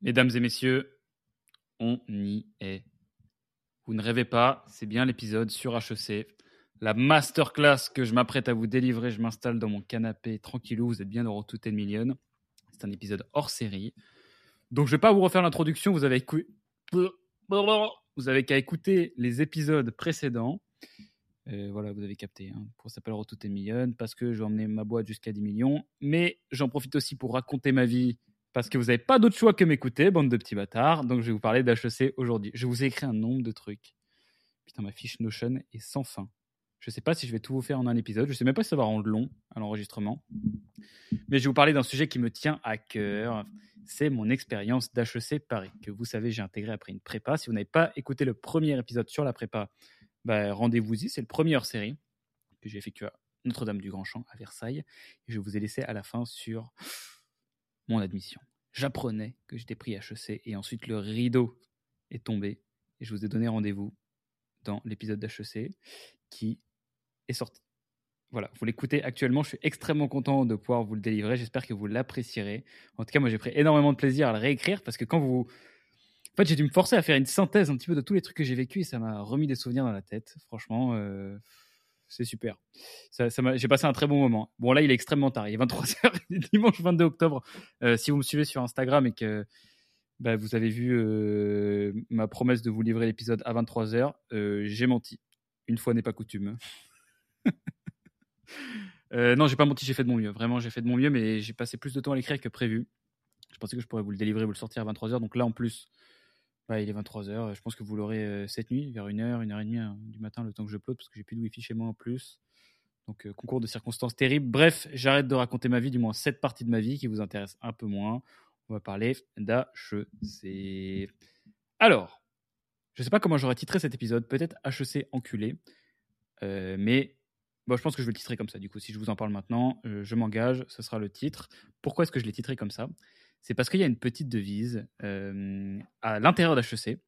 Mesdames et messieurs, on y est. Vous ne rêvez pas, c'est bien l'épisode sur HEC. La masterclass que je m'apprête à vous délivrer, je m'installe dans mon canapé tranquillou, vous êtes bien dans tout est million. C'est un épisode hors série. Donc je ne vais pas vous refaire l'introduction, vous avez vous avez qu'à écouter les épisodes précédents. Euh, voilà, vous avez capté. Hein. Pour s'appeler Tout est million, parce que je vais emmener ma boîte jusqu'à 10 millions. Mais j'en profite aussi pour raconter ma vie parce que vous n'avez pas d'autre choix que m'écouter, bande de petits bâtards. Donc, je vais vous parler d'HEC aujourd'hui. Je vous ai écrit un nombre de trucs. Putain, ma fiche Notion est sans fin. Je ne sais pas si je vais tout vous faire en un épisode. Je ne sais même pas si ça va rendre long à l'enregistrement. Mais je vais vous parler d'un sujet qui me tient à cœur. C'est mon expérience d'HEC Paris, que vous savez, j'ai intégré après une prépa. Si vous n'avez pas écouté le premier épisode sur la prépa, bah, rendez-vous-y. C'est le premier hors série que j'ai effectué à Notre-Dame du Grand Champ à Versailles. Et je vous ai laissé à la fin sur mon admission. J'apprenais que j'étais pris HEC et ensuite le rideau est tombé et je vous ai donné rendez-vous dans l'épisode d'HEC qui est sorti. Voilà, vous l'écoutez actuellement, je suis extrêmement content de pouvoir vous le délivrer, j'espère que vous l'apprécierez. En tout cas, moi j'ai pris énormément de plaisir à le réécrire parce que quand vous... En fait, j'ai dû me forcer à faire une synthèse un petit peu de tous les trucs que j'ai vécu et ça m'a remis des souvenirs dans la tête. Franchement, euh, c'est super. Ça, j'ai passé un très bon moment. Bon, là, il est extrêmement tard. Il est 23h, dimanche 22 octobre. Euh, si vous me suivez sur Instagram et que bah, vous avez vu euh, ma promesse de vous livrer l'épisode à 23h, euh, j'ai menti. Une fois n'est pas coutume. non, j'ai pas menti, j'ai fait de mon mieux. Vraiment, j'ai fait de mon mieux, mais j'ai passé plus de temps à l'écrire que prévu. Je pensais que je pourrais vous le délivrer, vous le sortir à 23h. Donc là, en plus, il est 23h. Je pense que vous l'aurez euh, cette nuit, vers 1h, 1h30 hein, du matin, le temps que je upload, parce que j'ai plus de wifi chez moi en plus. Donc, euh, concours de circonstances terribles. Bref, j'arrête de raconter ma vie, du moins cette partie de ma vie qui vous intéresse un peu moins. On va parler d'HEC. Alors, je ne sais pas comment j'aurais titré cet épisode. Peut-être HEC enculé. Euh, mais bon, je pense que je vais le titrer comme ça. Du coup, si je vous en parle maintenant, je m'engage. Ce sera le titre. Pourquoi est-ce que je l'ai titré comme ça? C'est parce qu'il y a une petite devise euh, à l'intérieur d'HEC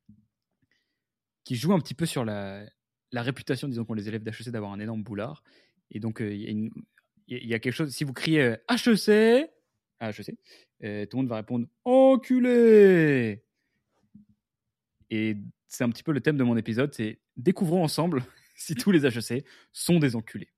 qui joue un petit peu sur la, réputation, disons, qu'ont les élèves d'HEC d'avoir un énorme boulard. Et donc, euh, il y, a quelque chose, si vous criez HEC euh, à HEC, tout le monde va répondre Enculé Et c'est un petit peu le thème de mon épisode, c'est découvrons ensemble si tous les HEC sont des enculés.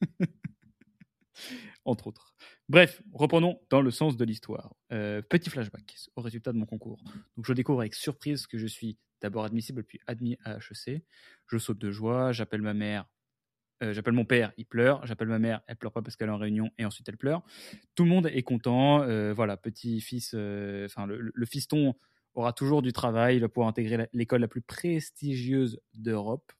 Entre autres. Bref, reprenons dans le sens de l'histoire. Euh, petit flashback au résultat de mon concours. Donc, je découvre avec surprise que je suis d'abord admissible puis admis à HEC. Je saute de joie, j'appelle ma mère, euh, j'appelle mon père, il pleure, j'appelle ma mère, elle pleure pas parce qu'elle est en réunion et ensuite elle pleure. Tout le monde est content. Euh, voilà, petit fils, enfin le, fiston aura toujours du travail, il va pouvoir intégrer l'école la plus prestigieuse d'Europe.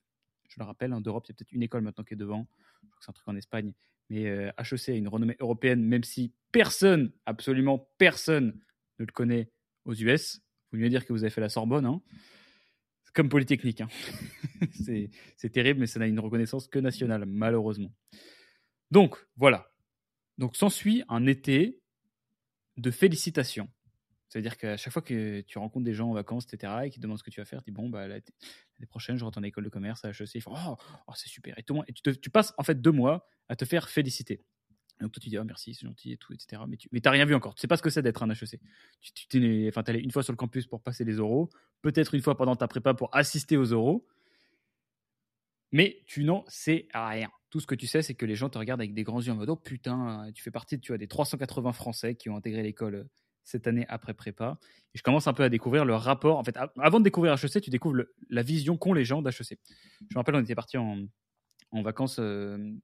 Je le rappelle, hein, d'Europe, il y a peut-être une école maintenant qui est devant. Je crois que c'est un truc en Espagne mais HEC euh, a une renommée européenne, même si personne, absolument personne, ne le connaît aux US. Vous mieux dire que vous avez fait la Sorbonne. Hein. Comme Polytechnique. Hein. c'est terrible, mais ça n'a une reconnaissance que nationale, malheureusement. Donc, voilà. Donc, s'ensuit un été de félicitations. C'est-à-dire qu'à chaque fois que tu rencontres des gens en vacances, etc., et qui te demandent ce que tu vas faire, tu dis bon, bah, l'année prochaine, je rentre en école de commerce à HEC. Ils font oh, oh c'est super. Et, tout, et tu, passes en fait deux mois à te faire féliciter. Donc toi, tu dis oh, merci, c'est gentil et tout, etc. Mais tu n'as rien vu encore. Tu sais pas ce que c'est d'être un HEC. Tu, tu enfin, allé une fois sur le campus pour passer les oraux, peut-être une fois pendant ta prépa pour assister aux oraux, mais tu n'en sais rien. Tout ce que tu sais, c'est que les gens te regardent avec des grands yeux en mode oh putain, tu fais partie tu vois, des 380 Français qui ont intégré l'école cette année après prépa. Et je commence un peu à découvrir le rapport. En fait, avant de découvrir HEC, tu découvres la vision qu'ont les gens d'HEC. Je me rappelle, on était parti en, vacances euh,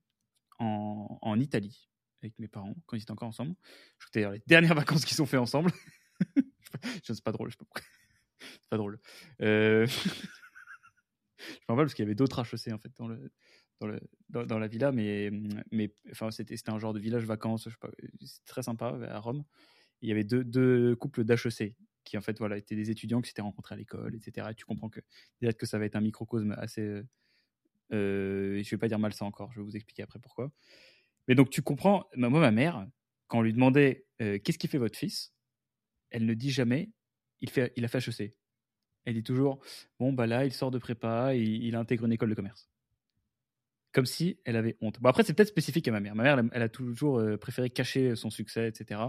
en, Italie avec mes parents quand ils étaient encore ensemble. Je crois les dernières vacances qu'ils ont fait ensemble. c'est pas drôle, je sais pas. C'est pas drôle. Euh... je me rappelle parce qu'il y avait d'autres HEC en fait dans la villa, mais, enfin, c'était, un genre de village vacances, c'est très sympa à Rome il y avait deux, deux couples d'HEC qui en fait voilà étaient des étudiants qui s'étaient rencontrés à l'école, etc. Et tu comprends que peut-être que ça va être un microcosme assez. Euh, euh, je vais pas dire mal ça encore, je vais vous expliquer après pourquoi. Mais donc tu comprends, moi ma mère, quand on lui demandait euh, qu'est-ce qui fait votre fils, elle ne dit jamais il, fait, il a fait HEC. Elle dit toujours bon bah là il sort de prépa, il, il intègre une école de commerce comme si elle avait honte. Bon, après, c'est peut-être spécifique à ma mère. Ma mère, elle, a toujours euh, préféré cacher son succès, etc.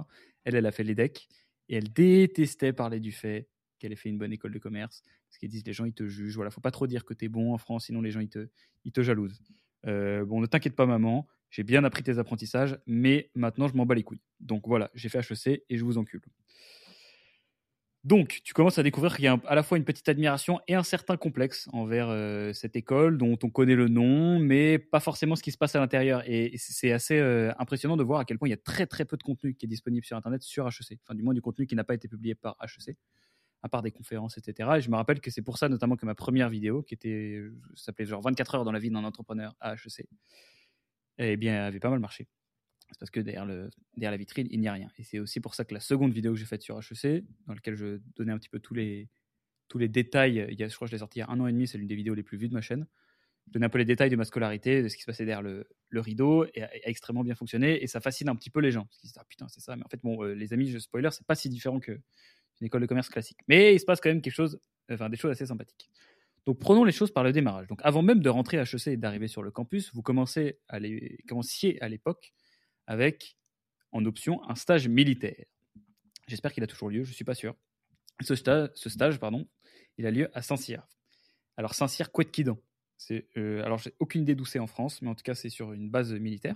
Elle, elle a fait les decks. Et elle détestait parler du fait qu'elle ait fait une bonne école de commerce. Parce qu'ils disent les gens, ils te jugent. Voilà, faut pas trop dire que tu es bon en France, sinon les gens, ils te, ils te jalousent. Euh, bon, ne t'inquiète pas, maman. J'ai bien appris tes apprentissages, mais maintenant, je m'en bats les couilles. Donc voilà, j'ai fait HEC et je vous encule. Donc, tu commences à découvrir qu'il y a à la fois une petite admiration et un certain complexe envers euh, cette école dont on connaît le nom, mais pas forcément ce qui se passe à l'intérieur. Et c'est assez euh, impressionnant de voir à quel point il y a très très peu de contenu qui est disponible sur Internet sur HEC. Enfin, du moins du contenu qui n'a pas été publié par HEC, à part des conférences, etc. Et je me rappelle que c'est pour ça notamment que ma première vidéo, qui était s'appelait genre 24 heures dans la vie d'un entrepreneur à HEC, eh bien, avait pas mal marché. C'est parce que derrière, la vitrine, il n'y a rien. Et c'est aussi pour ça que la seconde vidéo que j'ai faite sur HEC, dans laquelle je donnais un petit peu tous les, tous les détails, il y a, je crois que je l'ai sorti il y a un an et demi, c'est l'une des vidéos les plus vues de ma chaîne. Je donnais un peu les détails de ma scolarité, de ce qui se passait derrière le, le rideau, et a, extrêmement bien fonctionné, et ça fascine un petit peu les gens. Parce qu'ils se disent, ah putain, c'est ça. Mais en fait, bon, euh, les amis, je spoiler, c'est pas si différent qu'une école de commerce classique. Mais il se passe quand même quelque chose, enfin, des choses assez sympathiques. Donc prenons les choses par le démarrage. Donc avant même de rentrer à HEC et d'arriver sur le campus, vous commenciez à l'époque avec en option un stage militaire. J'espère qu'il a toujours lieu, je ne suis pas sûr. Ce, stage, ce stage, pardon, il a lieu à Saint-Cyr. Alors Saint-Cyr, Couette-Quidan. C'est, euh, alors j'ai aucune idée d'où c'est en France, mais en tout cas c'est sur une base militaire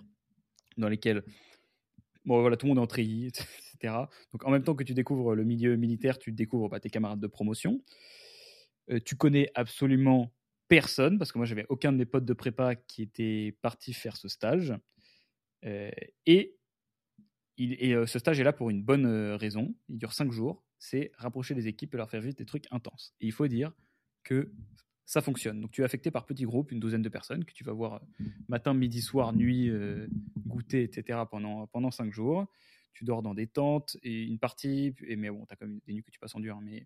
dans laquelle bon voilà tout le monde est en etc. Donc en même temps que tu découvres le milieu militaire, tu découvres bah, tes camarades de promotion. Euh, tu connais absolument personne parce que moi j'avais aucun de mes potes de prépa qui était parti faire ce stage. Euh, et euh, ce stage est là pour une bonne euh, raison. Il dure cinq jours. C'est rapprocher les équipes et leur faire vivre des trucs intenses. Et il faut dire que ça fonctionne. Donc tu es affecté par petits groupes, une douzaine de personnes que tu vas voir matin, midi, soir, nuit, goûter, etc. pendant pendant cinq jours. Tu dors dans des tentes et une partie. Mais bon, tu as quand même des nuits que tu passes en dur. Hein,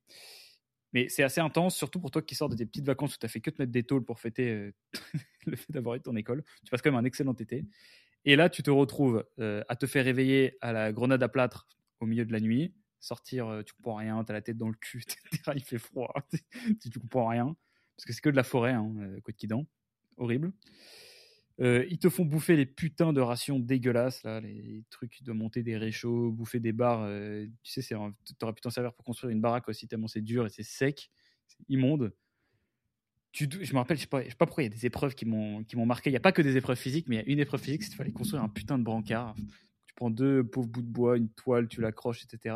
mais c'est assez intense, surtout pour toi qui sors de tes petites vacances où tu fait que te mettre des tôles pour fêter le fait d'avoir eu ton école. Tu passes quand même un excellent été. Et là, tu te retrouves euh, à te faire réveiller à la grenade à plâtre au milieu de la nuit, sortir, euh, tu comprends rien, tu as la tête dans le cul, il fait froid, tu, tu comprends rien, parce que c'est que de la forêt, hein, euh, Côte Quidan, horrible. ils te font bouffer les putains de rations dégueulasses, là, les trucs de monter des réchauds, bouffer des bars. tu sais, tu aurais pu t'en servir pour construire une baraque aussi, tellement c'est dur et c'est sec, c'est immonde je me rappelle, je sais, pas, sais pas pourquoi il y a des épreuves qui m'ont marqué. Il n'y a pas que des épreuves physiques, mais il y a une épreuve physique, c'est qu'il fallait construire un putain de brancard. Tu prends deux pauvres bouts de bois, une toile, tu l'accroches, etc.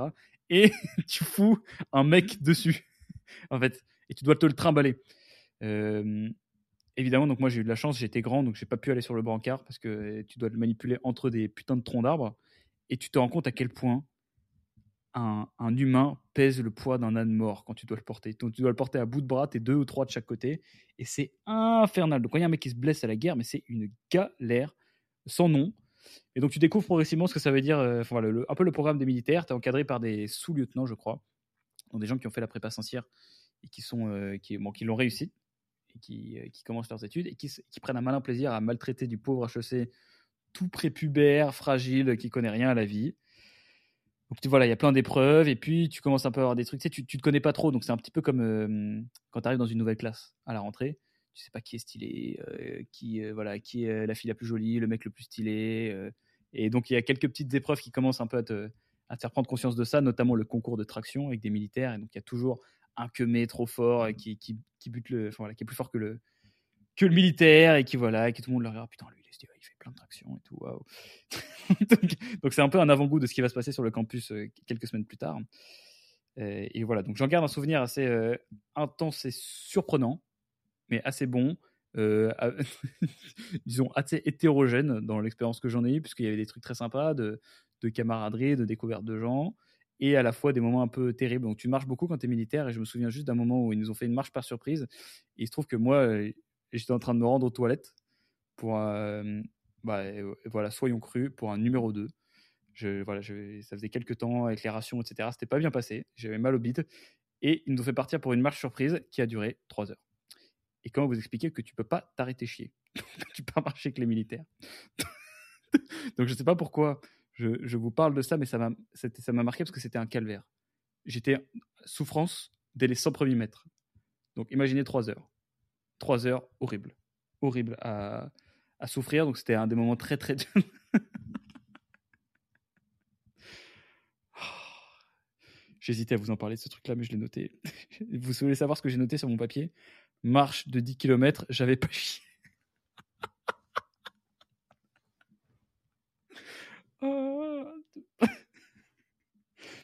Et tu fous un mec dessus, en fait. Et tu dois te le trimballer. Évidemment, donc moi j'ai eu de la chance, j'étais grand, donc j'ai pas pu aller sur le brancard parce que tu dois le manipuler entre des putains de troncs d'arbres. Et tu te rends compte à quel point un, humain pèse le poids d'un âne mort quand tu dois le porter. Donc, tu dois le porter à bout de bras, t'es deux ou trois de chaque côté, et c'est infernal. Donc quand il y a un mec qui se blesse à la guerre, mais c'est une galère sans nom. Et donc tu découvres progressivement ce que ça veut dire, euh, enfin, un peu le programme des militaires. Tu es encadré par des sous-lieutenants, je crois, donc des gens qui ont fait la prépa Saint-Cyr et qui sont euh, qui, bon, qui l'ont réussi et qui, euh, commencent leurs études et qui, qui, prennent un malin plaisir à maltraiter du pauvre HEC tout prépubère, fragile, qui connaît rien à la vie. Donc voilà, il y a plein d'épreuves et puis tu commences un peu à avoir des trucs. Tu sais, tu, tu te connais pas trop, donc c'est un petit peu comme euh, quand tu arrives dans une nouvelle classe à la rentrée. Tu sais pas qui est stylé, euh, qui euh, voilà, qui est la fille la plus jolie, le mec le plus stylé. et donc il y a quelques petites épreuves qui commencent un peu à te, à te faire prendre conscience de ça, notamment le concours de traction avec des militaires. Et donc il y a toujours un queumé trop fort qui, qui, qui bute le, enfin, voilà, qui est plus fort que le que le militaire et qui voilà, et qui tout le monde le regarde. Putain, lui, il fait plein de tractions et tout. donc c'est un peu un avant-goût de ce qui va se passer sur le campus euh, quelques semaines plus tard. Euh, et, voilà, donc j'en garde un souvenir assez euh, intense et surprenant, mais assez bon. disons assez hétérogène dans l'expérience que j'en ai eue, puisqu'il y avait des trucs très sympas de, de camaraderie, de découverte de gens, et à la fois des moments un peu terribles. Donc tu marches beaucoup quand tu es militaire, et je me souviens juste d'un moment où ils nous ont fait une marche par surprise. Et il se trouve que moi, j'étais en train de me rendre aux toilettes pour euh, bah, voilà, soyons crus, pour un numéro 2. Je, voilà, ça faisait quelques temps avec les rations, etc. C'était pas bien passé. J'avais mal au bide. Et ils nous ont fait partir pour une marche surprise qui a duré 3 heures. Et comment vous expliquer que tu peux pas t'arrêter chier? Tu peux pas marcher avec les militaires. Donc je sais pas pourquoi je, je vous parle de ça, mais ça m'a marqué parce que c'était un calvaire. J'étais souffrance dès les 100 premiers mètres. Donc imaginez 3 heures trois heures horribles. Horribles à, souffrir. Donc c'était un des moments très très J'hésitais à vous en parler de ce truc-là, mais je l'ai noté. vous voulez savoir ce que j'ai noté sur mon papier? Marche de 10 km, j'avais pas chié. Ah.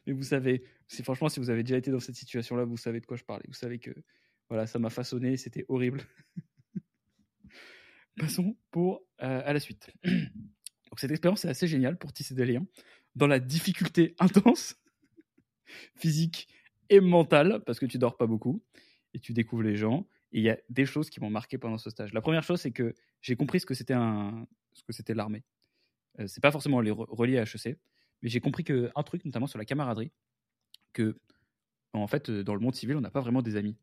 mais vous savez, franchement, si vous avez déjà été dans cette situation-là, vous savez de quoi je parlais. Vous savez que voilà, ça m'a façonné, c'était horrible. Passons pour, euh, à la suite. Donc cette expérience est assez géniale pour tisser des liens dans la difficulté intense, physique et mentale, parce que tu dors pas beaucoup et tu découvres les gens. Et il y a des choses qui m'ont marqué pendant ce stage. La première chose, c'est que j'ai compris ce que c'était un, ce que c'était l'armée. Euh, c'est pas forcément relié à HEC, mais j'ai compris que un truc, notamment sur la camaraderie, que en fait, euh, dans le monde civil, on n'a pas vraiment des amis.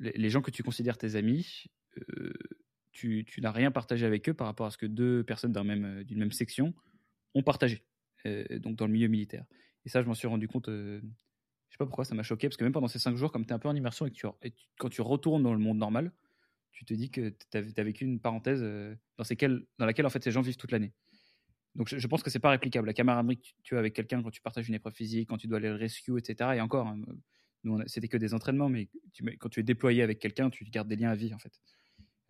Les, gens que tu considères tes amis, euh, tu, n'as rien partagé avec eux par rapport à ce que deux personnes d'une même, même section ont partagé, donc dans le milieu militaire. Et ça, je m'en suis rendu compte, je sais pas pourquoi ça m'a choqué, parce que même pendant ces cinq jours, comme tu es un peu en immersion et que tu, quand tu retournes dans le monde normal, tu te dis que tu as, vécu une parenthèse dans, laquelle en fait ces gens vivent toute l'année. Donc je, pense que c'est pas réplicable. La camaraderie que tu, as avec quelqu'un quand tu partages une épreuve physique, quand tu dois aller le rescue, etc. Et encore, c'était que des entraînements, mais quand tu es déployé avec quelqu'un, tu gardes des liens à vie en fait.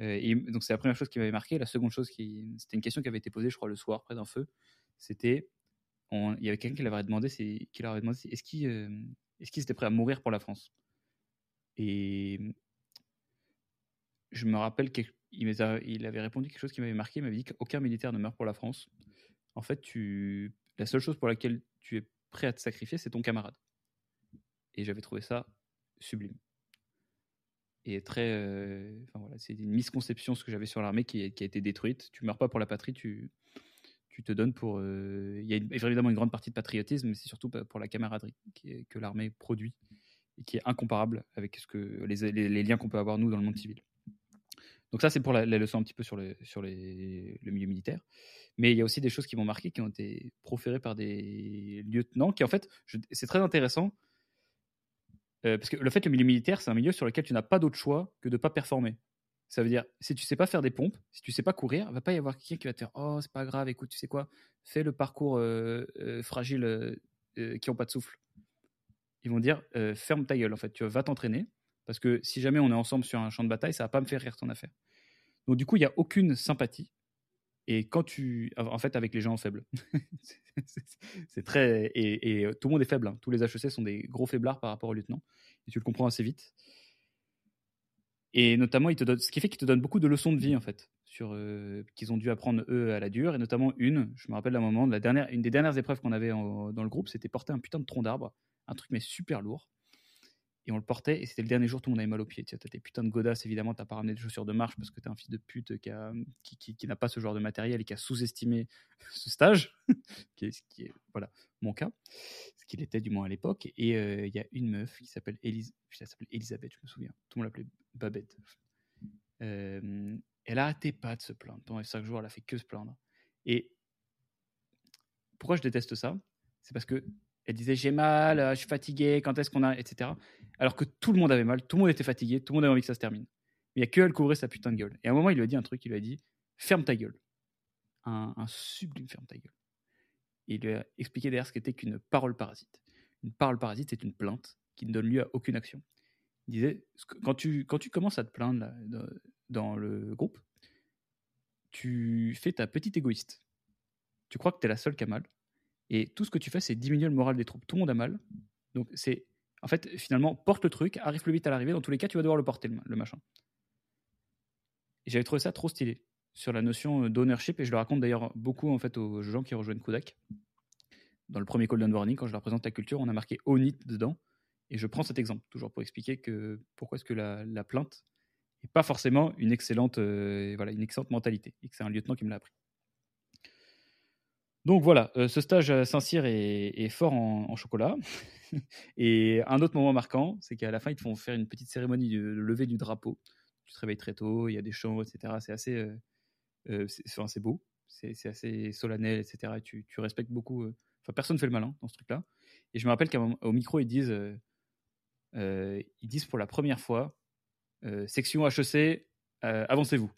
Euh, donc c'est la première chose qui m'avait marqué. La seconde chose, c'était une question qui avait été posée, je crois, le soir près d'un feu. C'était, il y avait quelqu'un qui leur avait demandé, c'est, qui leur demandé, est-ce qu'ils, euh, étaient prêts à mourir pour la France? Et je me rappelle qu'il il avait répondu quelque chose qui m'avait marqué. Il m'avait dit qu'aucun militaire ne meurt pour la France en fait, la seule chose pour laquelle tu es prêt à te sacrifier, c'est ton camarade. Et j'avais trouvé ça sublime. Et très. Euh, enfin, voilà, c'est une misconception ce que j'avais sur l'armée qui, a été détruite. Tu meurs pas pour la patrie, tu, tu te donnes pour. Euh, il y a évidemment une grande partie de patriotisme, mais c'est surtout pour la camaraderie que l'armée produit et qui est incomparable avec ce que, les, les liens qu'on peut avoir nous dans le monde civil. Donc ça, c'est pour la, leçon un petit peu sur, le, sur les, le milieu militaire. Mais il y a aussi des choses qui m'ont marqué, qui ont été proférées par des lieutenants, qui en fait, c'est très intéressant, euh, parce que le fait, le milieu militaire, c'est un milieu sur lequel tu n'as pas d'autre choix que de ne pas performer. Ça veut dire, si tu sais pas faire des pompes, si tu sais pas courir, il va pas y avoir quelqu'un qui va te dire, oh, c'est pas grave, écoute, tu sais quoi, fais le parcours euh, euh, fragile qui n'ont pas de souffle. Ils vont dire, ferme ta gueule, en fait, tu vas t'entraîner, parce que si jamais on est ensemble sur un champ de bataille, ça va pas me faire rire ton affaire. Donc du coup, il n'y a aucune sympathie. Et quand tu. En fait, avec les gens faibles. c'est très. Et, tout le monde est faible. Hein. Tous les HEC sont des gros faiblards par rapport au lieutenant. Et tu le comprends assez vite. Et notamment, il te ce qui fait qu'il te donne beaucoup de leçons de vie, en fait, sur euh, qu'ils ont dû apprendre eux à la dure. Et notamment une, je me rappelle d'un moment, la dernière, une des dernières épreuves qu'on avait dans le groupe, c'était porter un putain de tronc d'arbre. Un truc, mais super lourd et on le portait et c'était le dernier jour tout le monde avait mal aux pieds. Tu as tes putains de godasses évidemment t'as pas ramené des chaussures de marche parce que t'es un fils de pute qui, a, qui, qui, n'a pas ce genre de matériel et qui a sous-estimé ce stage qui, est, voilà mon cas ce qu'il était du moins à l'époque. Et euh, il y a une meuf qui s'appelle Elisabeth je me souviens. Tout le monde l'appelait Babette. Euh, elle arrêtait pas de se plaindre. Pendant les cinq jours elle a fait que se plaindre. Et pourquoi je déteste ça? C'est parce que elle disait j'ai mal, euh, je suis fatigué, quand est-ce qu'on a, etc. Alors que tout le monde avait mal, tout le monde était fatigué, tout le monde avait envie que ça se termine. Mais il n'y a que elle couvrait sa putain de gueule. Et à un moment, il lui a dit un truc, il lui a dit ferme ta gueule. Un, sublime ferme ta gueule. Et il lui a expliqué derrière ce qu'était qu'une parole parasite. Une parole parasite, c'est une plainte qui ne donne lieu à aucune action. Il disait quand tu, quand tu commences à te plaindre dans le groupe, tu fais ta petite égoïste. Tu crois que tu es la seule qui a mal et tout ce que tu fais, c'est diminuer le moral des troupes. Tout le monde a mal. Donc, c'est. En fait, finalement, porte le truc, arrive plus vite à l'arrivée. Dans tous les cas, tu vas devoir le porter, le, machin. Et j'avais trouvé ça trop stylé sur la notion euh, d'ownership. Et je le raconte d'ailleurs beaucoup en fait aux gens qui rejoignent Kodak. Dans le premier call down warning, quand je leur présente la culture, on a marqué own it dedans. Et je prends cet exemple, toujours pour expliquer que pourquoi est-ce que la, plainte n'est pas forcément une excellente, euh, voilà, une excellente mentalité. Et que c'est un lieutenant qui me l'a appris. Donc voilà, euh, ce stage à Saint-Cyr est, fort en, chocolat. et un autre moment marquant, c'est qu'à la fin, ils te font faire une petite cérémonie de, lever du drapeau. Tu te réveilles très tôt, il y a des chants, etc. C'est assez, euh, euh, c'est beau, c'est assez solennel, etc. Et tu, respectes beaucoup. Enfin, personne ne fait le malin dans ce truc-là. Et je me rappelle qu'au micro, ils disent, ils disent pour la première fois, section HEC, avancez-vous.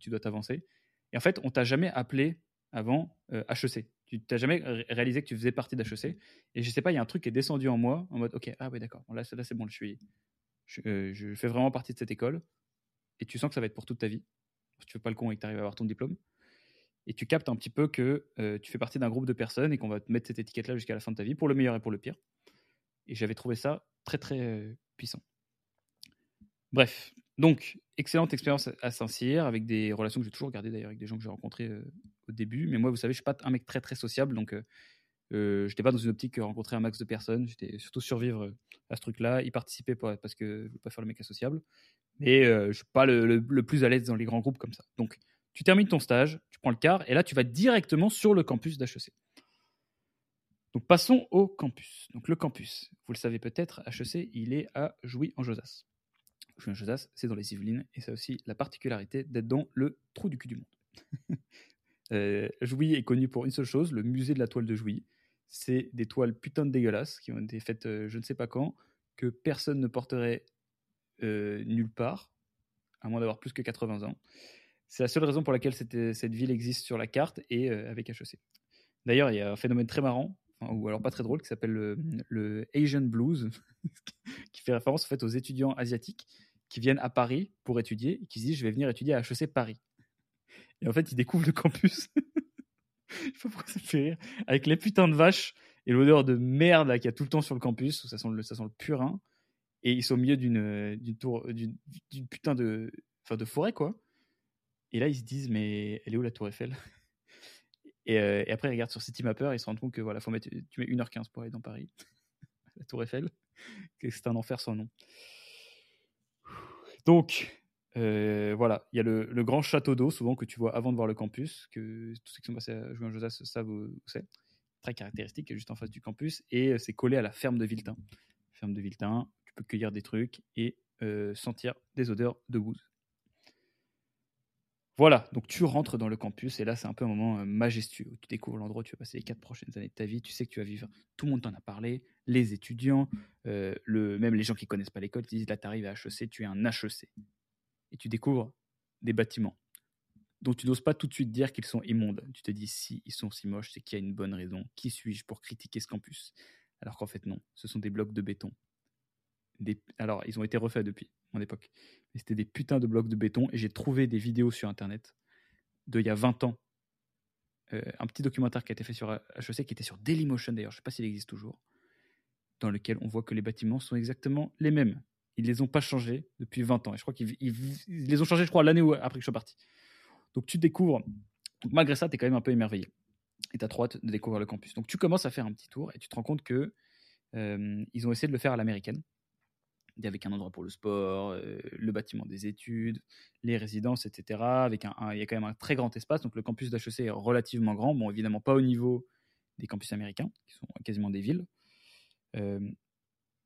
tu dois t'avancer. Et en fait, on t'a jamais appelé avant HEC. Tu n'as jamais réalisé que tu faisais partie d'HEC. Et je sais pas, il y a un truc qui est descendu en moi en mode, ok, ah ouais, d'accord, là, là c'est bon, je suis, je, je, fais vraiment partie de cette école. Et tu sens que ça va être pour toute ta vie. Si tu fais pas le con et que tu arrives à avoir ton diplôme. Et tu captes un petit peu que tu fais partie d'un groupe de personnes et qu'on va te mettre cette étiquette-là jusqu'à la fin de ta vie, pour le meilleur et pour le pire. Et j'avais trouvé ça très, très puissant. Bref, donc, excellente expérience à Saint-Cyr, avec des relations que j'ai toujours gardées d'ailleurs, avec des gens que j'ai rencontrés euh, au début. Mais moi, vous savez, je suis pas un mec très très sociable, donc euh, euh je n'étais pas dans une optique de rencontrer un max de personnes. J'étais surtout survivre à ce truc-là, y participer parce que je ne veux pas faire le mec associable. Mais je ne suis pas le, plus à l'aise dans les grands groupes comme ça. Donc, tu termines ton stage, tu prends le car, et là, tu vas directement sur le campus d'HEC. Donc, passons au campus. Donc, le campus, vous le savez peut-être, HEC, il est à Jouy-en-Josas. Josas, c'est dans les Yvelines, et ça aussi la particularité d'être dans le trou du cul du monde. euh, Jouy est connu pour une seule chose, le musée de la toile de Jouy. C'est des toiles putain de dégueulasses qui ont été faites euh, je ne sais pas quand, que personne ne porterait euh, nulle part, à moins d'avoir plus que 80 ans. C'est la seule raison pour laquelle cette, ville existe sur la carte et avec HEC. D'ailleurs, il y a un phénomène très marrant, ou alors pas très drôle, qui s'appelle le, Asian Blues, qui fait référence aux étudiants asiatiques qui viennent à Paris pour étudier et qui se disent je vais venir étudier à HEC Paris. Et en fait, ils découvrent le campus. je sais pas pourquoi ça me fait rire. Avec les putains de vaches et l'odeur de merde qu'il y a tout le temps sur le campus, où ça sent le, ça sent le purin. Et ils sont au milieu d'une, d'une tour, d'une, putain de, enfin de forêt, quoi. Et là, ils se disent, mais elle est où la tour Eiffel? Et, euh, et, après, ils regardent sur Citymapper et ils se rendent compte que voilà, faut mettre, tu mets 1h15 pour aller dans Paris. la tour Eiffel. C'est un enfer sans nom. Donc, euh, voilà, il y a le, grand château d'eau, souvent que tu vois avant de voir le campus, que tous ceux qui sont passés à jouer en Josas savent où c'est. Très caractéristique, juste en face du campus, et euh, c'est collé à la ferme de Viltin. Ferme de Viltin, tu peux cueillir des trucs et euh, sentir des odeurs de bouse. Voilà, donc tu rentres dans le campus et là c'est un peu un moment majestueux où tu découvres l'endroit où tu vas passer les quatre prochaines années de ta vie. Tu sais que tu vas vivre, tout le monde t'en a parlé, les étudiants, le, même les gens qui connaissent pas l'école, te disent là tu arrives à HEC, tu es un HEC. Et tu découvres des bâtiments dont tu n'oses pas tout de suite dire qu'ils sont immondes. Tu te dis si ils sont si moches, c'est qu'il y a une bonne raison. Qui suis-je pour critiquer ce campus? Alors qu'en fait non, ce sont des blocs de béton. Alors ils ont été refaits depuis mon époque c'était des putains de blocs de béton. Et j'ai trouvé des vidéos sur Internet d'il y a 20 ans. Euh, un petit documentaire qui a été fait sur HEC, qui était sur Dailymotion d'ailleurs, je ne sais pas s'il existe toujours, dans lequel on voit que les bâtiments sont exactement les mêmes. Ils ne les ont pas changés depuis 20 ans. Et je crois qu'ils les ont changés, je crois, l'année après que je suis parti. Donc tu découvres, malgré ça, tu es quand même un peu émerveillé. Et tu as trop hâte de découvrir le campus. Donc tu commences à faire un petit tour et tu te rends compte que euh, ils ont essayé de le faire à l'américaine avec un endroit pour le sport, euh, le bâtiment des études, les résidences, etc. Avec un, il y a quand même un très grand espace. Donc le campus d'HEC est relativement grand. Bon, évidemment pas au niveau des campus américains, qui sont quasiment des villes. Euh,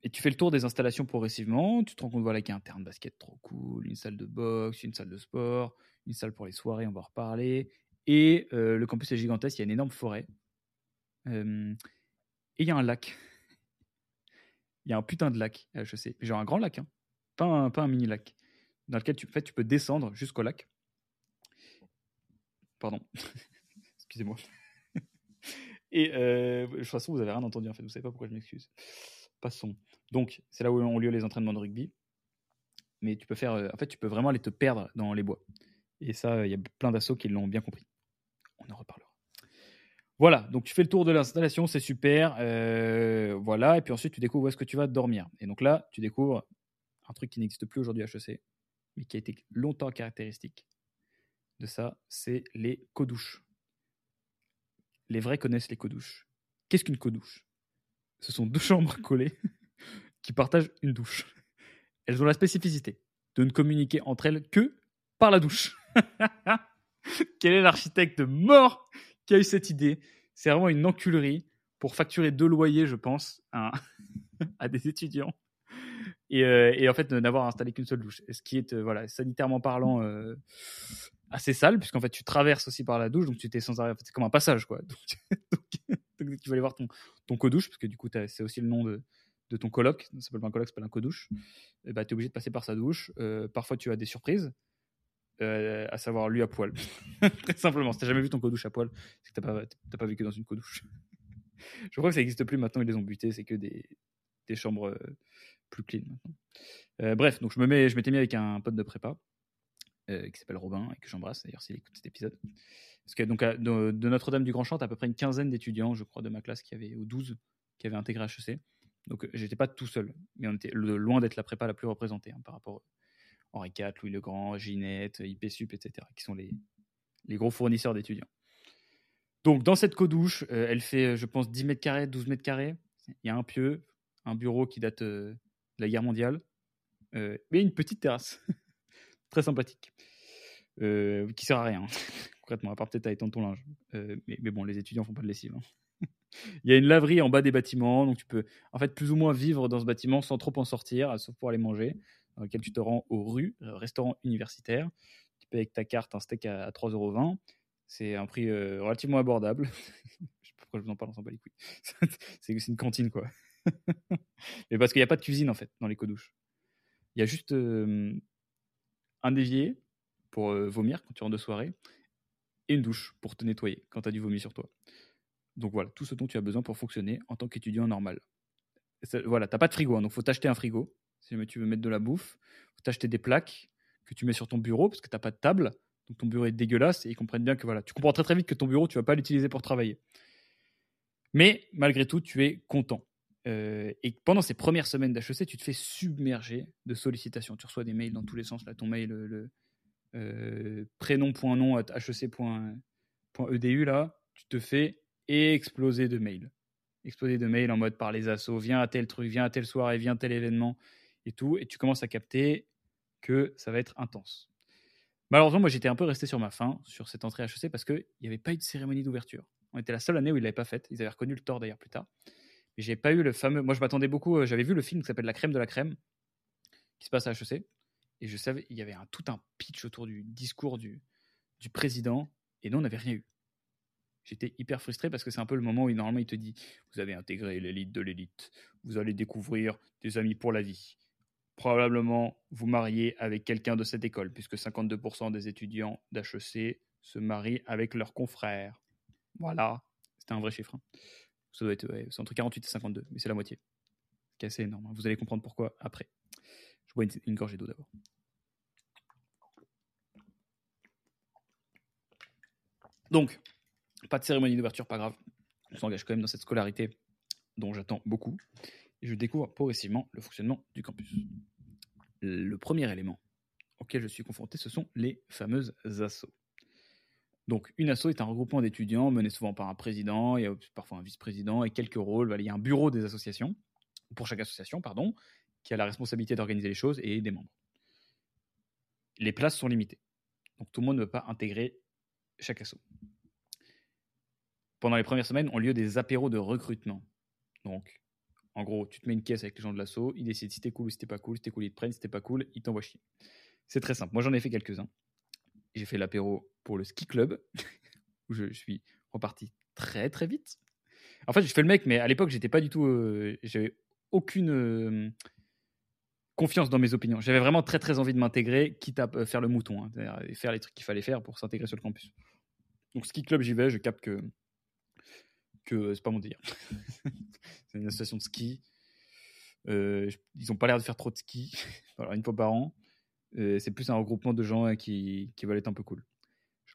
et tu fais le tour des installations progressivement. Tu te rends compte voilà, qu'il y a un terrain de basket trop cool, une salle de boxe, une salle de sport, une salle pour les soirées, on va en reparler. Et euh, le campus est gigantesque, il y a une énorme forêt. et il y a un lac il y a un putain de lac à HEC. Genre un grand lac, hein. pas, un, pas un mini lac, dans lequel tu, en fait, tu peux descendre jusqu'au lac. Pardon. Excusez-moi. Et euh, de toute façon, vous avez rien entendu en fait, vous savez pas pourquoi je m'excuse. Passons. Donc, c'est là où ont lieu les entraînements de rugby. Mais tu peux faire, euh, en fait, tu peux vraiment aller te perdre dans les bois. Et ça, il y a plein d'assauts qui l'ont bien compris. On en reparlera. Voilà, donc tu fais le tour de l'installation, c'est super. Euh, voilà, et puis ensuite tu découvres où est-ce que tu vas dormir. Et donc là, tu découvres un truc qui n'existe plus aujourd'hui à HEC, mais qui a été longtemps caractéristique de ça, c'est les codouches. Les vrais connaissent les codouches. Qu'est-ce qu'une codouche? Ce sont deux chambres collées qui partagent une douche. Elles ont la spécificité de ne communiquer entre elles que par la douche. Quel est l'architecte mort qui a eu cette idée. C'est vraiment une enculerie pour facturer deux loyers, je pense, à, des étudiants. Euh, et, en fait, n'avoir installé qu'une seule douche. Ce qui est, euh, voilà, sanitairement parlant, euh, assez sale, puisqu'en fait, tu traverses aussi par la douche, donc tu t'es sans arrêt. c'est comme un passage, quoi. Donc, tu vas aller voir ton, co-douche, parce que du coup, c'est aussi le nom de, ton coloc. Ça s'appelle pas un coloc, ça s'appelle un co-douche. bah, tu es obligé de passer par sa douche. parfois, tu as des surprises. Euh, à savoir lui à poil. Très simplement, si t'as jamais vu ton codouche à poil, c'est que t'as pas, t'as pas vécu dans une codouche. Je crois que ça n'existe plus maintenant, ils les ont butés, c'est que des, chambres euh, plus clean maintenant. Euh, bref, donc je me mets, je m'étais mis avec un pote de prépa qui s'appelle Robin et que j'embrasse d'ailleurs s'il écoute cet épisode. Donc de, Notre-Dame du Grand Champ, t'as à peu près une quinzaine d'étudiants, je crois, de ma classe qui avaient, ou 12, qui avaient intégré HEC. Donc j'étais pas tout seul, mais on était loin d'être la prépa la plus représentée hein, par rapport Henri IV, Louis le Grand, Ginette, IPSUP, etc., qui sont les, gros fournisseurs d'étudiants. Donc dans cette codouche, euh, elle fait, euh, je pense, 10 mètres carrés, 12 mètres carrés. Il y a un pieu, un bureau qui date euh, de la guerre mondiale, euh, mais une petite terrasse. Très sympathique. Qui sert à rien, concrètement, à part peut-être à étendre ton linge. Mais, mais bon, les étudiants font pas de lessive. hein. Il y a une laverie en bas des bâtiments, donc tu peux en fait plus ou moins vivre dans ce bâtiment sans trop en sortir, sauf pour aller manger, dans lequel tu te rends au rue, euh, restaurant universitaire. Tu payes avec ta carte un steak à 3,20€. C'est un prix euh, relativement abordable. je sais pas pourquoi je vous en parle, on s'en bat les couilles. c'est une cantine, quoi. Mais parce qu'il n'y a pas de cuisine, en fait, dans les codouches. Il y a juste euh, un évier pour vomir quand tu rentres de soirée et une douche pour te nettoyer quand tu as du vomi sur toi. Donc voilà, tout ce dont tu as besoin pour fonctionner en tant qu'étudiant normal. Ça- Voilà, t'as pas de frigo, hein, donc faut t'acheter un frigo si jamais tu veux mettre de la bouffe. t'acheter des plaques que tu mets sur ton bureau parce que t'as pas de table, donc ton bureau est dégueulasse et ils comprennent bien que voilà, tu comprends très très vite que ton bureau tu vas pas l'utiliser pour travailler. Mais malgré tout, tu es content. Euh, et pendant ces premières semaines d'HEC, tu te fais submerger de sollicitations. Tu reçois des mails dans tous les sens. Là, ton mail, le, le, euh, prénom.nom at hec.edu, là, tu te fais exploser de mails. Exploser de mails en mode par les assos, viens à tel truc, viens à telle soirée, viens à tel événement et tout. Et tu commences à capter que ça va être intense. Malheureusement, moi, j'étais un peu resté sur ma faim sur cette entrée HEC parce qu'il n'y avait pas eu de cérémonie d'ouverture. On était la seule année où ils ne l'avaient pas faite. Ils avaient reconnu le tort d'ailleurs plus tard. Mais j'ai pas eu le fameux. Moi, je m'attendais beaucoup. euh, J'avais vu le film qui s'appelle La crème de la crème, qui se passe à HEC. Et je savais, il y avait un, tout un pitch autour du discours du, du président. Et nous, on n'avait rien eu. J'étais hyper frustré parce que c'est un peu le moment où normalement il te dit Vous avez intégré l'élite de l'élite. Vous allez découvrir des amis pour la vie. Probablement vous marier avec quelqu'un de cette école, puisque 52% des étudiants d'HEC se marient avec leurs confrères. Voilà. C'était un vrai chiffre. hein. C'est entre 48 et 52, mais c'est la moitié. Ce qui est assez énorme. hein. Vous allez comprendre pourquoi après. Je bois une, une gorgée d'eau d'abord. Donc, pas de cérémonie d'ouverture, pas grave. On s'engage quand même dans cette scolarité dont j'attends beaucoup. Je découvre progressivement le fonctionnement du campus. Le premier élément auquel je suis confronté, ce sont les fameuses assos. Donc, une asso est un regroupement d'étudiants mené souvent par un président, parfois un vice-président et quelques rôles. Il y a un bureau des associations, pour chaque association, pardon, qui a la responsabilité d'organiser les choses et des membres. Les places sont limitées. Donc, tout le monde ne peut pas intégrer chaque asso. Pendant les premières semaines, ont lieu des apéros de recrutement. Donc, en gros, tu te mets une caisse avec les gens de l'asso, ils décident si t'es cool ou si t'es pas cool. Si t'es cool, ils te prennent. Si t'es pas cool, ils t'envoient chier. C'est très simple. Moi, j'en ai fait quelques-uns. J'ai fait l'apéro pour le ski club, où je suis reparti très très vite. En fait, je fais le mec, mais à l'époque, j'étais pas du tout. euh, J'avais aucune euh, confiance dans mes opinions. J'avais vraiment très très envie de m'intégrer, quitte à euh, faire le mouton, hein, et faire les trucs qu'il fallait faire pour s'intégrer sur le campus. Donc, ski club, j'y vais, je capte que que c'est pas mon délire. c'est une association de ski. Euh, ils ont pas l'air de faire trop de ski, alors une fois par an. Euh, c'est plus un regroupement de gens euh, qui, qui veulent être un peu cool.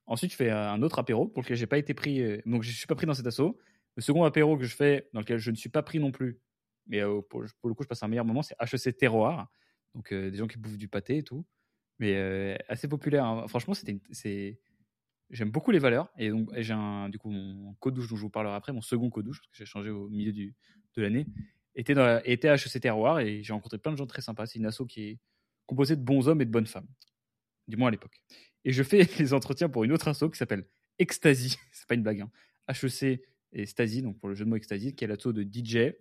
Ensuite, je fais un autre apéro pour lequel j'ai pas été pris. donc, je suis pas pris dans cet assaut. Le second apéro que je fais, dans lequel je ne suis pas pris non plus, mais pour, pour le coup, je passe un meilleur moment, c'est HEC Terroir. Donc, euh, des gens qui bouffent du pâté et tout. Mais euh, assez populaire. hein. Franchement, c'était une- c'est. J'aime beaucoup les valeurs. Et donc, j'ai un, du coup, mon code douche dont je vous parlerai après, mon second code douche, parce que j'ai changé au milieu du, de l'année, était, était à HEC Terroir et j'ai rencontré plein de gens très sympas. C'est une asso qui est composée de bons hommes et de bonnes femmes. Du moins à l'époque. Et je fais les entretiens pour une autre asso qui s'appelle Ecstasy. C'est pas une blague. Hein. HEC et Stasi, donc pour le jeu de mots Ecstasy, qui est l'asso de DJ.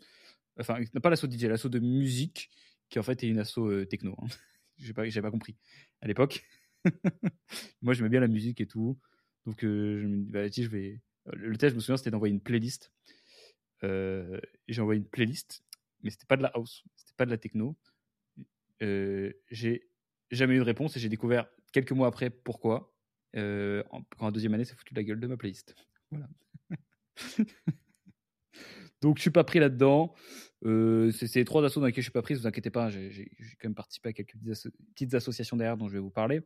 Enfin, pas l'asso DJ, l'asso de musique, qui en fait est une asso euh, techno. Hein. J'ai pas, pas compris à l'époque. Moi, j'aimais bien la musique et tout. Donc, je me dis, bah, je vais. Le test, je me souviens, c'était d'envoyer une playlist. J'ai envoyé une playlist, mais c'était pas de la house, c'était pas de la techno. J'ai jamais eu de réponse et j'ai découvert quelques mois après pourquoi. Euh, quand en deuxième année, c'est foutu de la gueule de ma playlist. Donc, je suis pas pris là-dedans. Euh, c'est ces trois assos dans lesquels je suis pas pris. Vous inquiétez pas, j'ai quand même participé à quelques petites associations derrière dont je vais vous parler.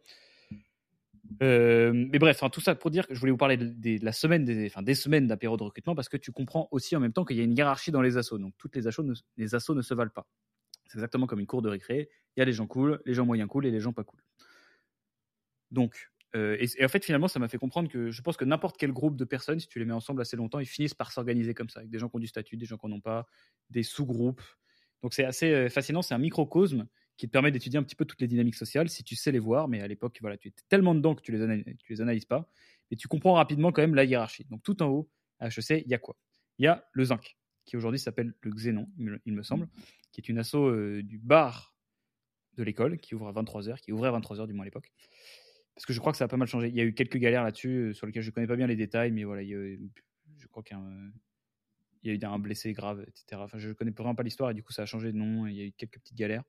Euh, mais bref, tout ça pour dire que je voulais vous parler de, la semaine, des, enfin, des semaines d'apéro de recrutement parce que tu comprends aussi en même temps qu'il y a une hiérarchie dans les assos. Donc, toutes les assos ne, les assos ne se valent pas. C'est exactement comme une cour de récré. Il y a les gens cool, les gens moyens cool et les gens pas cool. Donc, euh, et, en fait, finalement, ça m'a fait comprendre que je pense que n'importe quel groupe de personnes, si tu les mets ensemble assez longtemps, ils finissent par s'organiser comme ça, avec des gens qui ont du statut, des gens qui n'en ont pas, des sous-groupes. Donc c'est assez euh, fascinant, c'est un microcosme qui te permet d'étudier un petit peu toutes les dynamiques sociales si tu sais les voir, mais à l'époque, voilà, tu étais tellement dedans que tu les, tu les analyses pas, et tu comprends rapidement quand même la hiérarchie. Donc tout en haut, à HEC, il y a quoi? Il y a le zinc, qui aujourd'hui s'appelle le Xénon, il me, semble, qui est une asso euh, du bar de l'école, qui ouvre à 23h, qui ouvrait à 23h du moins à l'époque, parce que je crois que ça a pas mal changé. Il y a eu quelques galères là-dessus euh, sur lesquelles je ne connais pas bien les détails, mais voilà, je crois qu'il y a, eu un blessé grave, etc. Enfin, je ne connais vraiment pas l'histoire et du coup, ça a changé de nom. Il y a eu quelques petites galères.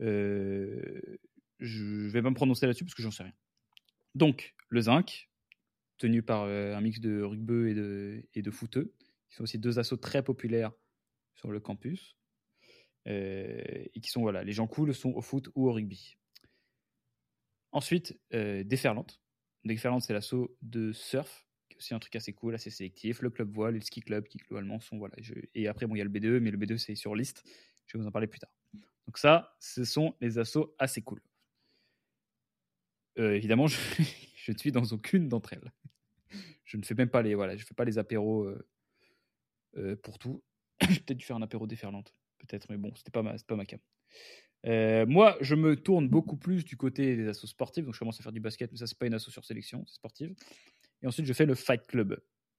Euh, je ne vais pas me prononcer là-dessus parce que j'en sais rien. Donc, le zinc, tenu par euh, un mix de rugby et de, et qui sont aussi deux assauts très populaires sur le campus. et qui sont, voilà, les gens cool sont au foot ou au rugby. Ensuite, euh, Déferlante. Déferlante, c'est l'assaut de surf, qui est aussi un truc assez cool, assez sélectif. Le club voile le ski club, qui globalement sont. Voilà, Et après, bon, il y a le B2, mais le B2, c'est sur liste. Je vais vous en parler plus tard. Donc, ça, ce sont les assauts assez cool. Euh, évidemment, je, ne suis dans aucune d'entre elles. Je ne fais même pas les, voilà, je fais pas les apéros euh, pour tout. J'ai peut-être dû faire un apéro déferlante, peut-être, mais bon, c'était pas ma, pas ma cam. Euh, moi, je me tourne beaucoup plus du côté des assos sportifs. Donc, je commence à faire du basket, mais ça, c'est pas une asso sur sélection, c'est sportive. Et ensuite, je fais le Fight Club.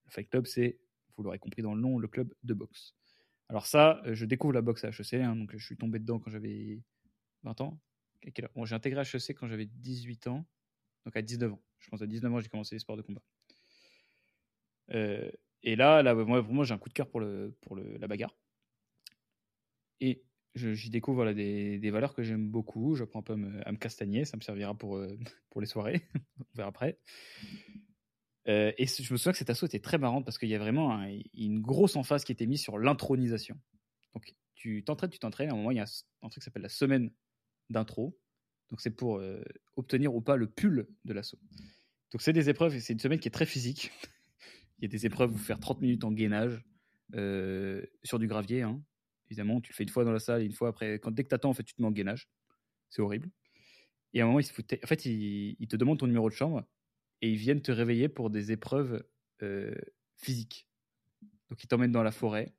Le Fight Club, c'est, vous l'aurez compris dans le nom, le club de boxe. Alors, ça, euh, je découvre la boxe à HEC. Hein, donc, je suis tombé dedans quand j'avais 20 ans. J'ai intégré HEC quand j'avais 18 ans. Donc, à 19 ans. Je pense à 19 ans, j'ai commencé les sports de combat. Euh, et là, moi, moi j'ai un coup de cœur pour, la bagarre. Et j'y découvre des, valeurs que j'aime beaucoup. J'apprends un peu à me, à me, castagner. Ça me servira pour, euh, pour les soirées. On verra après. Euh, et je me souviens que cette asso était très marrante parce qu'il y a vraiment une grosse emphase qui était mise sur l'intronisation. Donc, tu t'entraînes, tu t'entraînes. À un moment, il y a un, truc qui s'appelle la semaine d'intro. Donc, c'est pour euh, obtenir ou pas le pull de l'assaut. Donc, c'est des épreuves c'est une semaine qui est très physique. il y a des épreuves où faire 30 minutes en gainage sur du gravier. Hein. Évidemment, tu le fais une fois dans la salle une fois après. Quand, dès que tu attends, en fait, tu te mets en gainage. C'est horrible. Et à un moment, ils, se en fait, ils, te demandent ton numéro de chambre et ils viennent te réveiller pour des épreuves physiques. Donc, ils t'emmènent dans la forêt.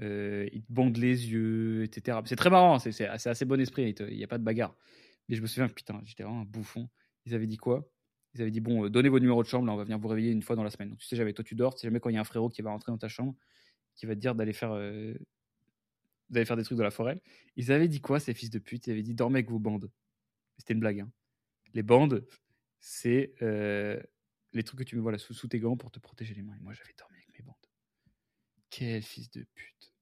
Ils te bandent les yeux, etc. C'est très marrant, c'est assez bon esprit, il n'y a pas de bagarre. Mais je me souviens, putain, j'étais vraiment un bouffon. Ils avaient dit quoi? Ils avaient dit, bon, donnez vos numéros de chambre, là, on va venir vous réveiller une fois dans la semaine. Donc tu sais jamais, toi tu dors, tu sais jamais quand il y a un frérot qui va rentrer dans ta chambre, qui va te dire d'aller faire allez faire des trucs dans la forêt. Ils avaient dit quoi, ces fils de pute? Ils avaient dit dormez avec vos bandes. C'était une blague. Hein. Les bandes, c'est euh, les trucs que tu mets voilà, sous, sous, tes gants pour te protéger les mains. Et moi, j'avais dormi avec mes bandes. Quel fils de pute.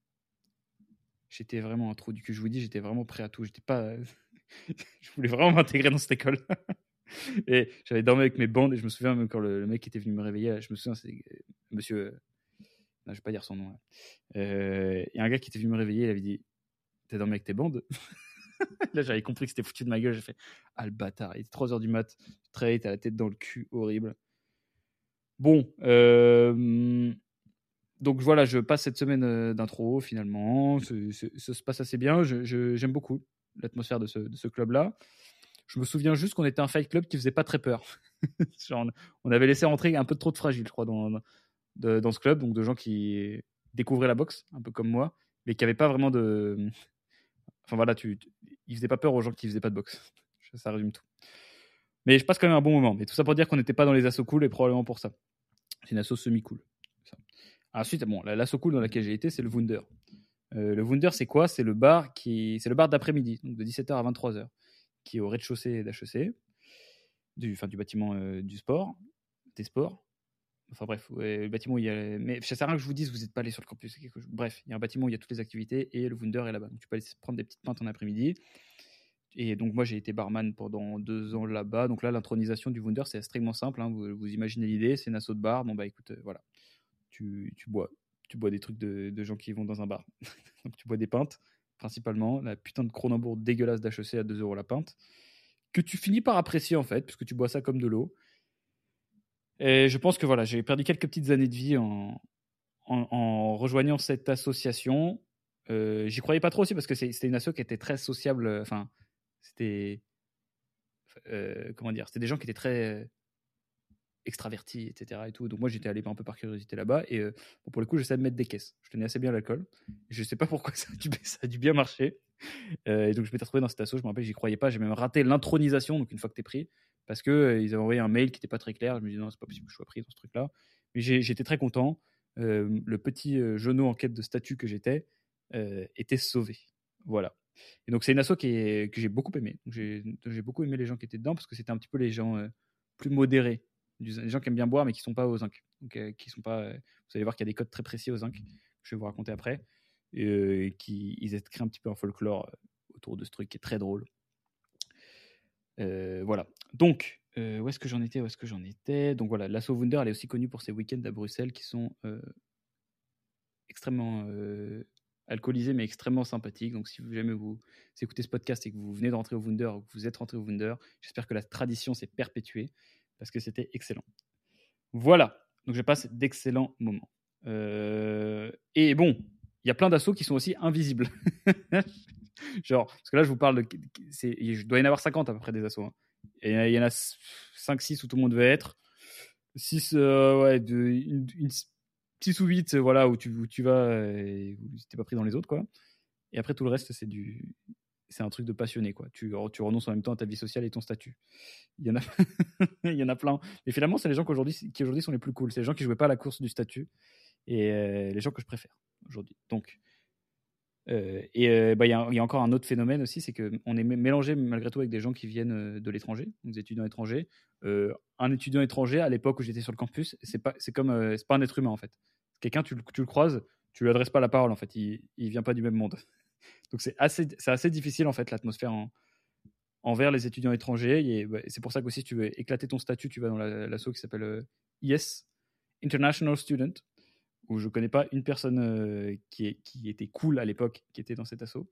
J'étais vraiment un trou du cul. Je vous dis, j'étais vraiment prêt à tout. J'étais pas. je voulais vraiment m'intégrer dans cette école. et j'avais dormi avec mes bandes. Et je me souviens, même quand le, le, mec était venu me réveiller, je me souviens, c'est euh, monsieur je je vais pas dire son nom. Euh, il y a un gars qui était venu me réveiller, il avait dit T'es dormi avec tes bandes? Là, j'avais compris que c'était foutu de ma gueule. J'ai fait Ah, le bâtard. Il était 3 h du mat. Très t'as la tête dans le cul, horrible. Bon. Euh, donc voilà, je passe cette semaine euh, d'intro finalement. Ça se passe assez bien. J'aime beaucoup l'atmosphère de ce, club-là. Je me souviens juste qu'on était un fight club qui faisait pas très peur. on avait laissé rentrer un peu trop de fragile, je crois, dans, dans ce club, donc de gens qui découvraient la boxe, un peu comme moi, mais qui n'avaient pas vraiment de. Enfin voilà, tu, ils faisaient pas peur aux gens qui faisaient pas de boxe. Ça résume tout. Mais je passe quand même un bon moment. Mais tout ça pour dire qu'on n'était pas dans les assos cool et probablement pour ça. C'est une asso semi-cool. Ensuite, bon, l'asso cool dans laquelle j'ai été, c'est le Wunder. Euh, le Wunder, c'est quoi? C'est le bar qui, c'est le bar d'après-midi, donc de 17h à 23h, qui est au rez-de-chaussée d'HEC, du, enfin, du bâtiment euh, du sport, des sports. Enfin bref, le bâtiment, il y a. Mais ça sert à rien que je vous dise, vous n'êtes pas allé sur le campus. Bref, il y a un bâtiment où il y a toutes les activités et le Wunder est là-bas. Donc tu peux aller prendre des petites pintes en après-midi. et donc moi j'ai été barman pendant deux ans là-bas. Donc là l'intronisation du Wunder c'est extrêmement simple. hein. Vous, imaginez l'idée, c'est une asso de bar. Bon bah écoute, euh, voilà, tu, tu bois, tu bois des trucs de, de gens qui vont dans un bar. donc tu bois des pintes principalement, la putain de Cronenbourg dégueulasse d'HEC à 2 euros la pinte, que tu finis par apprécier en fait, puisque tu bois ça comme de l'eau. Et je pense que voilà, j'ai perdu quelques petites années de vie en, rejoignant cette association. Euh, J'y croyais pas trop aussi parce que c'était une asso qui était très sociable. euh, Enfin, c'était. euh, comment dire C'était des gens qui étaient très extravertis, etc. Et tout. Donc moi, j'étais allé un peu par curiosité là-bas. Et pour le coup, je savais mettre des caisses. Je tenais assez bien l'alcool. Je sais pas pourquoi ça a dû, bien marcher. Et donc, je m'étais retrouvé dans cette asso. Je me rappelle, j'y croyais pas. J'ai même raté l'intronisation, donc une fois que t'es pris, parce que euh, ils avaient envoyé un mail qui n'était pas très clair. Je me dis non, c'est pas possible que je sois pris dans ce truc-là. Mais j'étais très content. Euh, le petit euh, genou en quête de statut que j'étais euh, était sauvé. Voilà. Et donc, c'est une asso que j'ai beaucoup aimé. J'ai beaucoup aimé les gens qui étaient dedans parce que c'était un petit peu les gens euh, plus modérés. Les gens qui aiment bien boire mais qui sont pas au zinc. Donc, euh, qui sont pas, euh, vous allez voir qu'il y a des codes très précis au zinc je vais vous raconter après. Et, euh, qui ils un petit peu un folklore euh, autour de ce truc qui est très drôle. Euh, voilà. Donc, euh, où est-ce que j'en étais Où est-ce que j'en étais? Donc voilà, l'Asso Wunder, est aussi connue pour ses week-ends à Bruxelles qui sont euh, extrêmement alcoolisés mais extrêmement sympathiques. Donc si jamais vous écoutez ce podcast et que vous venez de rentrer au Wunder ou que vous êtes rentré au Wunder, j'espère que la tradition s'est perpétuée parce que c'était excellent. Voilà. Donc je passe d'excellents moments. Et bon, il y a plein d'assauts qui sont aussi invisibles. Genre, parce que là, je vous parle de. Je dois y en avoir 50 à peu près des assos. hein. Et il y en a 5-6 où tout le monde veut être. 6, ouais, de, une, une- 6 ou 8, voilà, où tu, où tu vas euh, et où t'es pas pris dans les autres, quoi. Et après, tout le reste, c'est du. C'est un truc de passionné, quoi. Tu, tu renonces en même temps à ta vie sociale et ton statut. Il y en a, il y en a plein. Mais finalement, c'est les gens aujourd'hui, qui aujourd'hui sont les plus cool. C'est les gens qui jouaient pas à la course du statut et euh, les gens que je préfère aujourd'hui. Donc, euh, et euh, bah, il y, a- encore un autre phénomène aussi, c'est qu'on est mé- mélangé malgré tout avec des gens qui viennent euh, de l'étranger, des étudiants étrangers. Euh, un étudiant étranger, à l'époque où j'étais sur le campus, c'est pas, c'est c'est pas un être humain en fait. Quelqu'un, tu, tu le croises, tu lui adresses pas la parole en fait, il, il vient pas du même monde. Donc c'est assez, assez difficile en fait l'atmosphère en- envers les étudiants étrangers. Et bah, c'est pour ça que si tu veux éclater ton statut, tu vas dans la- l'asso qui s'appelle IS, International Student, où je connais pas une personne euh, qui, est, qui était cool à l'époque, qui était dans cet assaut.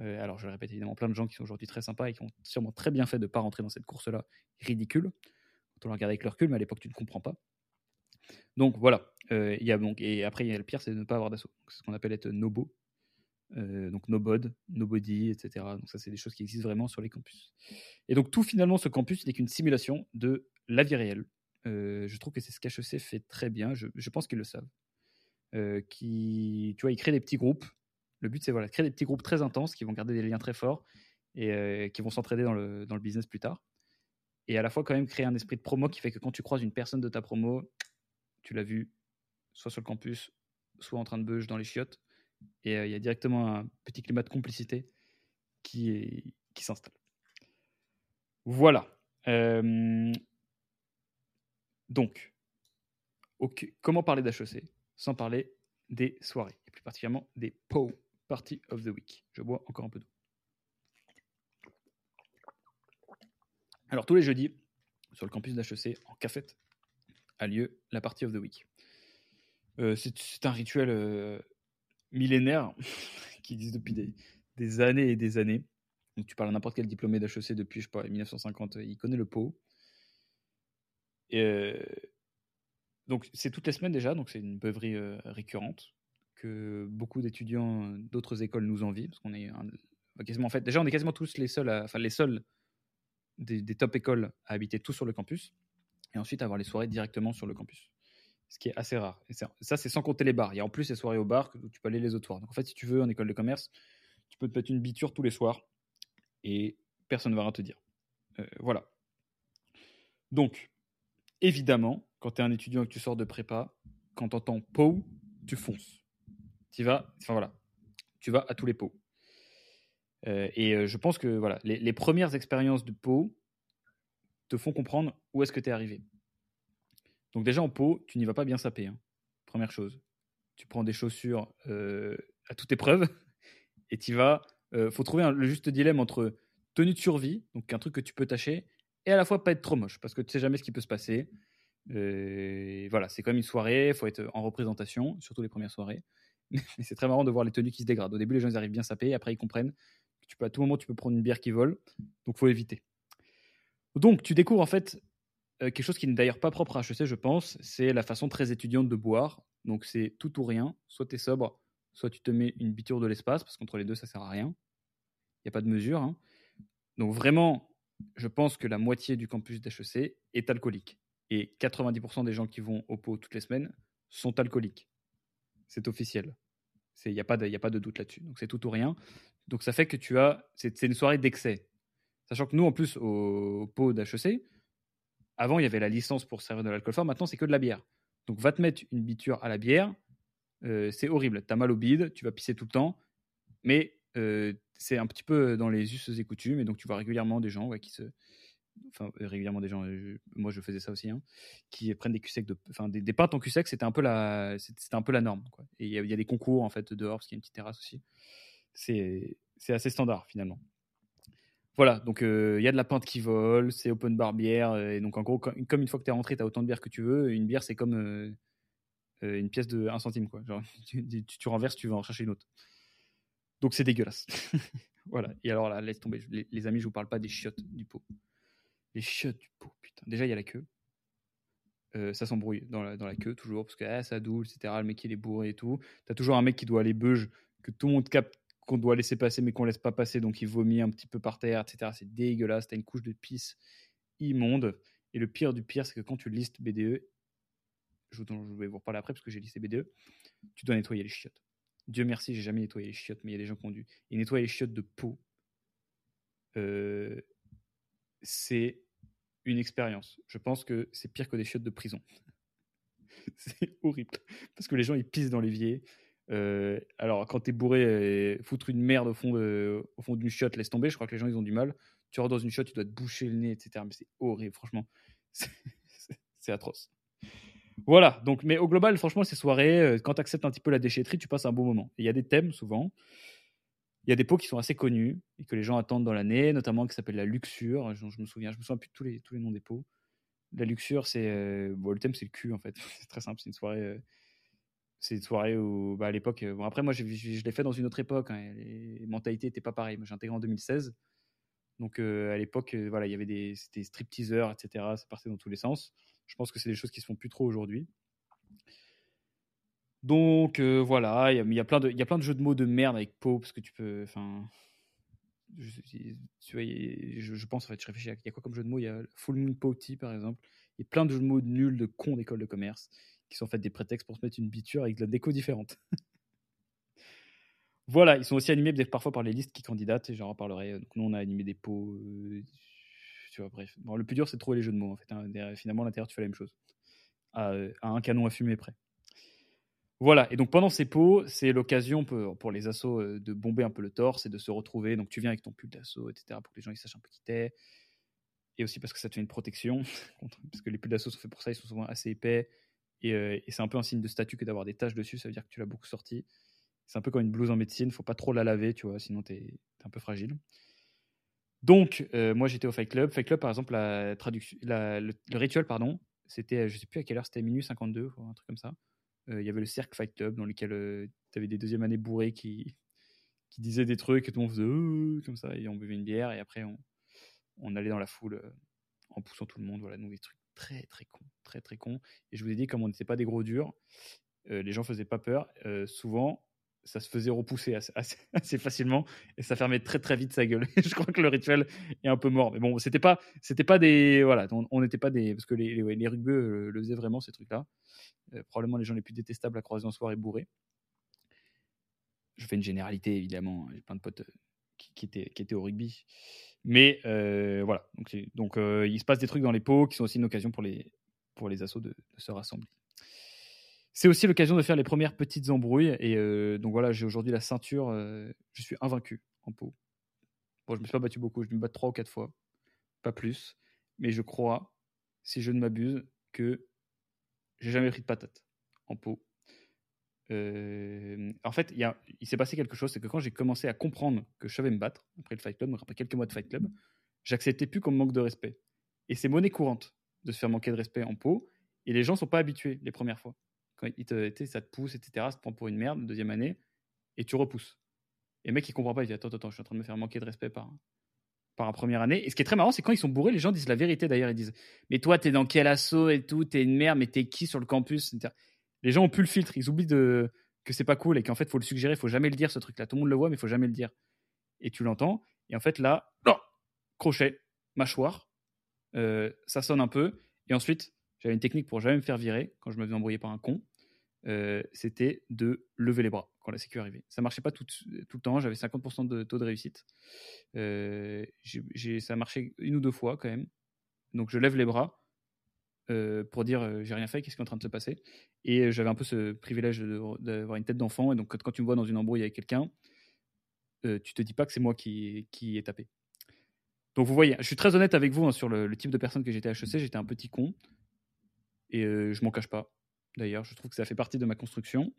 Euh, alors, je le répète évidemment, plein de gens qui sont aujourd'hui très sympas et qui ont sûrement très bien fait de ne pas rentrer dans cette course-là ridicule. Quand on la regarde avec le recul, mais à l'époque, tu ne comprends pas. Donc voilà. Euh, y a donc, et après, il y a le pire, c'est de ne pas avoir d'assaut. C'est ce qu'on appelle être nobo. Euh, donc nobod, nobody, etc. Donc ça, c'est des choses qui existent vraiment sur les campus. Et donc tout finalement, ce campus n'est qu'une simulation de la vie réelle. Je trouve que c'est ce qu'HEC fait très bien. Je, je pense qu'ils le savent. Euh, qui, tu vois, ils créent des petits groupes. Le but, c'est voilà, de créer des petits groupes très intenses qui vont garder des liens très forts et euh, qui vont s'entraider dans le, dans le business plus tard. Et à la fois, quand même, créer un esprit de promo qui fait que quand tu croises une personne de ta promo, tu l'as vu soit sur le campus, soit en train de beuge dans les chiottes. Et euh, il y a directement un petit climat de complicité qui, qui s'installe. Voilà. Donc, comment parler d'HEC sans parler des soirées, et plus particulièrement des PO, Party of the Week. Je bois encore un peu d'eau. Alors, tous les jeudis, sur le campus d'HEC, en cafette, a lieu la Party of the Week. Euh, c'est un rituel euh, millénaire qui existe depuis des, années et des années. Donc, tu parles à n'importe quel diplômé d'HEC depuis, je sais pas, 1950, il connaît le pot. Et, euh, donc, c'est toutes les semaines déjà, donc c'est une beuverie euh, récurrente que beaucoup d'étudiants d'autres écoles nous envient, parce qu'on est quasiment, en fait, déjà, on est quasiment tous les seuls, enfin, les seuls des, top écoles à habiter tous sur le campus, et ensuite avoir les soirées directement sur le campus. Ce qui est assez rare. Ça, c'est sans compter les bars. Il y a en plus les soirées au bar que tu peux aller les autres soirs. Donc, en fait, si tu veux, en école de commerce, tu peux te mettre une biture tous les soirs et personne ne va rien te dire. Euh, voilà. Donc, évidemment, quand tu es un étudiant et que tu sors de prépa, quand tu entends PO, tu fonces. Tu vas, enfin voilà, tu vas à tous les pots. Euh, et euh, je pense que voilà, les, premières expériences de PO te font comprendre où est-ce que tu es arrivé. Donc déjà en pot, tu n'y vas pas bien sapé. hein. Première chose. Tu prends des chaussures euh, à toute épreuve et tu vas. euh, faut trouver un- le juste dilemme entre tenue de survie, donc un truc que tu peux tâcher, et à la fois pas être trop moche, parce que tu sais jamais ce qui peut se passer. Euh, voilà, c'est comme une soirée, il faut être en représentation, surtout les premières soirées. C'est très marrant de voir les tenues qui se dégradent. Au début, les gens ils arrivent bien sapés, après ils comprennent que tu peux, à tout moment tu peux prendre une bière qui vole, donc faut éviter. Donc tu découvres en fait euh, quelque chose qui n'est d'ailleurs pas propre à HEC, je pense, c'est la façon très étudiante de boire. Donc c'est tout ou rien, soit tu es sobre, soit tu te mets une biture de l'espace, parce qu'entre les deux ça sert à rien. Il n'y a pas de mesure. Hein. Donc vraiment, je pense que la moitié du campus d'HEC est alcoolique. Et 90% des gens qui vont au pot toutes les semaines sont alcooliques. C'est officiel. Il n'y a, pas de, a pas doute là-dessus. Donc c'est tout ou rien. Donc ça fait que tu as. C'est une soirée d'excès. Sachant que nous, en plus, au, pot d'HEC, avant, il y avait la licence pour servir de l'alcool fort. Maintenant, c'est que de la bière. Donc va te mettre une biture à la bière. Euh, c'est horrible. Tu as mal au bide, tu vas pisser tout le temps. Mais c'est un petit peu dans les us et coutumes. Et donc tu vois régulièrement des gens qui se enfin régulièrement des gens, euh, moi je faisais ça aussi, hein, qui prennent des cul de, enfin des, pintes en cul c'était un peu la, c'était un peu la norme. Et il y, a des concours en fait dehors parce qu'il y a une petite terrasse aussi. C'est, assez standard finalement. Voilà, donc euh, il y a de la pinte qui vole, c'est open bar bière, euh, et donc en gros, comme une fois que tu es rentré, tu as autant de bière que tu veux. Une bière, c'est comme une pièce de 1 centime, quoi. Genre, tu, renverses, tu vas en chercher une autre. Donc c'est dégueulasse. voilà, et alors là, laisse tomber, les, les, amis, je vous parle pas des chiottes du pot. Les chiottes du pot, putain. Déjà, il y a la queue. Euh, ça s'embrouille dans la, dans la queue, toujours, parce que ah, ça doule, etc. Le mec, il est bourré et tout. T'as toujours un mec qui doit aller beuge, que tout le monde capte qu'on doit laisser passer, mais qu'on laisse pas passer, donc il vomit un petit peu par terre, etc. C'est dégueulasse. T'as une couche de pisse immonde. Et le pire du pire, c'est que quand tu listes BDE, je, vais vous reparler après parce que j'ai listé BDE, tu dois nettoyer les chiottes. Dieu merci, j'ai jamais nettoyé les chiottes, mais il y a des gens qui ont dû. Et nettoyer les chiottes de peau, euh, c'est une expérience. Je pense que c'est pire que des chiottes de prison. c'est horrible. Parce que les gens, ils pissent dans l'évier. Euh, alors, quand t'es bourré, foutre une merde au fond, de, au fond d'une chiotte, laisse tomber. Je crois que les gens, ils ont du mal. Tu rentres dans une chiotte, tu dois te boucher le nez, etc. Mais c'est horrible, franchement. C'est atroce. Voilà, donc, mais au global, franchement, ces soirées, euh, quand tu acceptes un petit peu la déchetterie, tu passes un bon moment. Il y a des thèmes souvent. Il y a des pots qui sont assez connus et que les gens attendent dans l'année, notamment qui s'appelle la Luxure. Je, je, me souviens, je me souviens plus de tous les, tous les noms des pots. La Luxure, c'est euh, bon, le thème, c'est le cul en fait. c'est très simple. C'est une soirée. Euh, c'est une soirée où, bah, à l'époque, bon, après, moi, je, l'ai fait dans une autre époque. Hein, les mentalités n'étaient pas pareilles. Moi, j'ai intégré en 2016. Donc, à l'époque, voilà, il y avait des, des strip teasers, etc. Ça partait dans tous les sens. Je pense que c'est des choses qui se font plus trop aujourd'hui. Donc euh, voilà, il y, a plein de, de jeux de mots de merde avec Po parce que tu peux, enfin, je, je, pense en fait, je réfléchis, il y a quoi comme jeu de mots? Il y a Full Moon Potty par exemple. Il y a plein de jeux de mots nuls de cons d'école de commerce qui sont en fait des prétextes pour se mettre une biture avec de la déco différente. voilà, ils sont aussi animés parfois par les listes qui candidatent et j'en reparlerai. Donc nous on a animé des pots, euh, bref. Le plus dur c'est de trouver les jeux de mots en fait. Hein. Finalement à l'intérieur tu fais la même chose, à, un canon à fumer près. Voilà, et donc pendant ces pots, c'est l'occasion pour, les assos euh, de bomber un peu le torse et de se retrouver. Donc tu viens avec ton pull d'assaut, etc., pour que les gens ils sachent un peu qui t'es. Et aussi parce que ça te fait une protection, parce que les pulls d'assaut sont faits pour ça, ils sont souvent assez épais. Euh, et, c'est un peu un signe de statut que d'avoir des taches dessus, ça veut dire que tu l'as beaucoup sorti. C'est un peu comme une blouse en médecine, faut pas trop la laver, tu vois, sinon tu es, un peu fragile. Donc, euh, moi j'étais au Fight Club. Fight Club, par exemple, la traduction, le, rituel, pardon, c'était, je sais plus à quelle heure, c'était minuit 52, ou un truc comme ça. Euh, il y avait le Cercle Fight Club dans lequel euh, tu avais des deuxième années bourrés qui, qui disaient des trucs et tout le monde faisait «Euh», comme ça et on buvait une bière et après on, on allait dans la foule en poussant tout le monde. Voilà, nous des trucs très très cons, très très cons. Et je vous ai dit, comme on n'était pas des gros durs, les gens faisaient pas peur. souvent, ça se faisait repousser assez, facilement et ça fermait très très vite sa gueule. je crois que le rituel est un peu mort. Mais bon, c'était pas, c'était pas des, voilà, on n'était pas des, parce que les, les, les le faisaient vraiment ces trucs-là. Euh, probablement les gens les plus détestables à croiser en soirée bourrés. Je fais une généralité évidemment. Hein, j'ai plein de potes euh, qui, étaient, qui étaient au rugby. Mais euh, voilà, donc, donc il se passe des trucs dans les pots qui sont aussi une occasion pour les, pour les assos de se rassembler. C'est aussi l'occasion de faire les premières petites embrouilles. Et euh, donc voilà, j'ai aujourd'hui la ceinture. Euh, je suis invaincu en pot. Bon, je me suis pas battu beaucoup. Je me bats trois ou quatre fois, pas plus. Mais je crois, si je ne m'abuse, que j'ai jamais pris de patate en pot. euh, en fait, il, s'est passé quelque chose, c'est que quand j'ai commencé à comprendre que je savais me battre, après le Fight Club, après quelques mois de Fight Club, j'acceptais plus comme manque de respect. Et c'est monnaie courante de se faire manquer de respect en pot, et les gens sont pas habitués les premières fois. Quand ils te, ça te pousse, etc., ça te prend pour une merde, deuxième année, et tu repousses. Et le mec, il comprend pas, il dit Attends, attends, je suis en train de me faire manquer de respect par, par la première année. Et ce qui est très marrant, c'est quand ils sont bourrés, les gens disent la vérité d'ailleurs. Ils disent Mais toi, t'es dans quel assaut et tout, t'es une merde, mais t'es qui sur le campus Les gens ont plus le filtre, ils oublient de, que c'est pas cool et qu'en fait, faut le suggérer, faut jamais le dire ce truc-là. Tout le monde le voit, mais faut jamais le dire. Et tu l'entends. Et en fait, là, crochet, mâchoire, euh, ça sonne un peu. Et ensuite, j'avais une technique pour jamais me faire virer quand je me faisais embrouiller par un con. Euh, c'était de lever les bras quand la sécu arrivait. Ça marchait pas tout, le temps, j'avais 50% de taux de réussite. Euh, ça marchait une ou deux fois quand même. Donc je lève les bras euh, pour dire j'ai rien fait, qu'est-ce qui est en train de se passer? Et j'avais un peu ce privilège d'avoir une tête d'enfant. Et donc quand tu me vois dans une embrouille avec quelqu'un, tu te dis pas que c'est moi qui, ai tapé. Donc vous voyez, je suis très honnête avec vous hein, sur le, le, type de personne que j'étais HEC. J'étais un petit con. Et je m'en cache pas d'ailleurs. Je trouve que ça fait partie de ma construction.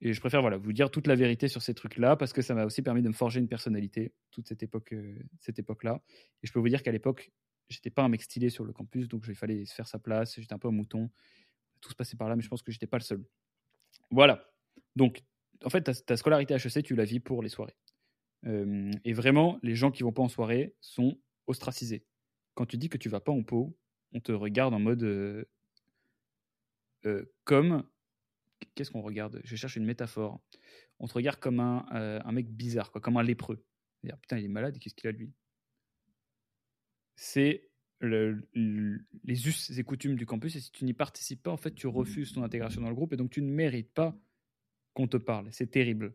Et je préfère voilà, vous dire toute la vérité sur ces trucs-là, parce que ça m'a aussi permis de me forger une personnalité, toute cette époque, euh, cette époque-là. Et je peux vous dire qu'à l'époque, j'étais pas un mec stylé sur le campus, donc il fallait se faire sa place, j'étais un peu un mouton. Tout se passait par là, mais je pense que j'étais pas le seul. Voilà. Donc, en fait, ta, scolarité HEC, tu la vis pour les soirées. Euh, et vraiment, les gens qui vont pas en soirée sont ostracisés. Quand tu dis que tu vas pas en pot, on te regarde en mode euh, euh, comme. Qu'est-ce qu'on regarde? Je cherche une métaphore. On te regarde comme un, euh, mec bizarre, comme un lépreux. Putain, il est malade, qu'est-ce qu'il a lui? C'est le, les us et coutumes du campus, et si tu n'y participes pas, en fait, tu refuses ton intégration dans le groupe, et donc tu ne mérites pas qu'on te parle. C'est terrible.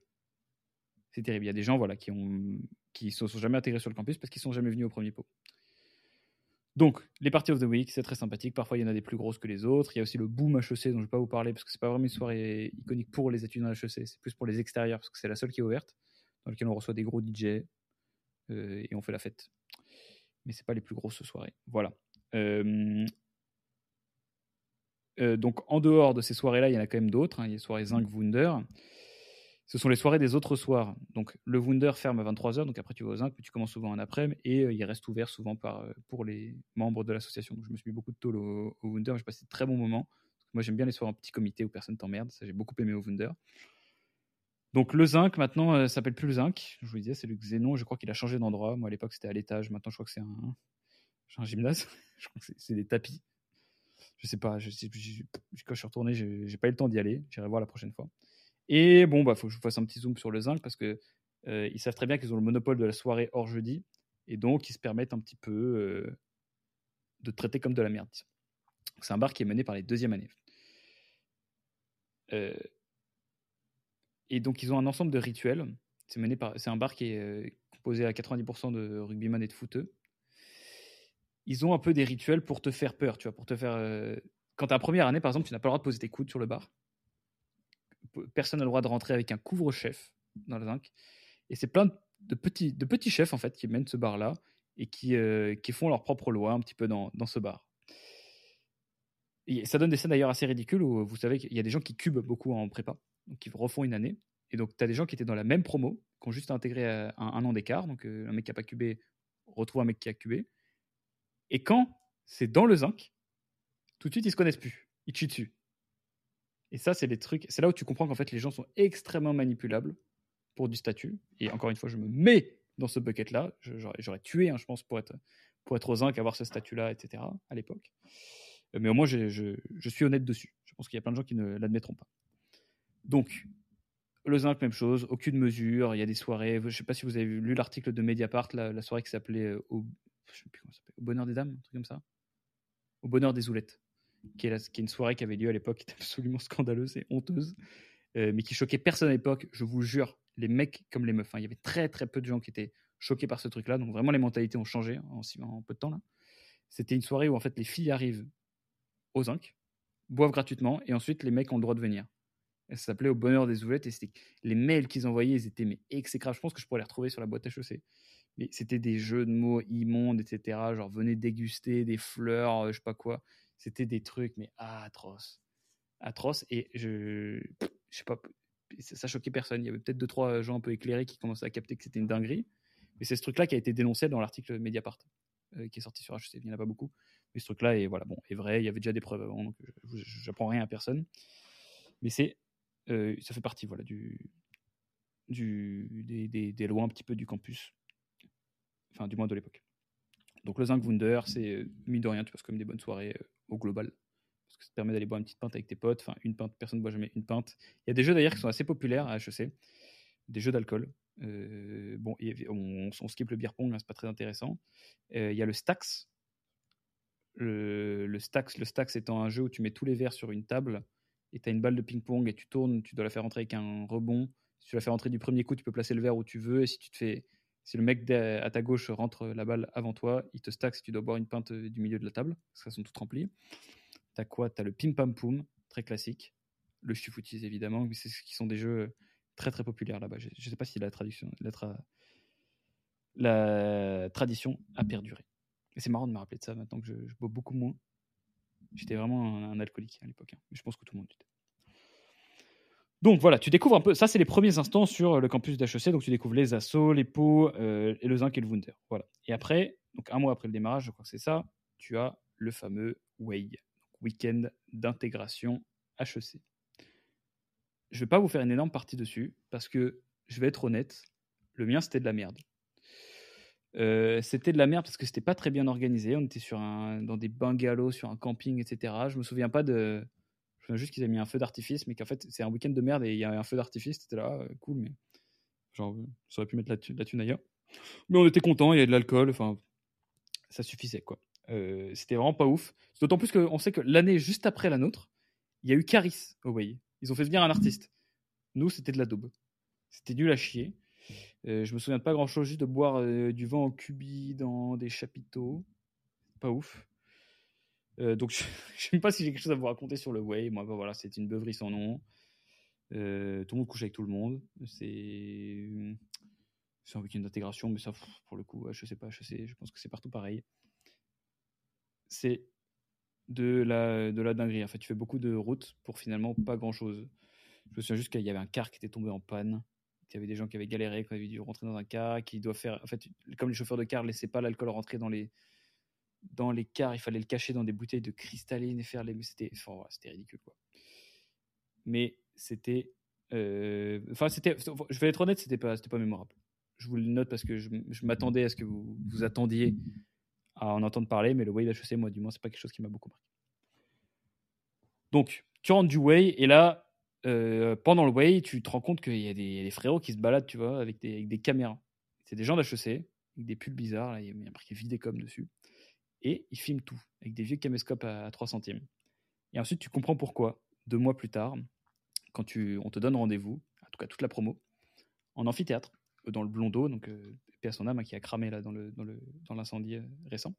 C'est terrible. Il y a des gens voilà, qui ne qui sont, sont jamais intégrés sur le campus parce qu'ils sont jamais venus au premier pot. Donc, les parties of the week, c'est très sympathique. Parfois, il y en a des plus grosses que les autres. Il y a aussi le boom HEC dont je ne vais pas vous parler parce que c'est pas vraiment une soirée iconique pour les étudiants HEC. C'est plus pour les extérieurs parce que c'est la seule qui est ouverte, dans laquelle on reçoit des gros DJ euh, et on fait la fête. Mais c'est pas les plus grosses soirées. Voilà. Euh, euh, donc, en dehors de ces soirées-là, il y en a quand même d'autres. Hein. Il y a les soirées Zinc Wunder ce sont les soirées des autres soirs. Donc le Wunder ferme à 23h, donc après tu vas aux Zinc, mais tu commences souvent en après-midi, et euh, il reste ouvert souvent euh, pour les membres de l'association. je me suis mis beaucoup de tôle au, Wunder, j'ai passé de très bons moments. Moi j'aime bien les soirées en petit comité où personne t'emmerde, ça j'ai beaucoup aimé au Wunder. Donc le Zinc maintenant euh, s'appelle plus le Zinc, je vous le disais, c'est le Xénon, je crois qu'il a changé d'endroit. Moi à l'époque c'était à l'étage, maintenant je crois que c'est un, un gymnase, je crois que c'est des tapis. Je sais pas, je, quand je suis retourné, j'ai pas eu le temps d'y aller, j'irai voir la prochaine fois. Et bon, bah, faut que je vous fasse un petit zoom sur le zinc parce que euh, ils savent très bien qu'ils ont le monopole de la soirée hors jeudi et donc ils se permettent un petit peu euh, de traiter comme de la merde. C'est un bar qui est mené par les deuxièmes années. Euh, et donc ils ont un ensemble de rituels. C'est mené par, c'est un bar qui est composé à 90% de rugbyman et de footeux. Ils ont un peu des rituels pour te faire peur, tu vois, pour te faire. Quand tu es en première année, par exemple, tu n'as pas le droit de poser tes coudes sur le bar personne n'a le droit de rentrer avec un couvre-chef dans le zinc. Et c'est plein de petits, de petits chefs en fait qui mènent ce bar-là et qui, euh, qui font leur propre loi un petit peu dans, dans ce bar. Et ça donne des scènes d'ailleurs assez ridicules où vous savez qu'il y a des gens qui cubent beaucoup en prépa, donc qui refont une année. Et donc tu as des gens qui étaient dans la même promo, qui ont juste intégré un, un an d'écart. Donc euh, un mec qui n'a pas cubé retrouve un mec qui a cubé. Et quand c'est dans le zinc, tout de suite ils se connaissent plus. Ils tuent dessus. Et ça, c'est les trucs. C'est là où tu comprends qu'en fait, les gens sont extrêmement manipulables pour du statut. Et encore une fois, je me mets dans ce bucket-là. J'aurais tué, hein, je pense, pour être, pour être aux zinc, avoir ce statut-là, etc. à l'époque. Euh, mais au moins, je, je, suis honnête dessus. Je pense qu'il y a plein de gens qui ne l'admettront pas. Donc, le zinc, même chose, aucune mesure. Il y a des soirées. Je ne sais pas si vous avez lu l'article de Mediapart, la, soirée qui s'appelait euh, au, au bonheur des dames, un truc comme ça? Au bonheur des oulettes qui est, une soirée qui avait lieu à l'époque, qui était absolument scandaleuse et honteuse, euh, mais qui choquait personne à l'époque. Je vous jure, les mecs comme les meufs. Hein. Il y avait très très peu de gens qui étaient choqués par ce truc-là. Donc vraiment, les mentalités ont changé en, en peu de temps. là. C'était une soirée où en fait les filles arrivent aux zinc, boivent gratuitement, et ensuite les mecs ont le droit de venir. ça s'appelait Au bonheur des oulettes, et c'était les mails qu'ils envoyaient, ils étaient mais exécrables. Je pense que je pourrais les retrouver sur la boîte HEC. Mais c'était des jeux de mots immondes, etc. Genre venez déguster des fleurs, euh, je sais pas quoi. C'était des trucs, mais atroces. Atroces. Et je... je sais pas, ça, choquait personne. Il y avait peut-être deux, trois gens un peu éclairés qui commençaient à capter que c'était une dinguerie. Mais c'est ce truc-là qui a été dénoncé dans l'article Mediapart, euh, qui est sorti sur HEC. Il n'y en a pas beaucoup. Mais ce truc-là est, voilà, bon, est vrai. Il y avait déjà des preuves avant, donc j'apprends rien à personne. Mais c'est, euh, ça fait partie voilà, du, du, des, des, lois un petit peu du campus. Enfin, du moins de l'époque. Donc le Zinc Wunder, c'est euh, mis de rien, tu passes comme des bonnes soirées au global. Parce que ça te permet d'aller boire une petite pinte avec tes potes. Enfin, une pinte, personne ne boit jamais une pinte. Il y a des jeux d'ailleurs qui sont assez populaires à HEC. Des jeux d'alcool. Euh, bon, on, on, skip le beer pong, c'est pas très intéressant. Euh, il y a le Stax. Le, le, Stax, le Stax étant un jeu où tu mets tous les verres sur une table et tu as une balle de ping-pong et tu tournes, tu dois la faire rentrer avec un rebond. Si tu la fais rentrer du premier coup, tu peux placer le verre où tu veux. Et si tu te fais, si le mec à ta gauche rentre la balle avant toi, il te stack si tu dois boire une pinte du milieu de la table, parce qu'elles sont toutes remplies. T'as quoi? T'as le pim pam poum, très classique. Le chufoutis évidemment, mais c'est ce qui sont des jeux très très populaire là-bas. Je ne sais pas si la, traduction, la tradition a perduré. Et c'est marrant de me rappeler de ça maintenant que je, bois beaucoup moins. J'étais vraiment un, alcoolique à l'époque. Hein. Je pense que tout le monde l'était. Donc voilà, tu découvres un peu. Ça, c'est les premiers instants sur le campus d'HEC. Donc tu découvres les assauts, les pots, euh, et le zinc et le wunder. Voilà. Et après, donc un mois après le démarrage, je crois que c'est ça, tu as le fameux WAY, Week-end d'intégration HEC je vais pas vous faire une énorme partie dessus parce que je vais être honnête, le mien c'était de la merde. Euh, c'était de la merde parce que c'était pas très bien organisé. On était sur dans des bungalows, sur un camping, etc. Je me souviens pas de. Juste qu'ils avaient mis un feu d'artifice, mais qu'en fait c'est un week-end de merde et il y avait un feu d'artifice. C'était là, euh, cool, mais genre, ça aurait pu mettre la, la thune ailleurs. Mais on était content, il y avait de l'alcool, enfin, ça suffisait quoi. Euh, c'était vraiment pas ouf. D'autant plus qu'on sait que l'année juste après la nôtre, il y a eu Caris au Way. Ils ont fait venir un artiste. Nous, c'était de la daube. C'était nul à chier. Euh, je me souviens de pas grand chose, juste de boire euh, du vent en cubi dans des chapiteaux. Pas ouf. Euh, donc, je ne sais pas si j'ai quelque chose à vous raconter sur le Way. Moi, bah, voilà, c'est une beuverie sans nom. tout le monde couche avec tout le monde. C'est c'est un week-end d'intégration, mais ça, pour le coup, je sais pas, je pense que c'est partout pareil. C'est de la, de la dinguerie. En fait, tu fais beaucoup de routes pour finalement pas grand-chose. Je me souviens juste qu'il y avait un car qui était tombé en panne. Il y avait des gens qui avaient galéré, qui avaient dû rentrer dans un car, qui doivent faire. En fait, comme les chauffeurs de car ne laissaient pas l'alcool rentrer dans les, dans les cars, il fallait le cacher dans des bouteilles de cristalline et faire les. C'était enfin, c'était ridicule, quoi. Mais c'était. Euh, enfin, c'était. Je vais être honnête, c'était pas, pas mémorable. Je vous le note parce que je, je m'attendais à ce que vous vous attendiez à en entendre parler, mais le Way d'HEC, moi, du moins, c'est pas quelque chose qui m'a beaucoup marqué. Donc, tu rentres du Way, et là, euh, pendant le Way, tu te rends compte qu'il y, a des frérots qui se baladent, tu vois, avec des, avec des caméras. C'est des gens d'HEC, avec des pulls bizarres, il y a marqué Vidécom dessus. Et ils filment tout, avec des vieux caméscopes à, 3 centimes. Et ensuite, tu comprends pourquoi, deux mois plus tard, quand tu, on te donne rendez-vous, en tout cas toute la promo, en amphithéâtre, dans le Blondeau, donc euh, à son âme, hein, qui a cramé là dans le dans l'incendie euh, récent.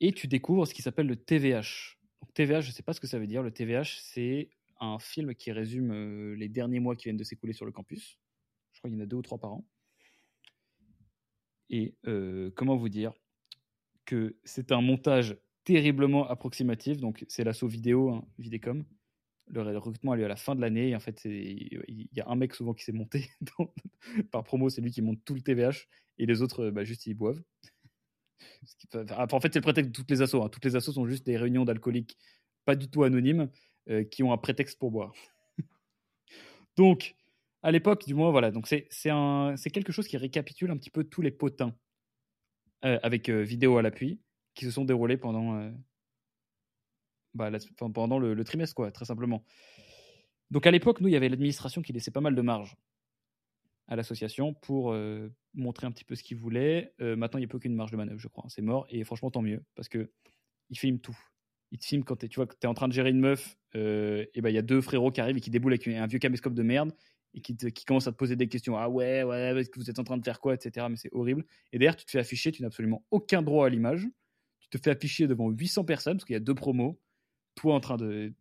Et tu découvres ce qui s'appelle le TVH. TVH, je ne sais pas ce que ça veut dire. Le TVH, c'est un film qui résume euh, les derniers mois qui viennent de s'écouler sur le campus. Je crois qu'il y en a deux ou trois par an. Et euh, comment vous dire que c'est un montage terriblement approximatif. Donc c'est l'assaut vidéo, hein, Vidécom, le recrutement a lieu à la fin de l'année. En fait, il y a un mec souvent qui s'est monté par promo, c'est lui qui monte tout le TVH et les autres, bah, juste ils boivent. en fait, c'est le prétexte de toutes les assos. Hein. Toutes les assos sont juste des réunions d'alcooliques pas du tout anonymes euh, qui ont un prétexte pour boire. donc, à l'époque, du moins, voilà. Donc, c'est quelque chose qui récapitule un petit peu tous les potins euh, avec euh, vidéo à l'appui qui se sont déroulés pendant bah, pendant le, trimestre, quoi, très simplement. Donc à l'époque, nous, il y avait l'administration qui laissait pas mal de marge à l'association pour euh, montrer un petit peu ce qu'ils voulaient. Euh, maintenant, il n'y a plus aucune marge de manœuvre, je crois. C'est mort. Et franchement, tant mieux. Parce que ils filment tout. Ils te filment quand tu vois, es en train de gérer une meuf. Euh, et ben il y a deux frérots qui arrivent et qui déboulent avec un vieux caméscope de merde. Et qui, qui commencent à te poser des questions. Ah ouais, est-ce que vous êtes en train de faire quoi, etc. Mais c'est horrible. Et derrière, tu te fais afficher. Tu n'as absolument aucun droit à l'image. Tu te fais afficher devant 800 personnes parce qu'il y a deux promos toi en train de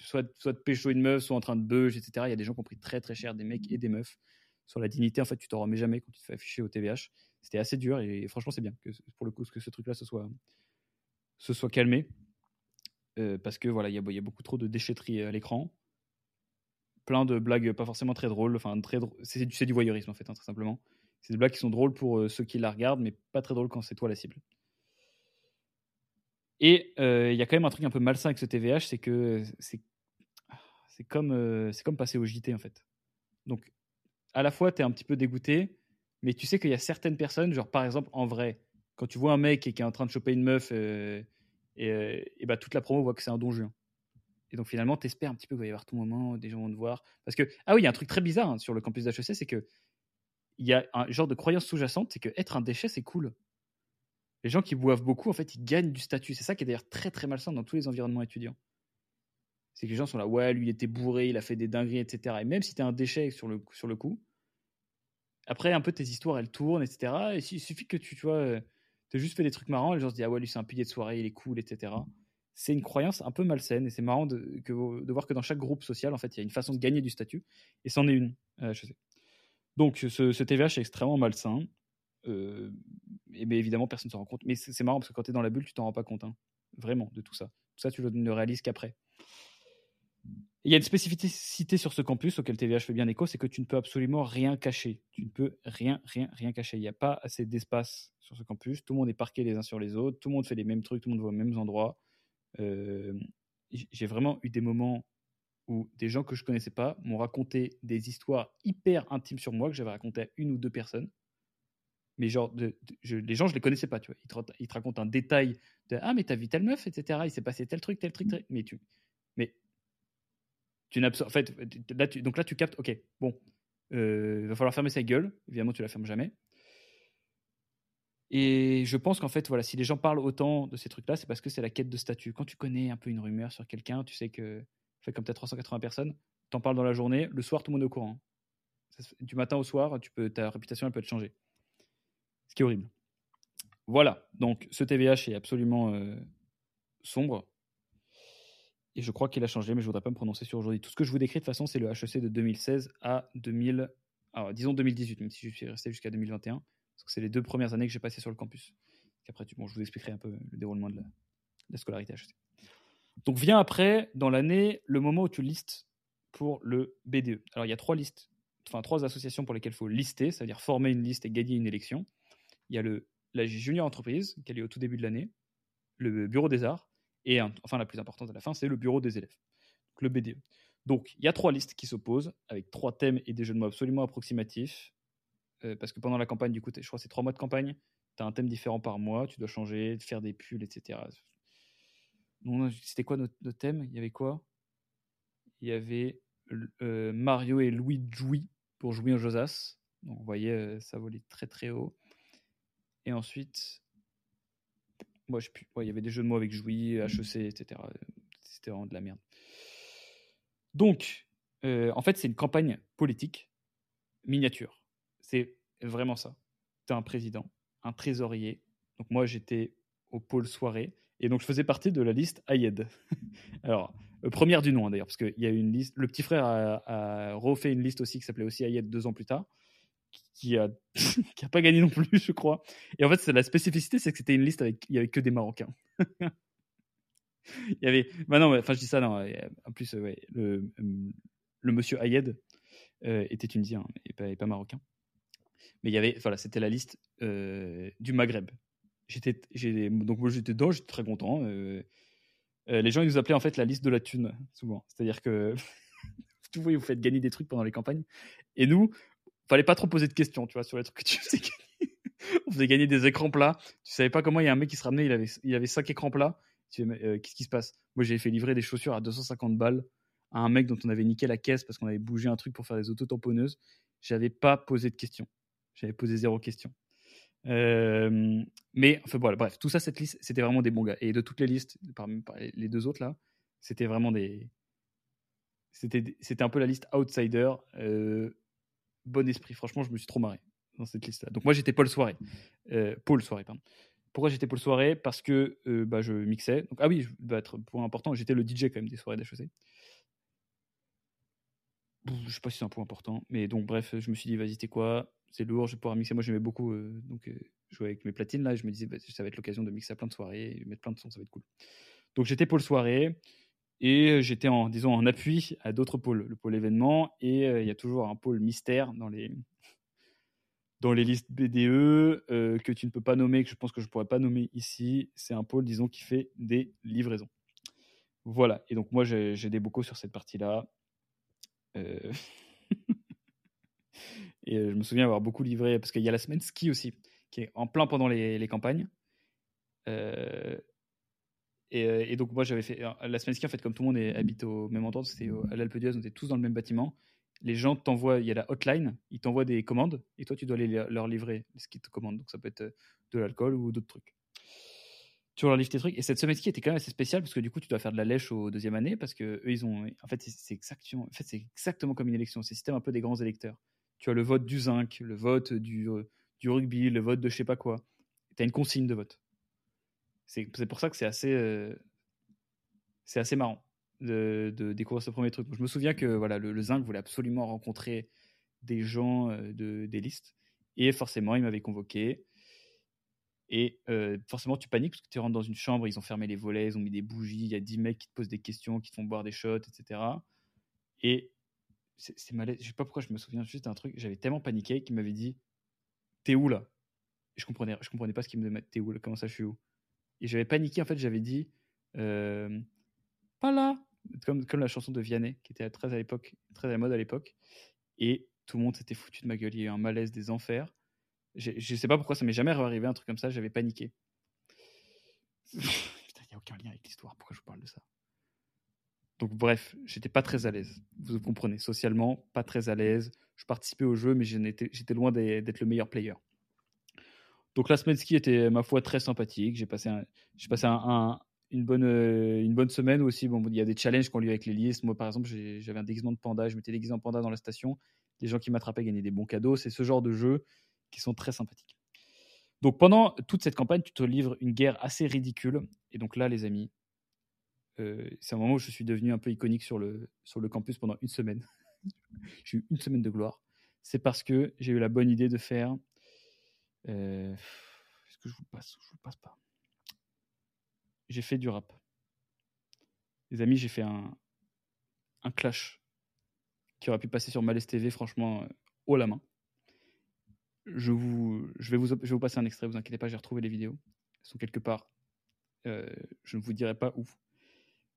soit, soit de pécho une meuf, soit en train de beuge, etc. Il y a des gens qui ont pris très très cher, des mecs et des meufs. Sur la dignité, en fait, tu t'en remets jamais quand tu te fais afficher au TVH. C'était assez dur et, franchement, c'est bien que pour le coup que ce truc-là se soit, se soit calmé. Euh, parce que voilà, il y, a beaucoup trop de déchetterie à l'écran. Plein de blagues pas forcément très drôles. Enfin, très c'est, du voyeurisme en fait, hein, très simplement. C'est des blagues qui sont drôles pour euh, ceux qui la regardent, mais pas très drôles quand c'est toi la cible. Et euh, il y a quand même un truc un peu malsain avec ce TVH, c'est que c'est, c'est, comme, euh, c'est comme passer au JT en fait. Donc, à la fois, tu es un petit peu dégoûté, mais tu sais qu'il y a certaines personnes, genre par exemple en vrai, quand tu vois un mec qui est en train de choper une meuf, et, bah, toute la promo voit que c'est un donjon. Et donc finalement, tu espères un petit peu qu'il va y avoir tout moment, des gens vont te voir. Parce que, ah oui, il y a un truc très bizarre hein, sur le campus d'HEC, c'est que il y a un genre de croyance sous-jacente, c'est que être un déchet, c'est cool. Les gens qui boivent beaucoup, en fait, ils gagnent du statut. C'est ça qui est d'ailleurs très très malsain dans tous les environnements étudiants. C'est que les gens sont là, ouais, lui il était bourré, il a fait des dingueries, etc. Et même si tu es un déchet sur le, sur le coup, après un peu tes histoires elles tournent, etc. Et il suffit que tu, tu vois, euh, tu as juste fait des trucs marrants, les gens se disent, ah ouais, lui c'est un pilier de soirée, il est cool, etc c'est une croyance un peu malsaine et c'est marrant de, de, voir que dans chaque groupe social, en fait, il y a une façon de gagner du statut et c'en est une. Euh, je sais. Donc ce, TVH est extrêmement malsain. Euh, et évidemment, personne ne s'en rend compte. Mais c'est marrant parce que quand tu es dans la bulle, tu t'en rends pas compte. Hein. vraiment, de tout ça. Tout ça, tu ne le réalises qu'après. Il y a une spécificité sur ce campus auquel TVH fait bien écho, c'est que tu ne peux absolument rien cacher. Tu ne peux rien, rien, rien cacher. Il n'y a pas assez d'espace sur ce campus. Tout le monde est parqué les uns sur les autres. Tout le monde fait les mêmes trucs. Tout le monde va aux mêmes endroits j'ai vraiment eu des moments où des gens que je connaissais pas m'ont raconté des histoires hyper intimes sur moi que j'avais raconté à une ou deux personnes. Mais genre, de, les gens, je les connaissais pas, tu vois. Ils te, racontent un détail de Ah, mais t'as vu telle meuf, etc. Il s'est passé tel truc, tel truc, tel... Mais tu. Mais. Tu n'absorbes. En fait, là, tu, donc là, tu captes, ok, bon, euh, il va falloir fermer sa gueule. Évidemment, tu la fermes jamais. Et je pense qu'en fait, voilà, si les gens parlent autant de ces trucs-là, c'est parce que c'est la quête de statut. Quand tu connais un peu une rumeur sur quelqu'un, tu sais que, fait comme tu as 380 personnes, tu en parles dans la journée, le soir, tout le monde est au courant. Du matin au soir, tu peux, ta réputation, elle peut être changée. Ce qui est horrible. Voilà, donc ce TVH est absolument euh, sombre. Et je crois qu'il a changé, mais je ne voudrais pas me prononcer sur aujourd'hui. Tout ce que je vous décris, de toute façon, c'est le HEC de 2016 à 2000, alors, disons 2018, même si je suis resté jusqu'à 2021. C'est les deux premières années que j'ai passées sur le campus. Après, bon, je vous expliquerai un peu le déroulement de la, scolarité HEC. Donc vient après, dans l'année, le moment où tu listes pour le BDE. Alors il y a trois listes, enfin trois associations pour lesquelles il faut lister, c'est-à-dire former une liste et gagner une élection. Il y a le, la junior entreprise, qui est au tout début de l'année, le bureau des arts, et enfin la plus importante à la fin, c'est le bureau des élèves, donc le BDE. Donc il y a trois listes qui s'opposent, avec trois thèmes et des jeux de mots absolument approximatifs. Euh, parce que pendant la campagne, du coup, je crois que c'est trois mois de campagne, tu as un thème différent par mois, tu dois changer, faire des pulls, etc. C'était quoi notre, thème? Il y avait quoi? Il y avait euh, Mario et Louis Jouy pour jouer en Josas. Donc, vous voyez, euh, ça volait très très haut. Et ensuite, moi, il y avait des jeux de mots avec Jouy, HEC, etc. C'était vraiment de la merde. Donc, en fait, c'est une campagne politique miniature. C'est vraiment ça. Tu as un président, un trésorier. Donc moi, j'étais au pôle soirée. Et donc, je faisais partie de la liste Ayed. Alors, euh, première du nom, hein, d'ailleurs, parce qu'il y a une liste. Le petit frère a, refait une liste aussi qui s'appelait aussi Ayed deux ans plus tard, qui a, pas gagné non plus, je crois. Et en fait, la spécificité, c'est que c'était une liste avec, il y avait que des Marocains. il y avait, bah non, enfin, je dis ça, non. En plus, ouais, le, monsieur Ayed euh, était tunisien et pas marocain. Mais il y avait, voilà, c'était la liste du Maghreb. J'étais, donc moi j'étais dedans, j'étais très content. Les gens ils nous appelaient en fait la liste de la thune souvent. C'est-à-dire que tu vois, vous faites gagner des trucs pendant les campagnes. Et nous, fallait pas trop poser de questions, tu vois, sur les trucs que tu faisais gagner. On faisait gagner des écrans plats. Tu savais pas comment il y a un mec qui se ramenait, il avait, il avait 5 écrans plats. Qu'est-ce qui se passe? Moi j'ai fait livrer des chaussures à 250 balles à un mec dont on avait niqué la caisse parce qu'on avait bougé un truc pour faire des auto-tamponneuses. J'avais pas posé de questions. J'avais posé zéro question. Euh, mais enfin voilà, bref, tout ça, cette liste, c'était vraiment des bons gars. Et de toutes les listes, parmi les deux autres là, c'était vraiment des. C'était, un peu la liste outsider. Euh, bon esprit, franchement, je me suis trop marré dans cette liste-là. Donc moi, j'étais Paul Soirée. Euh, Paul Soirée, pardon. Pourquoi j'étais Paul Soirée? Parce que bah, je mixais. Ah oui, je être point important, j'étais le DJ quand même des soirées d'HEC je sais pas si c'est un point important, mais donc bref, je me suis dit, vas-y, c'était quoi? C'est lourd, je vais pouvoir mixer. Moi, j'aimais beaucoup euh, donc, euh, jouer avec mes platines là, je me disais, ça va être l'occasion de mixer à plein de soirées, mettre plein de sons, ça va être cool. Donc j'étais pour le soirée, Et j'étais en, disons, en appui à d'autres pôles, le pôle événement, et il y a toujours un pôle mystère dans les, dans les listes BDE que tu ne peux pas nommer, que je pense que je ne pourrais pas nommer ici. C'est un pôle, disons, qui fait des livraisons. Voilà. Et donc, moi, j'ai des bocaux sur cette partie-là. Euh, et je me souviens avoir beaucoup livré, parce qu'il y a la semaine ski aussi, qui est en plein pendant les, campagnes. Euh, et, donc, moi, j'avais fait. La semaine ski, en fait, comme tout le monde habite au même endroit, c'était à l'Alpe d'Huez, on était tous dans le même bâtiment. Les gens t'envoient, il y a la hotline, ils t'envoient des commandes, et toi, tu dois aller leur livrer ce qu'ils te commandent. Donc, ça peut être de l'alcool ou d'autres trucs tu leur livres tes trucs. Et cette semaine ski était quand même assez spéciale parce que du coup, tu dois faire de la lèche au deuxième année parce que eux, ils ont. En fait, c'est exactement, en fait, exactement comme une élection. C'est le système un peu des grands électeurs. Tu as le vote du zinc, le vote du, euh, du rugby, le vote de je sais pas quoi. Tu as une consigne de vote. C'est pour ça que c'est assez, euh, c'est assez marrant de, découvrir ce premier truc. Je me souviens que voilà, le, zinc voulait absolument rencontrer des gens euh, de, des listes. Et forcément, il m'avait convoqué. Et forcément, tu paniques parce que tu rentres dans une chambre, ils ont fermé les volets, ils ont mis des bougies, il y a 10 mecs qui te posent des questions, qui te font boire des shots, etc. Et c'est malaise. Je sais pas pourquoi je me souviens juste d'un truc. J'avais tellement paniqué qu'il m'avait dit T'es où là? Et je comprenais, je comprenais pas ce qu'il me disait T'es où là? Comment ça, je suis où? Et j'avais paniqué, en fait, j'avais dit Pas là comme, comme la chanson de Vianney, qui était très à l'époque, très à la mode à l'époque. Et tout le monde s'était foutu de ma gueule. Il y a eu un malaise des enfers. Je ne sais pas pourquoi ça m'est jamais arrivé un truc comme ça, j'avais paniqué. Putain, il n'y a aucun lien avec l'histoire, pourquoi je vous parle de ça? Donc bref, j'étais pas très à l'aise, vous comprenez, socialement, pas très à l'aise. Je participais au jeu, mais j'étais loin d'être le meilleur player. Donc la semaine ski était, ma foi, très sympathique. J'ai passé, passé une, bonne, une bonne semaine aussi. Bon, il y a des challenges qu'on lui avec les listes. Moi, par exemple, j'avais un déguisement de panda, je m'étais déguisé en panda dans la station. Les gens qui m'attrapaient gagnaient des bons cadeaux. C'est ce genre de jeu qui sont très sympathiques. Donc pendant toute cette campagne, tu te livres une guerre assez ridicule. Et donc là, les amis, euh, c'est un moment où je suis devenu un peu iconique sur le, sur le campus pendant une semaine. j'ai eu une semaine de gloire. C'est parce que j'ai eu la bonne idée de faire. Euh, est-ce que je vous passe Je vous passe pas? J'ai fait du rap. Les amis, j'ai fait un, un clash qui aurait pu passer sur Malaise TV, franchement, euh, haut la main. Je, vais vous, passer un extrait, vous inquiétez pas, j'ai retrouvé les vidéos. Elles sont quelque part. Euh, je ne vous dirai pas où.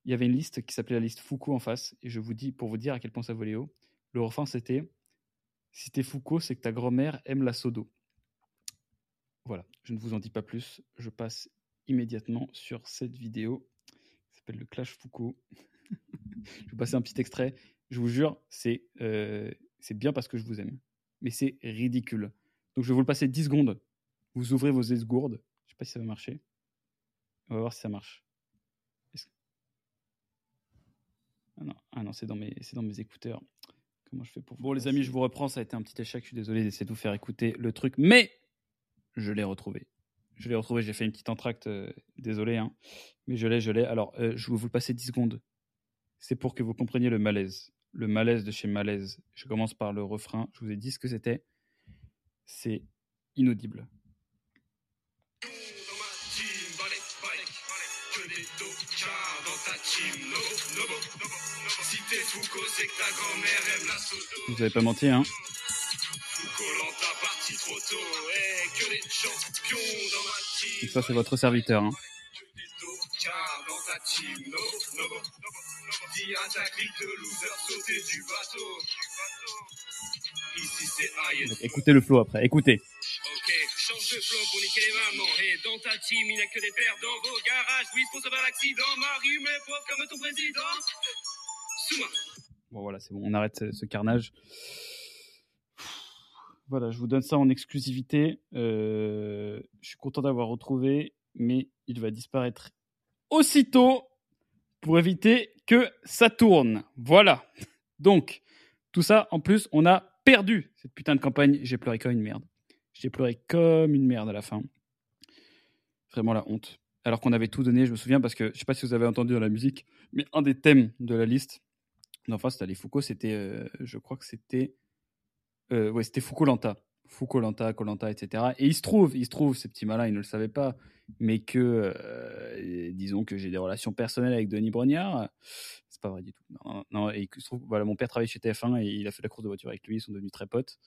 Il y avait une liste qui s'appelait la liste Foucault en face, et je vous dis, pour vous dire à quel point ça volait haut, le refrain c'était Si t'es Foucault, c'est que ta grand-mère aime la sodo. Voilà, je ne vous en dis pas plus, je passe immédiatement sur cette vidéo qui s'appelle le Clash Foucault. je vous passer un petit extrait. Je vous jure, euh, c'est bien parce que je vous aime. Mais c'est ridicule. Donc je vais vous le passer 10 secondes. Vous ouvrez vos esgourdes. Je ne sais pas si ça va marcher. On va voir si ça marche. Ah non, ah non c'est dans, mes, dans mes écouteurs. Comment je fais pour Bon les amis, je vous reprends. Ça a été un petit échec. Je suis désolé d'essayer de vous faire écouter le truc. Mais je l'ai retrouvé. Je l'ai retrouvé. J'ai fait une petite entracte. Euh, désolé. Hein. Mais je l'ai, je l'ai. Alors, euh, je vais vous le passer 10 secondes. C'est pour que vous compreniez le malaise. Le malaise de chez Malaise. Je commence par le refrain. Je vous ai dit ce que c'était c'est inaudible. Vous n'avez pas menti, hein? Et ça, c'est votre serviteur. Hein. Donc, écoutez le flow après, écoutez. Ok, change de flow pour niquer les mamans. Et dans ta team, il n'y a que des pères dans vos garages. Oui, pour sauver l'accident. Marie, mais pauvre comme ton président. Souma. Bon, voilà, c'est bon, on arrête ce, ce, carnage. Voilà, je vous donne ça en exclusivité. Euh, je suis content d'avoir retrouvé, mais il va disparaître aussitôt pour éviter que ça tourne. Voilà. Donc, tout ça, en plus, on a perdu cette putain de campagne. J'ai pleuré comme une merde. J'ai pleuré comme une merde à la fin. Vraiment la honte. Alors qu'on avait tout donné, je me souviens, parce que je sais pas si vous avez entendu dans la musique, mais un des thèmes de la liste, enfin c'était les Foucault, c'était, euh, je crois que c'était, euh, ouais, c'était Foucault Lanta. Fou Colanta, Colanta, etc. Et il se trouve, il se trouve, ces petits malins, ils ne le savaient pas, mais que, euh, disons que j'ai des relations personnelles avec Denis Brognard. C'est pas vrai du tout. Non, et il se trouve, voilà, mon père travaille chez TF1 et il a fait la course de voiture avec lui, ils sont devenus très potes.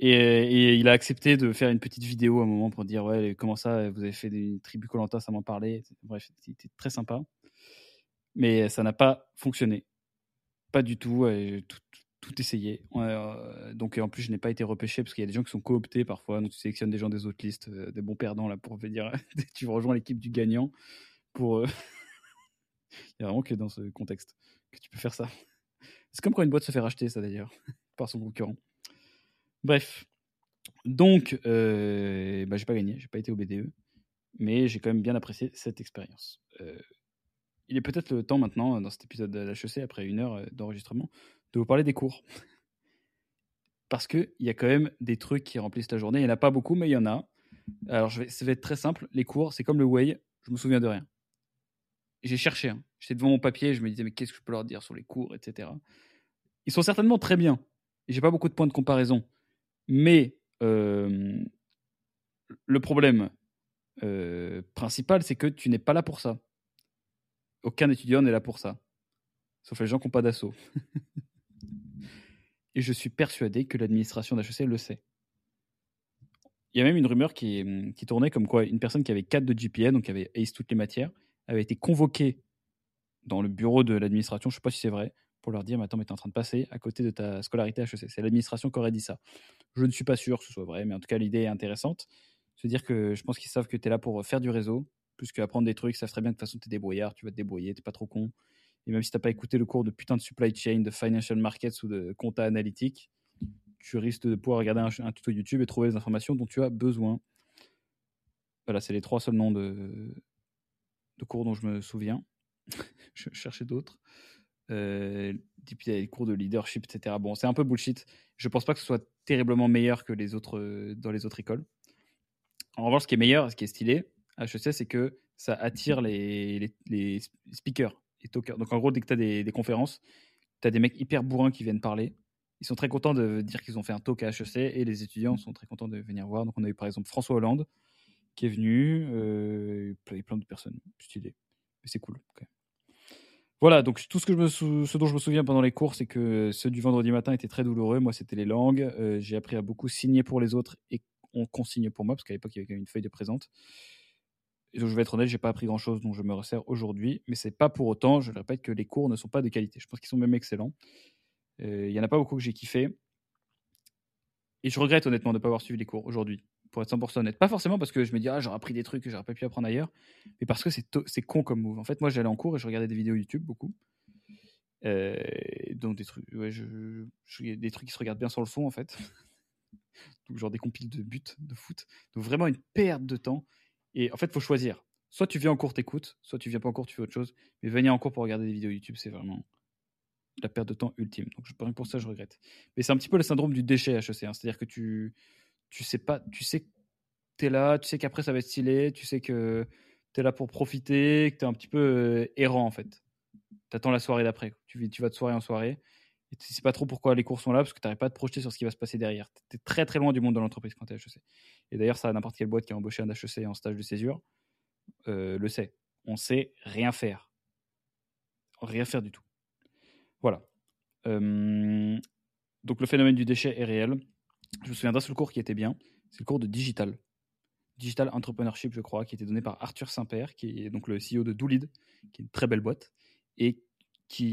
Et, il a accepté de faire une petite vidéo à un moment pour dire ouais comment ça vous avez fait des tribus Colanta ça m'en parlait bref c'était très sympa mais ça n'a pas fonctionné pas du tout, tout essayé. Euh, donc en plus, je n'ai pas été repêché parce qu'il y a des gens qui sont cooptés parfois. Donc tu sélectionnes des gens des autres listes, euh, des bons perdants là pour dire tu rejoins l'équipe du gagnant. Pour euh, vraiment que dans ce contexte que tu peux faire ça. C'est comme quand une boîte se fait racheter, ça d'ailleurs, par son concurrent. Bref, donc bah, j'ai pas gagné, j'ai pas été au BDE, mais j'ai quand même bien apprécié cette expérience. il est peut-être le temps maintenant, dans cet épisode de l'HEC, après une heure d'enregistrement, de vous parler des cours. Parce qu'il y a quand même des trucs qui remplissent la journée. Il n'y en a pas beaucoup, mais il y en a. Alors, je vais, ça va être très simple. Les cours, c'est comme le way, je me souviens de rien. J'ai cherché. Hein. J'étais devant mon papier, je me disais, mais qu'est-ce que je peux leur dire sur les cours, etc. Ils sont certainement très bien. J'ai pas beaucoup de points de comparaison. Mais euh, le problème euh, principal, c'est que tu n'es pas là pour ça. Aucun étudiant n'est là pour ça. Sauf les gens qui n'ont pas d'assaut. Et je suis persuadé que l'administration d'HEC le sait. Il y a même une rumeur qui, qui, tournait comme quoi une personne qui avait 4 de GPA, donc qui avait ace toutes les matières, avait été convoquée dans le bureau de l'administration, je ne sais pas si c'est vrai, pour leur dire, mais attends, mais tu es en train de passer à côté de ta scolarité HEC. C'est l'administration qui aurait dit ça. Je ne suis pas sûr que ce soit vrai, mais en tout cas, l'idée est intéressante. C'est-à-dire que je pense qu'ils savent que tu es là pour faire du réseau, plus qu'apprendre des trucs, savent très bien que de toute façon, tu es débrouillard, tu vas te débrouiller, tu pas trop con. Et même si tu n'as pas écouté le cours de putain de supply chain, de financial markets ou de compta analytique, tu risques de pouvoir regarder un, tuto YouTube et trouver les informations dont tu as besoin. Voilà, c'est les trois seuls noms de, de cours dont je me souviens. je cherchais d'autres. Euh, il y a les cours de leadership, etc. Bon, c'est un peu bullshit. Je pense pas que ce soit terriblement meilleur que les autres euh, dans les autres écoles. En revanche, ce qui est meilleur, ce qui est stylé à HEC, c'est que ça attire les, les, les speakers. Donc en gros, dès que tu as des, conférences, tu as des mecs hyper bourrins qui viennent parler. Ils sont très contents de dire qu'ils ont fait un talk à HEC et les étudiants sont très contents de venir voir. Donc on a eu par exemple François Hollande qui est venu, euh, plein, plein de personnes stylées. Mais c'est cool. Voilà, donc tout ce, dont je me souviens pendant les cours, c'est que ceux du vendredi matin étaient très douloureux. Moi, c'était les langues. Euh, j'ai appris à beaucoup signer pour les autres et on consigne pour moi, parce qu'à l'époque, il y avait une feuille de présente je vais être honnête, j'ai pas appris grand chose dont je me resserre aujourd'hui, mais c'est pas pour autant, je le répète, que les cours ne sont pas de qualité. Je pense qu'ils sont même excellents. Euh, il y en a pas beaucoup que j'ai kiffé. Et je regrette honnêtement de ne pas avoir suivi les cours aujourd'hui, pour être 100% honnête. Pas forcément parce que je me dis, ah, j'aurais appris des trucs que j'aurais pas pu apprendre ailleurs, mais parce que c'est con comme move. En fait, moi, j'allais en cours et je regardais des vidéos YouTube beaucoup. Euh, donc des trucs, des trucs qui se regardent bien sur le fond en fait. donc genre des compiles de buts de foot. Donc vraiment une perte de temps. Et en fait, il faut choisir. Soit tu viens en cours, t'écoutes, soit tu viens pas en cours, tu fais autre chose. Mais venir en cours pour regarder des vidéos YouTube, c'est vraiment la perte de temps ultime. Donc, pour ça, je regrette. Mais c'est un petit peu le syndrome du déchet HEC. Hein. C'est-à-dire que tu, tu sais pas, tu sais que tu es là, tu sais qu'après ça va être stylé, tu sais que tu es là pour profiter, que tu es un petit peu euh, errant en fait. Tu attends la soirée d'après. Tu, vas de soirée en soirée. Et tu sais pas trop pourquoi les cours sont là, parce que tu n'arrives pas à te projeter sur ce qui va se passer derrière. Tu es très très loin du monde de l'entreprise quand tu es HEC. Et d'ailleurs, ça, n'importe quelle boîte qui a embauché un HEC en stage de césure euh, le sait. On sait rien faire. Rien faire du tout. Voilà. donc le phénomène du déchet est réel. Je me souviens d'un seul cours qui était bien. C'est le cours de digital. Digital Entrepreneurship, je crois, qui était donné par Arthur Saint-Père, qui est donc le CEO de Doolid, qui est une très belle boîte, et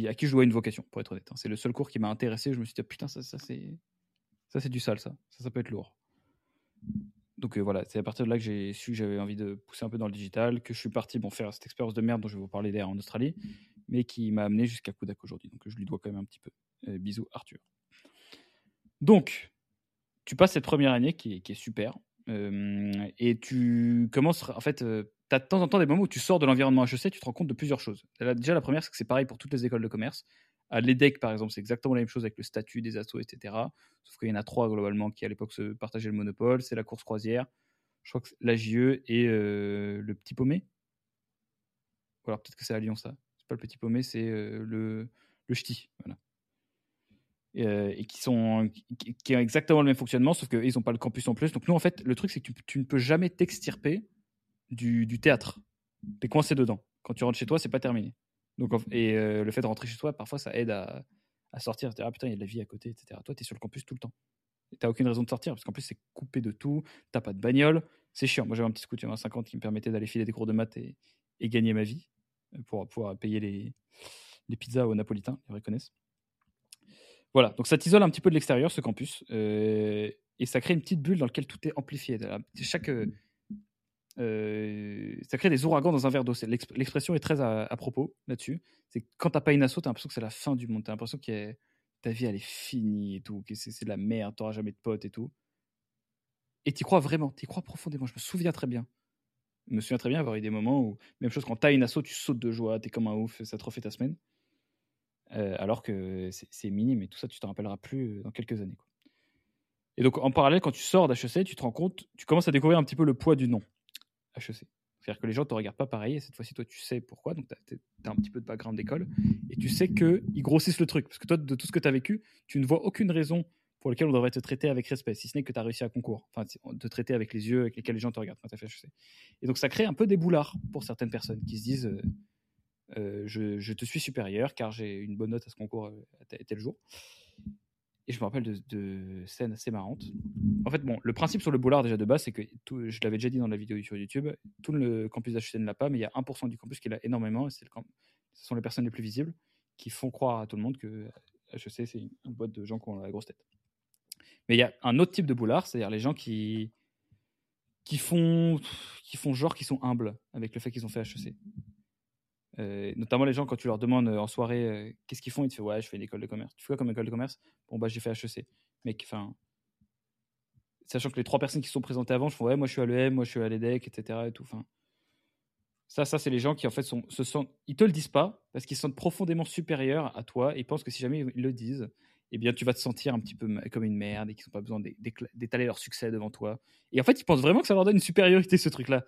à qui je dois une vocation, pour être honnête. Hein. C'est le seul cours qui m'a intéressé. Je me suis dit, putain, ça, ça, c'est du sale, ça. Ça, ça peut être lourd. Donc euh, voilà, c'est à partir de là que j'ai su que j'avais envie de pousser un peu dans le digital, que je suis parti bon, faire cette expérience de merde dont je vais vous parler d'ailleurs en Australie, mais qui m'a amené jusqu'à Kudak aujourd'hui. Donc je lui dois quand même un petit peu. Euh, bisous Arthur. Donc, tu passes cette première année qui est, super, euh, et tu commences, en fait, tu as de temps en temps des moments où tu sors de l'environnement HEC, tu te rends compte de plusieurs choses. Déjà, la première, c'est que c'est pareil pour toutes les écoles de commerce. À l'EDEC, par exemple, c'est exactement la même chose avec le statut des assos, etc. Sauf qu'il y en a trois globalement qui à l'époque se partageaient le monopole. C'est la course croisière, je crois que la JE et euh, le petit paumé. Ou alors peut-être que c'est à Lyon ça. C'est pas le petit paumé, c'est euh, le, le ch'ti. Voilà. euh, et qui, sont, qui, ont exactement le même fonctionnement, sauf qu'ils n'ont pas le campus en plus. Donc nous, en fait, le truc, c'est que tu, tu ne peux jamais t'extirper du, du théâtre. Tu es coincé dedans. Quand tu rentres chez toi, c'est pas terminé. Et euh, le fait de rentrer chez toi, parfois, ça aide à, sortir. dire, Ah putain, il y a de la vie à côté, etc. Toi, tu es sur le campus tout le temps. Tu n'as aucune raison de sortir, parce qu'en plus, c'est coupé de tout. Tu pas de bagnole. C'est chiant. Moi, j'avais un petit scooter à 50 qui me permettait d'aller filer des cours de maths et, gagner ma vie euh, pour pouvoir payer les, les pizzas aux napolitains, les vrais connaissent. Voilà, donc ça t'isole un petit peu de l'extérieur, ce campus, euh, et ça crée une petite bulle dans laquelle tout est amplifié. Chaque, euh, ça crée des ouragans dans un verre d'eau. L'expression est très à, propos là-dessus. C'est quand t'as pas une asso, t'as l'impression que c'est la fin du monde. T'as l'impression que ta vie elle est finie et tout, que c'est de la merde, t'auras jamais de potes et tout. Et t'y crois vraiment, t'y crois profondément. Je me souviens très bien. Je me souviens très bien avoir eu des moments où, même chose, quand t'as une asso, tu sautes de joie, t'es comme un ouf, ça te refait ta semaine. Euh, alors que c'est minime et tout ça, tu t'en rappelleras plus euh, dans quelques années. Et donc, en parallèle, quand tu sors d'HEC, tu te rends compte, tu commences à découvrir un petit peu le poids du nom HEC. C'est-à-dire que les gens ne te regardent pas pareil, et cette fois-ci, toi, tu sais pourquoi, donc tu as, un petit peu de background d'école, et tu sais qu'ils grossissent le truc. Parce que toi, de tout ce que tu as vécu, tu ne vois aucune raison pour laquelle on devrait te traiter avec respect, si ce n'est que tu as réussi à concours. Enfin, te traiter avec les yeux avec lesquels les gens te regardent quand tu as fait HEC. Et donc, ça crée un peu des boulards pour certaines personnes qui se disent euh, euh, je, je, te suis supérieur car j'ai une bonne note à ce concours euh, à tel jour. Et je me rappelle de, de, scènes assez marrantes. En fait, bon, le principe sur le boulard déjà de base, c'est que je l'avais déjà dit dans la vidéo sur YouTube, tout le campus d'HEC ne l'a pas, mais il y a 1% du campus qui l'a énormément, et ce sont les personnes les plus visibles qui font croire à tout le monde que HEC, c'est une, boîte de gens qui ont la grosse tête. Mais il y a un autre type de boulard, c'est-à-dire les gens qui, qui, font, qui font genre qui sont humbles avec le fait qu'ils ont fait HEC. Euh, notamment les gens, quand tu leur demandes en soirée euh, qu'est-ce qu'ils font, ils te font Ouais, je fais une école de commerce. Tu fais quoi comme école de commerce? Bon, bah, j'ai fait HEC. Mec, enfin. Sachant que les trois personnes qui sont présentées avant, je fais Ouais, moi je suis à l'EM, moi je suis à l'EDEC, etc. Et tout. Enfin, ça, ça c'est les gens qui en fait sont, se sentent. Ils te le disent pas parce qu'ils se sentent profondément supérieurs à toi et pensent que si jamais ils le disent, eh bien tu vas te sentir un petit peu comme une merde et qu'ils n'ont pas besoin d'étaler leur succès devant toi. Et en fait, ils pensent vraiment que ça leur donne une supériorité, ce truc-là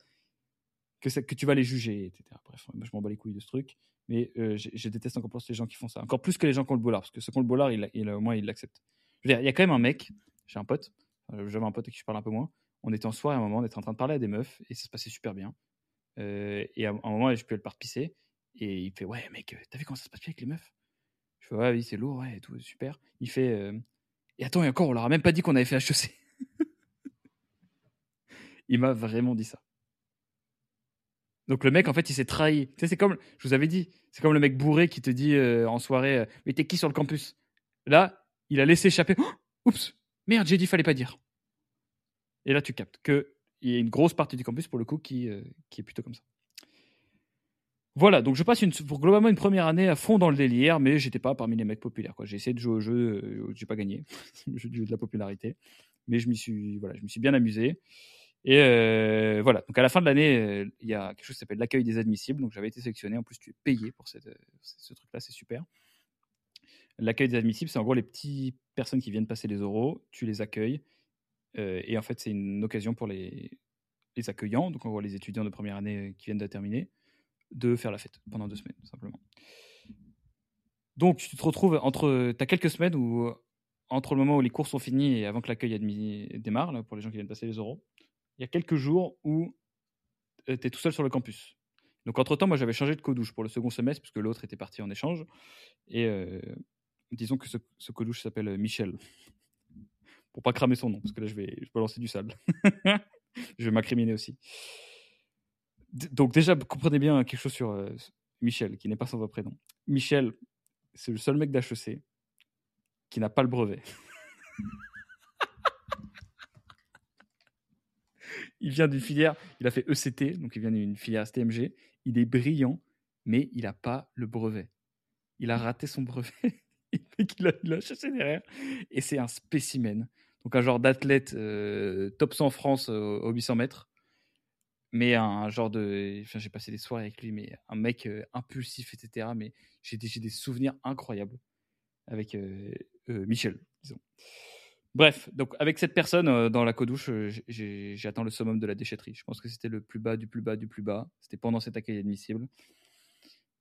que, tu vas les juger, etc. Bref, moi, je m'en bats les couilles de ce truc. Mais euh, je, je, déteste encore plus les gens qui font ça. Encore plus que les gens qui ont le boulard. Parce que ceux qui ont le boulard, il, il, au moins, ils l'acceptent. Il y a quand même un mec, j'ai un pote, j'avais un pote avec qui je parle un peu moins. On était en soirée à un moment, on était en train de parler à des meufs et ça se passait super bien. Euh, et à un moment, je peux le part pisser. Et il fait Ouais, mec, t'as vu comment ça se passe bien avec les meufs? Je fais Ouais, oui, c'est lourd, ouais, tout, super. Il fait euh, Et attends, et encore, on leur a même pas dit qu'on avait fait HEC. il m'a vraiment dit ça. Donc le mec, en fait, il s'est trahi. Tu sais, c'est comme, je vous avais dit, c'est comme le mec bourré qui te dit euh, en soirée, euh, mais t'es qui sur le campus? Là, il a laissé échapper. Oh Oups, merde, j'ai dit, fallait pas dire. Et là, tu captes que il y a une grosse partie du campus pour le coup qui, euh, qui est plutôt comme ça. Voilà, donc je passe globalement une première année à fond dans le délire, mais j'étais pas parmi les mecs populaires. J'ai essayé de jouer au jeu, j'ai pas gagné, le jeu de la popularité, mais je m'y suis, voilà, je me suis bien amusé. Et euh, voilà, donc à la fin de l'année, il y a quelque chose qui s'appelle l'accueil des admissibles. Donc j'avais été sélectionné. En plus, tu es payé pour cette, ce truc-là, c'est super. L'accueil des admissibles, c'est en gros les petites personnes qui viennent passer les oraux, tu les accueilles. Euh, et en fait, c'est une occasion pour les, accueillants, donc en gros les étudiants de première année qui viennent de terminer, de faire la fête pendant deux semaines, simplement. Donc tu te retrouves entre. Tu as quelques semaines où, entre le moment où les cours sont finis et avant que l'accueil démarre, pour les gens qui viennent passer les oraux, il y a quelques jours où tu es tout seul sur le campus. Donc, entre-temps, moi, j'avais changé de codouche pour le second semestre, puisque l'autre était parti en échange. Et euh, disons que ce, codouche s'appelle Michel. Pour pas cramer son nom, parce que là, je vais, je vais lancer du sable. je vais m'incriminer aussi. Donc, déjà, comprenez bien quelque chose sur euh, Michel, qui n'est pas son vrai prénom. Michel, c'est le seul mec d'HEC qui n'a pas le brevet. il vient d'une filière, il a fait ECT, donc il vient d'une filière STMG. Il est brillant, mais il n'a pas le brevet. Il a raté son brevet. il, a, il a cherché derrière. Et c'est un spécimen. Donc un genre d'athlète euh, top 100 France euh, au 800 mètres. Mais un genre de. Enfin, j'ai passé des soirées avec lui, mais un mec euh, impulsif, etc. Mais j'ai des, des, souvenirs incroyables avec euh, Michel, disons. Bref, donc avec cette personne euh, dans la codouche, euh, j'ai atteint le summum de la déchetterie. Je pense que c'était le plus bas du plus bas du plus bas. C'était pendant cet accueil admissible.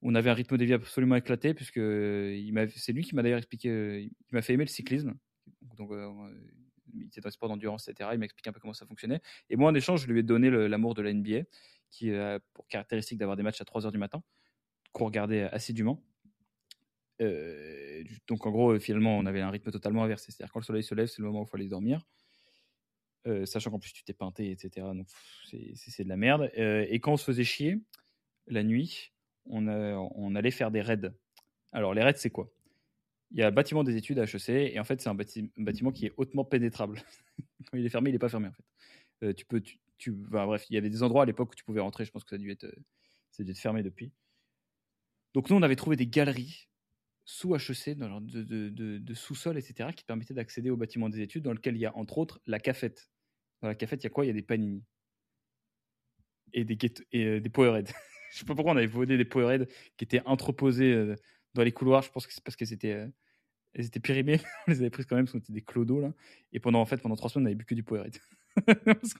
On avait un rythme de vie absolument éclaté, puisque c'est lui qui m'a d'ailleurs expliqué, il m'a fait aimer le cyclisme. Donc, il était dans les sports d'endurance, etc. Il m'a expliqué un peu comment ça fonctionnait. Et moi, en échange, je lui ai donné l'amour de la NBA, qui a pour caractéristique d'avoir des matchs à 3 h du matin, qu'on regardait assidûment. Donc en gros, finalement, on avait un rythme totalement inversé. C'est-à-dire quand le soleil se lève, c'est le moment où il faut aller dormir. sachant qu'en plus tu t'es peinté, etc. Donc c'est de la merde. et quand on se faisait chier la nuit, on, allait faire des raids. Alors les raids, c'est quoi? Il y a le bâtiment des études à HEC, et en fait c'est un, bâtiment qui est hautement pénétrable. il est fermé, il n'est pas fermé en fait. tu peux, tu, bref, il y avait des endroits à l'époque où tu pouvais rentrer. Je pense que ça a ça a dû être fermé depuis. Donc nous, on avait trouvé des galeries sous HEC, dans de, de, de, sous-sol, etc., qui permettaient d'accéder au bâtiment des études, dans lequel il y a entre autres la cafette. Dans la cafette, il y a quoi? Il y a des panini et des, et, euh, des Powerade. je sais pas pourquoi on avait volé des Powerade qui étaient entreposés euh, dans les couloirs. Je pense que c'est parce qu'elles étaient, euh, étaient périmées. on les avait prises quand même parce qu'on était des clodos là. Et pendant en fait pendant trois semaines, on n'avait bu que du Powerade. parce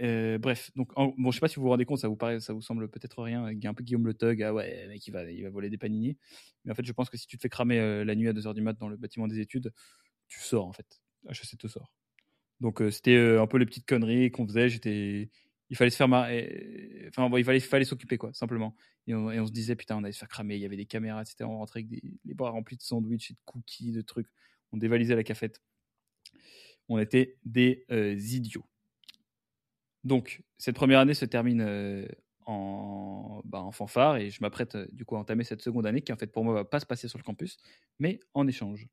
euh, bref, donc bon, je sais pas si vous vous rendez compte, ça vous paraît, ça vous semble peut-être rien. A un peu Guillaume Le Tug, ah ouais, il va, il va voler des panini. Mais en fait, je pense que si tu te fais cramer euh, la nuit à 2h du mat dans le bâtiment des études, tu sors en fait. HEC te sort. Donc euh, c'était un peu les petites conneries qu'on faisait. J'étais, il fallait se faire. Enfin, bon, il fallait, fallait s'occuper quoi, simplement. Et on, se disait putain, on allait se faire cramer. Il y avait des caméras, etc. On rentrait avec des, les bras remplis de sandwichs et de cookies, de trucs. On dévalisait la cafette. On était des idiots. Donc, cette première année se termine euh, en, bah, en, fanfare et je m'apprête euh, du coup à entamer cette seconde année qui en fait pour moi va pas se passer sur le campus, mais en échange.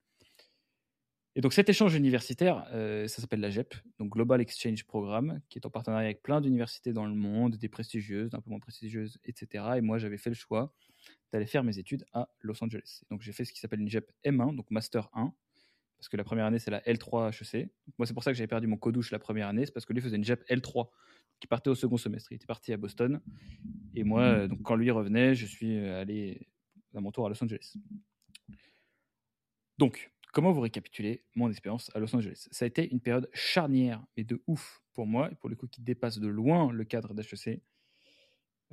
Et donc cet échange universitaire, euh, ça s'appelle la GEP, donc Global Exchange Programme, qui est en partenariat avec plein d'universités dans le monde, des prestigieuses, d'un peu moins prestigieuses, etc. Et moi j'avais fait le choix d'aller faire mes études à Los Angeles. donc j'ai fait ce qui s'appelle une GEP M1, donc Master 1, parce que la première année, c'est la L3 HEC. Moi, c'est pour ça que j'avais perdu mon codouche la première année, c'est parce que lui faisait une JEP L3 qui partait au second semestre. Il était parti à Boston. Et moi, euh, donc, quand lui revenait, je suis euh, allé à mon tour à Los Angeles. Donc, comment vous récapitulez mon expérience à Los Angeles? Ça a été une période charnière et de ouf pour moi, et pour le coup qui dépasse de loin le cadre d'HEC.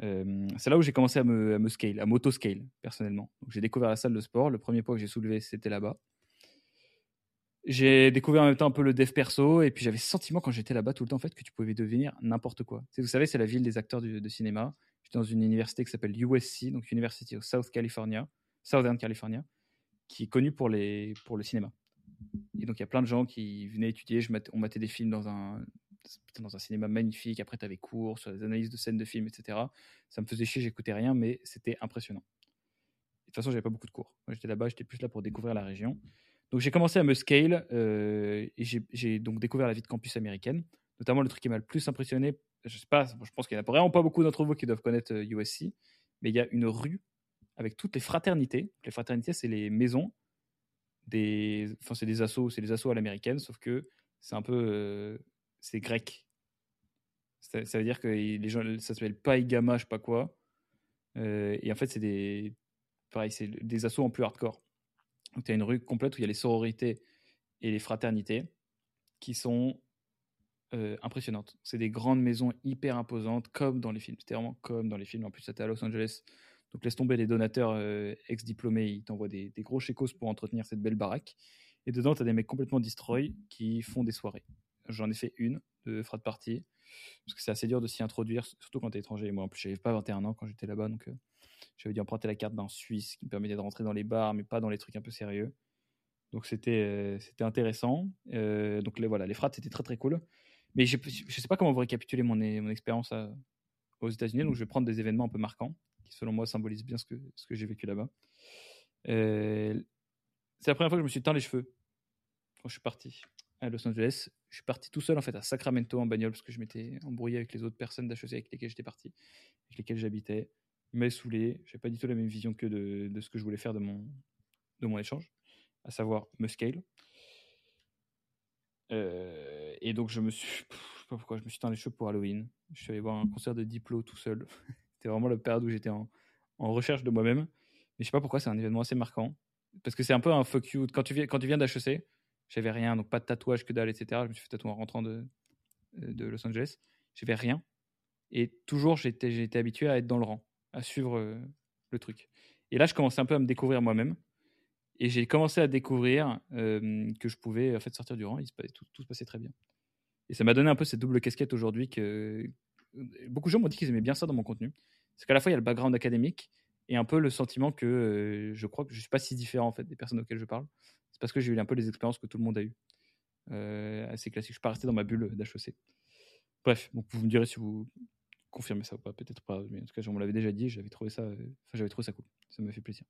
Euh, c'est là où j'ai commencé à me, à me scale, à m'auto-scale, personnellement. J'ai découvert la salle de sport. Le premier poids que j'ai soulevé, c'était là-bas. J'ai découvert en même temps un peu le dev perso, et puis j'avais sentiment quand j'étais là-bas tout le temps en fait que tu pouvais devenir n'importe quoi. vous savez, c'est la ville des acteurs de cinéma. J'étais dans une université qui s'appelle USC, donc University of South California, Southern California, qui est connue pour, les, pour le cinéma. Et donc il y a plein de gens qui venaient étudier. Je on matait des films dans un, dans un cinéma magnifique. Après, tu avais cours sur les analyses de scènes de films, etc. Ça me faisait chier, j'écoutais rien, mais c'était impressionnant. De toute façon, j'avais pas beaucoup de cours. J'étais là-bas, j'étais plus là pour découvrir la région. Donc j'ai commencé à me scale euh, et j'ai donc découvert la vie de campus américaine, notamment le truc qui m'a le plus impressionné. Je sais pas, je pense qu'il n'y en a vraiment pas beaucoup d'entre vous qui doivent connaître USC, euh, mais il y a une rue avec toutes les fraternités. Les fraternités, c'est les maisons des, enfin c'est des assos, c'est à l'américaine, sauf que c'est un peu, euh, c'est grec. Ça, veut dire que les gens, ça s'appelle Pi Gamma, je sais pas quoi. et en fait, c'est des, pareil, c'est des assos en plus hardcore. Donc, tu as une rue complète où il y a les sororités et les fraternités qui sont euh, impressionnantes. C'est des grandes maisons hyper imposantes, comme dans les films. C'était vraiment comme dans les films. En plus, c'était à Los Angeles. Donc, laisse tomber les donateurs euh, ex-diplômés. Ils t'envoient des, des, gros chécos pour entretenir cette belle baraque. Et dedans, tu as des mecs complètement destroy qui font des soirées. J'en ai fait une de frat party. Parce que c'est assez dur de s'y introduire, surtout quand tu es étranger. Moi, en plus, j'avais pas 21 ans quand j'étais là-bas. Donc, euh, j'avais dû emprunter la carte d'un Suisse qui me permettait de rentrer dans les bars, mais pas dans les trucs un peu sérieux. Donc c'était euh, c'était intéressant. Euh, donc les, voilà, les frates, c'était très très cool. Mais je ne sais pas comment vous récapituler mon, expérience aux États-Unis. Donc je vais prendre des événements un peu marquants qui, selon moi, symbolisent bien ce que, ce que j'ai vécu là-bas. Euh, c'est la première fois que je me suis teint les cheveux quand je suis parti à Los Angeles. Je suis parti tout seul en fait à Sacramento en bagnole parce que je m'étais embrouillé avec les autres personnes d'HEC avec lesquelles j'étais parti, avec lesquelles j'habitais m'est saoulé. J'ai pas du tout la même vision que de, ce que je voulais faire de mon, échange, à savoir me scale. Euh, et donc je me suis, je sais pas pourquoi, je me suis teint les cheveux pour Halloween. Je suis allé voir un concert de Diplo tout seul. C'était vraiment la période où j'étais en, recherche de moi-même. Mais je sais pas pourquoi, c'est un événement assez marquant. Parce que c'est un peu un fuck you. Quand tu viens, quand tu viens d'HEC, j'avais rien, donc pas de tatouage que dalle, etc. Je me suis fait tatouer en rentrant de, de Los Angeles. J'avais rien. Et toujours, j'étais habitué à être dans le rang à suivre euh, le truc. Et là, je commençais un peu à me découvrir moi-même. Et j'ai commencé à découvrir euh, que je pouvais en fait sortir du rang. Tout, se passait très bien. Et ça m'a donné un peu cette double casquette aujourd'hui que beaucoup de gens m'ont dit qu'ils aimaient bien ça dans mon contenu. C'est qu'à la fois il y a le background académique et un peu le sentiment que euh, je crois que je suis pas si différent en fait des personnes auxquelles je parle. C'est parce que j'ai eu un peu les expériences que tout le monde a eues. Euh, assez classique. Je suis pas resté dans ma bulle d'HEC. Bref, donc vous me direz si vous confirmez ça ou pas, peut-être pas. Mais en tout cas, on me l'avait déjà dit. J'avais trouvé ça, enfin, j'avais trouvé ça cool. Ça m'a fait plaisir.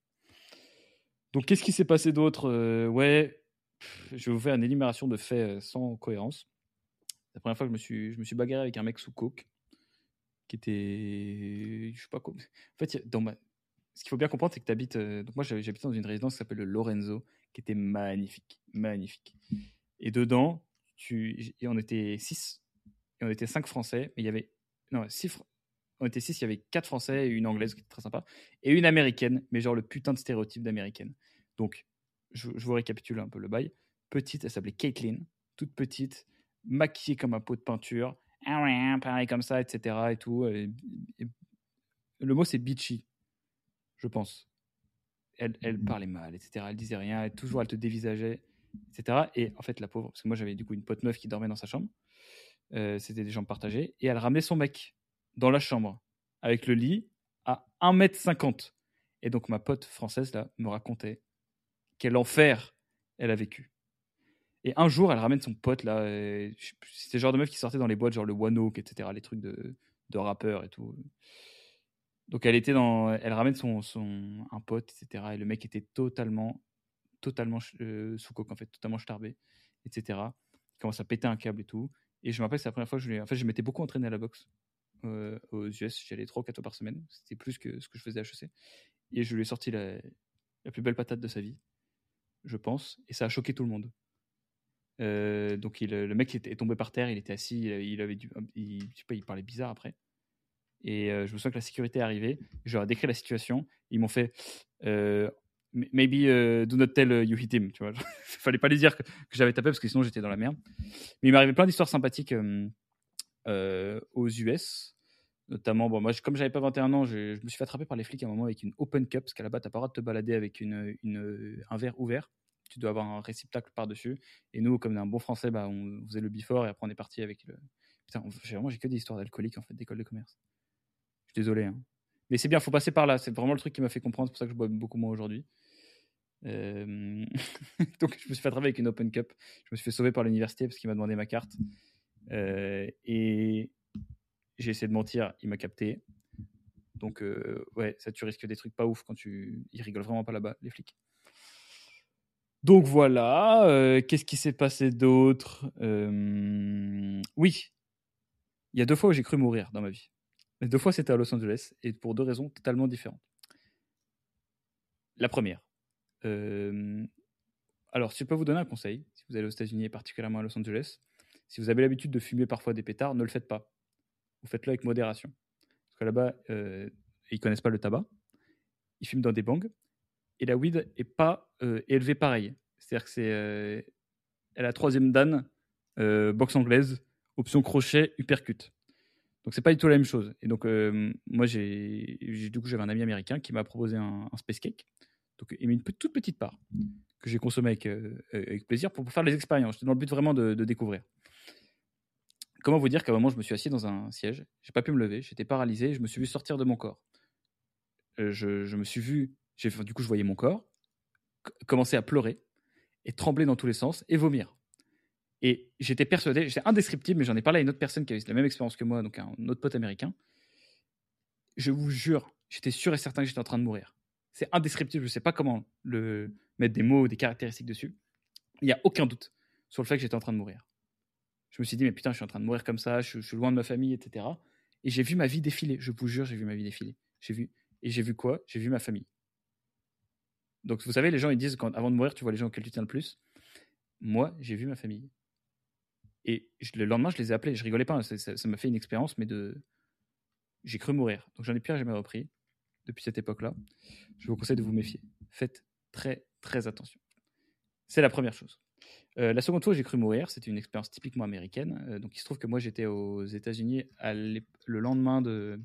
Donc, qu'est-ce qui s'est passé d'autre euh, Ouais, je vais vous faire une énumération de faits euh, sans cohérence. La première fois que je me suis, je me suis bagarré avec un mec sous coke, qui était, je sais pas quoi. En fait, dans ma... ce qu'il faut bien comprendre, c'est que tu habites. Euh, donc moi, j'habitais dans une résidence qui s'appelle le Lorenzo, qui était magnifique, magnifique. Et dedans, tu, et on était six, et on était cinq Français, mais il y avait non six, on était six, il y avait quatre Français et une Anglaise qui était très sympa, et une Américaine, mais genre le putain de stéréotype d'Américaine. Donc, je, vous récapitule un peu le bail. Petite, elle s'appelait Caitlin, toute petite, maquillée comme un pot de peinture, ah pareil comme ça, etc. Et tout. le mot c'est bitchy, je pense. Elle, elle, mmh. parlait mal, etc. Elle disait rien, elle, toujours elle te dévisageait, etc. Et en fait, la pauvre, parce que moi j'avais du coup une pote meuf qui dormait dans sa chambre, euh, c'était des chambres partagées, et elle ramenait son mec dans la chambre avec le lit à 1m50. Et donc ma pote française là me racontait quel enfer elle a vécu. Et un jour, elle ramène son pote là. C'était genre de meuf qui sortait dans les boîtes, genre le One etc. Les trucs de, de rappeurs et tout. Donc elle était dans, elle ramène son, son un pote, etc. Et le mec était totalement, totalement euh, sous coque en fait, totalement starbé, etc. Il commence à péter un câble et tout. Et je me rappelle, c'est la première fois que je, en fait, je m'étais beaucoup entraîné à la boxe. Euh, aux US. J'y allais 3 ou 4 fois par semaine. C'était plus que ce que je faisais à HEC. Et je lui ai sorti la, plus belle patate de sa vie, je pense. Et ça a choqué tout le monde. Euh, donc le mec est tombé par terre, il était assis, il avait il, je sais pas, il parlait bizarre après. Et euh, je me souviens que la sécurité est arrivée. Je leur ai décrit la situation. Ils m'ont fait maybe do not tell you hit him. Tu vois, fallait pas lui dire que, j'avais tapé parce que sinon j'étais dans la merde. Mais il arrivé plein d'histoires sympathiques aux US. Notamment, bon, moi, comme j'avais pas 21 ans, je, me suis fait attraper par les flics à un moment avec une open cup, parce qu'à la base, t'as pas le droit de te balader avec une, un verre ouvert. Tu dois avoir un réceptacle par-dessus. Et nous, comme un bon français, bah, on faisait le before et après on est parti avec le. Putain, vraiment, j'ai que des histoires d'alcooliques en fait, d'école de commerce. Je suis désolé. Hein. Mais c'est bien, faut passer par là. C'est vraiment le truc qui m'a fait comprendre. C'est pour ça que je bois beaucoup moins aujourd'hui. Donc, je me suis fait attraper avec une open cup. Je me suis fait sauver par l'université parce qu'il m'a demandé ma carte. Et j'ai essayé de mentir, il m'a capté. Donc, ouais, ça, tu risques des trucs pas ouf quand tu. Ils rigolent vraiment pas là-bas, les flics. Donc voilà, qu'est-ce qui s'est passé d'autre? Oui, il y a deux fois où j'ai cru mourir dans ma vie. Les deux fois, c'était à Los Angeles, et pour deux raisons totalement différentes. La première. Alors, si je peux vous donner un conseil, si vous allez aux États-Unis et particulièrement à Los Angeles, si vous avez l'habitude de fumer parfois des pétards, ne le faites pas vous faites-le avec modération. Parce que là-bas, euh, ils connaissent pas le tabac, ils fument dans des bangs, et la weed est pas euh, élevée pareil. C'est-à-dire que c'est, euh, elle a troisième dan, euh, boxe anglaise, option crochet, uppercut. Donc c'est pas du tout la même chose. Et donc moi j'ai, du coup j'avais un ami américain qui m'a proposé un, space cake. Donc une toute petite part que j'ai consommé avec, avec, plaisir pour, faire les expériences. dans le but vraiment de, de découvrir comment vous dire qu'à un moment, je me suis assis dans un siège, j'ai pas pu me lever, j'étais paralysé, je me suis vu sortir de mon corps. Euh, je, me suis vu, du coup, je voyais mon corps commencer à pleurer et trembler dans tous les sens et vomir. Et j'étais persuadé, j'étais indescriptible, mais j'en ai parlé à une autre personne qui avait la même expérience que moi, donc un autre pote américain. Je vous jure, j'étais sûr et certain que j'étais en train de mourir. C'est indescriptible, je ne sais pas comment le, mettre des mots, des caractéristiques dessus. Il n'y a aucun doute sur le fait que j'étais en train de mourir je me suis dit, mais putain, je suis en train de mourir comme ça, je, suis loin de ma famille, etc. Et j'ai vu ma vie défiler, je vous jure, j'ai vu ma vie défiler. J'ai vu, et j'ai vu quoi? J'ai vu ma famille. Donc, vous savez, les gens, ils disent, quand, avant de mourir, tu vois les gens auxquels tu tiens le plus. Moi, j'ai vu ma famille. Et le lendemain, je les ai appelés. Je rigolais pas, hein, ça m'a fait une expérience, mais. J'ai cru mourir. Donc, j'en ai plus jamais repris depuis cette époque-là. Je vous conseille de vous méfier. Faites très, très attention. C'est la première chose. Euh, la seconde fois, j'ai cru mourir. C'était une expérience typiquement américaine. Euh, donc, il se trouve que moi, j'étais aux États-Unis le lendemain de.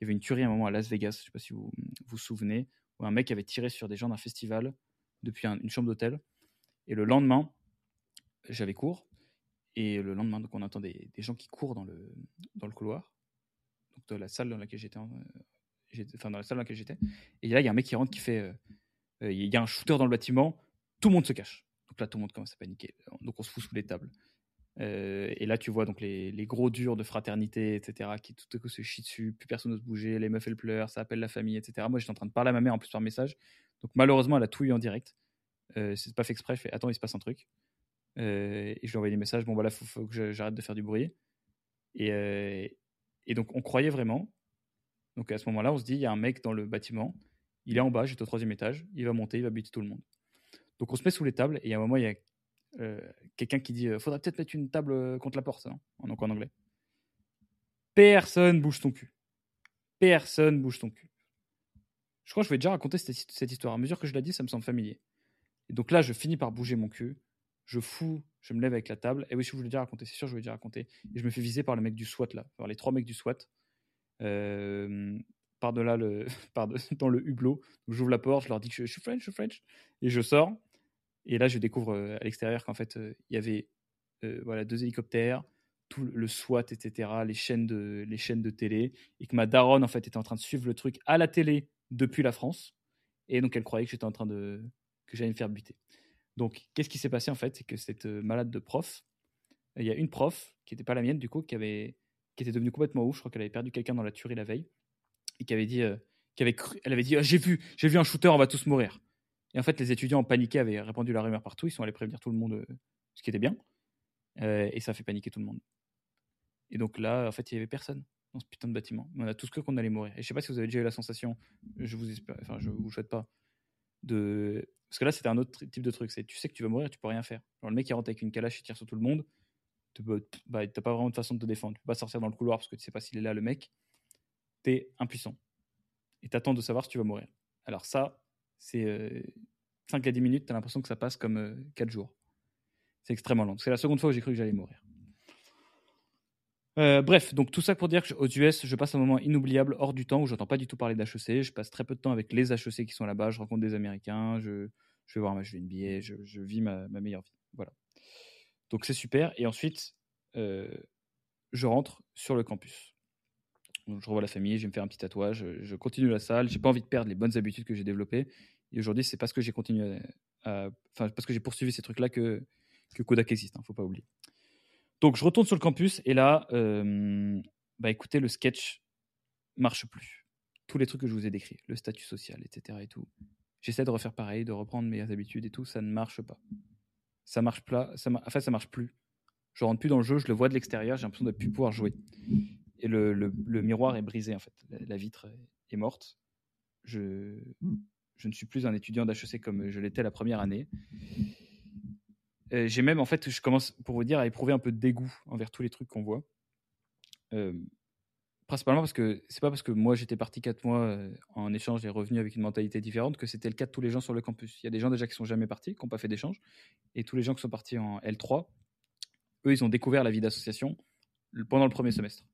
Il y avait une tuerie à un moment à Las Vegas. Je ne sais pas si vous, vous souvenez, où un mec avait tiré sur des gens d'un festival depuis une chambre d'hôtel. Et le lendemain, j'avais cours. Et le lendemain, on entend des, gens qui courent dans le, dans le couloir, donc de la salle dans laquelle j'étais, dans la salle dans laquelle j'étais. Et là, il y a un mec qui rentre qui fait, il y a un shooter dans le bâtiment, tout le monde se cache. Donc là, tout le monde commence à paniquer. Donc on se fout sous les tables. Euh, et là, tu vois donc les, gros durs de fraternité, etc., qui tout à coup se chient dessus, plus personne n'ose bouger, les meufs elles pleurent, ça appelle la famille, etc. Moi, j'étais en train de parler à ma mère en plus par message. Donc malheureusement, elle a tout eu en direct. Euh, c'est pas fait exprès. Je fais attends, il se passe un truc. Euh, et je lui ai envoyé des messages. Bon, voilà, faut, faut que j'arrête de faire du bruit. Euh, et donc, on croyait vraiment. Donc à ce moment-là, on se dit il y a un mec dans le bâtiment. Il est en bas, j'étais au troisième étage. Il va monter, il va buter tout le monde. Donc on se met sous les tables et à un moment, il y a euh, quelqu'un qui dit euh, faudrait peut-être mettre une table euh, contre la porte, hein, en anglais. Personne bouge ton cul. Personne bouge ton cul. Je crois que je vais déjà raconter cette, histoire. À mesure que je la dis, ça me semble familier. Et donc là, je finis par bouger mon cul. Je fous, je me lève avec la table. Et oui, je voulais déjà raconter, c'est sûr, je voulais déjà raconter. Et je me fais viser par le mec du SWAT là, par les trois mecs du SWAT. Par delà le, dans le hublot. J'ouvre la porte, je leur dis que je, suis French, je suis French, et je sors. Et là, je découvre euh, à l'extérieur qu'en fait, euh, il y avait euh, voilà, deux hélicoptères, tout le SWAT, etc., les chaînes, de, les chaînes de télé, et que ma daronne, en fait, était en train de suivre le truc à la télé depuis la France. Et donc, elle croyait que j'étais en train de. que j'allais me faire buter. Donc, qu'est-ce qui s'est passé, en fait? C'est que cette malade de prof, il y a une prof, qui n'était pas la mienne, du coup, qui, avait, qui était devenue complètement ouf. Je crois qu'elle avait perdu quelqu'un dans la tuerie la veille, et qui avait dit. qui avait elle avait dit ah, J'ai vu, j'ai vu un shooter, on va tous mourir. Et en fait, les étudiants paniqués avaient répandu la rumeur partout. Ils sont allés prévenir tout le monde, euh, ce qui était bien. Euh, et ça a fait paniquer tout le monde. Et donc là, en fait, il n'y avait personne dans ce putain de bâtiment. On a tous cru qu'on allait mourir. Et je sais pas si vous avez déjà eu la sensation, je vous espère, enfin, je vous souhaite pas, de. Parce que là, c'était un autre type de truc. C'est tu sais que tu vas mourir, tu peux rien faire. le mec qui rentre avec une calache et tire sur tout le monde, tu bah, pas vraiment de façon de te défendre. Tu peux pas sortir dans le couloir parce que tu sais pas s'il est là, le mec. Tu es impuissant. Et tu attends de savoir si tu vas mourir. Alors ça, c'est 5 euh, à 10 minutes, tu as l'impression que ça passe comme 4 euh, jours. C'est extrêmement long. C'est la seconde fois où j'ai cru que j'allais mourir. Euh, bref, donc tout ça pour dire qu'aux US, je passe un moment inoubliable hors du temps où j'entends pas du tout parler d'HEC. Je passe très peu de temps avec les HEC qui sont là-bas. Je rencontre des Américains, je, vais voir un match de NBA, je, vis ma, meilleure vie. Voilà. Donc c'est super. Et ensuite, je rentre sur le campus je revois la famille, je vais me faire un petit tatouage, je continue la salle. J'ai pas envie de perdre les bonnes habitudes que j'ai développées. Et aujourd'hui, c'est parce que j'ai continué enfin, parce que j'ai poursuivi ces trucs-là que, que Kodak existe. ne hein, faut pas oublier. Donc, je retourne sur le campus et là, euh, bah écoutez, le sketch marche plus. Tous les trucs que je vous ai décrits, le statut social, etc. et tout. J'essaie de refaire pareil, de reprendre mes habitudes et tout, ça ne marche pas. Ça marche pas, ça, enfin, ça marche plus. Je rentre plus dans le jeu, je le vois de l'extérieur, j'ai l'impression de ne plus pouvoir jouer et le, le, miroir est brisé en fait. La, vitre est morte. Je, hmm. je ne suis plus un étudiant d'HEC comme je l'étais la première année. J'ai même en fait, je commence pour vous dire à éprouver un peu de dégoût envers tous les trucs qu'on voit. Euh, principalement parce que c'est pas parce que moi j'étais parti 4 mois euh, en échange et revenu avec une mentalité différente que c'était le cas de tous les gens sur le campus. Il y a des gens déjà qui sont jamais partis, qui n'ont pas fait d'échange, et tous les gens qui sont partis en L3, eux ils ont découvert la vie d'association pendant le premier semestre.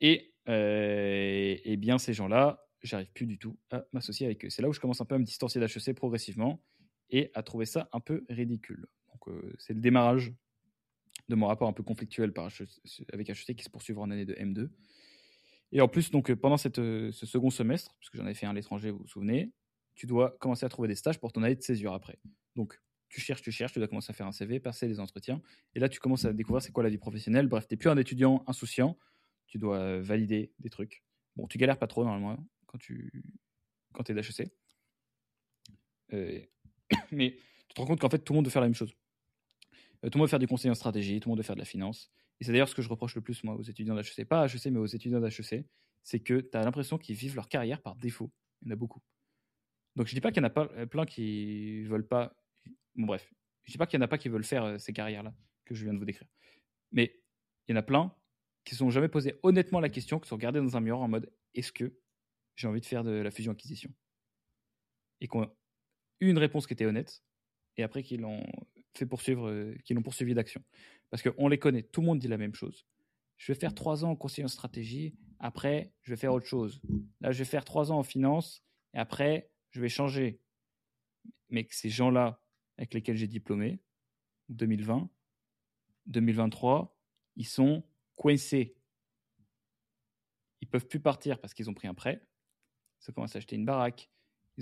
Et, euh, eh bien, ces gens-là, j'arrive plus du tout à m'associer avec eux. C'est là où je commence un peu à me distancer d'HEC progressivement et à trouver ça un peu ridicule. Donc, euh, c'est le démarrage de mon rapport un peu conflictuel avec HEC qui se poursuivra en année de M2. Et en plus, donc, pendant cette, ce second semestre, puisque j'en avais fait un à l'étranger, vous vous souvenez, tu dois commencer à trouver des stages pour ton année de césure après. Donc, tu cherches, tu cherches, tu dois commencer à faire un CV, passer des entretiens. Et là, tu commences à découvrir c'est quoi la vie professionnelle. Bref, tu n'es plus un étudiant insouciant, tu dois valider des trucs. Bon, tu galères pas trop normalement quand tu quand es d'HEC. Euh, mais tu te rends compte qu'en fait, tout le monde veut faire la même chose. Euh, tout le monde veut faire du conseil en stratégie, tout le monde veut faire de la finance. Et c'est d'ailleurs ce que je reproche le plus, moi, aux étudiants d'HEC. Pas à HEC, mais aux étudiants d'HEC. C'est que tu as l'impression qu'ils vivent leur carrière par défaut. Il y en a beaucoup. Donc je dis pas qu'il y en a pas euh, plein qui veulent pas. Bon, bref. Je dis pas qu'il y en a pas qui veulent faire ces carrières-là que je viens de vous décrire. Mais il y en a plein qui ne sont jamais posé honnêtement la question, qui sont regardés dans un miroir en mode est-ce que j'ai envie de faire de la fusion-acquisition? Et qui ont eu une réponse qui était honnête, et après qu'ils l'ont fait poursuivre, euh, qu'ils l'ont poursuivi d'action. Parce qu'on les connaît, tout le monde dit la même chose. Je vais faire trois ans en conseiller en stratégie, Après, je vais faire autre chose. Là, je vais faire trois ans en finance. Et après, je vais changer. Mais que ces gens-là avec lesquels j'ai diplômé, 2020, 2023, ils sont coincés. Ils peuvent plus partir parce qu'ils ont pris un prêt. Ils commencent à acheter une baraque.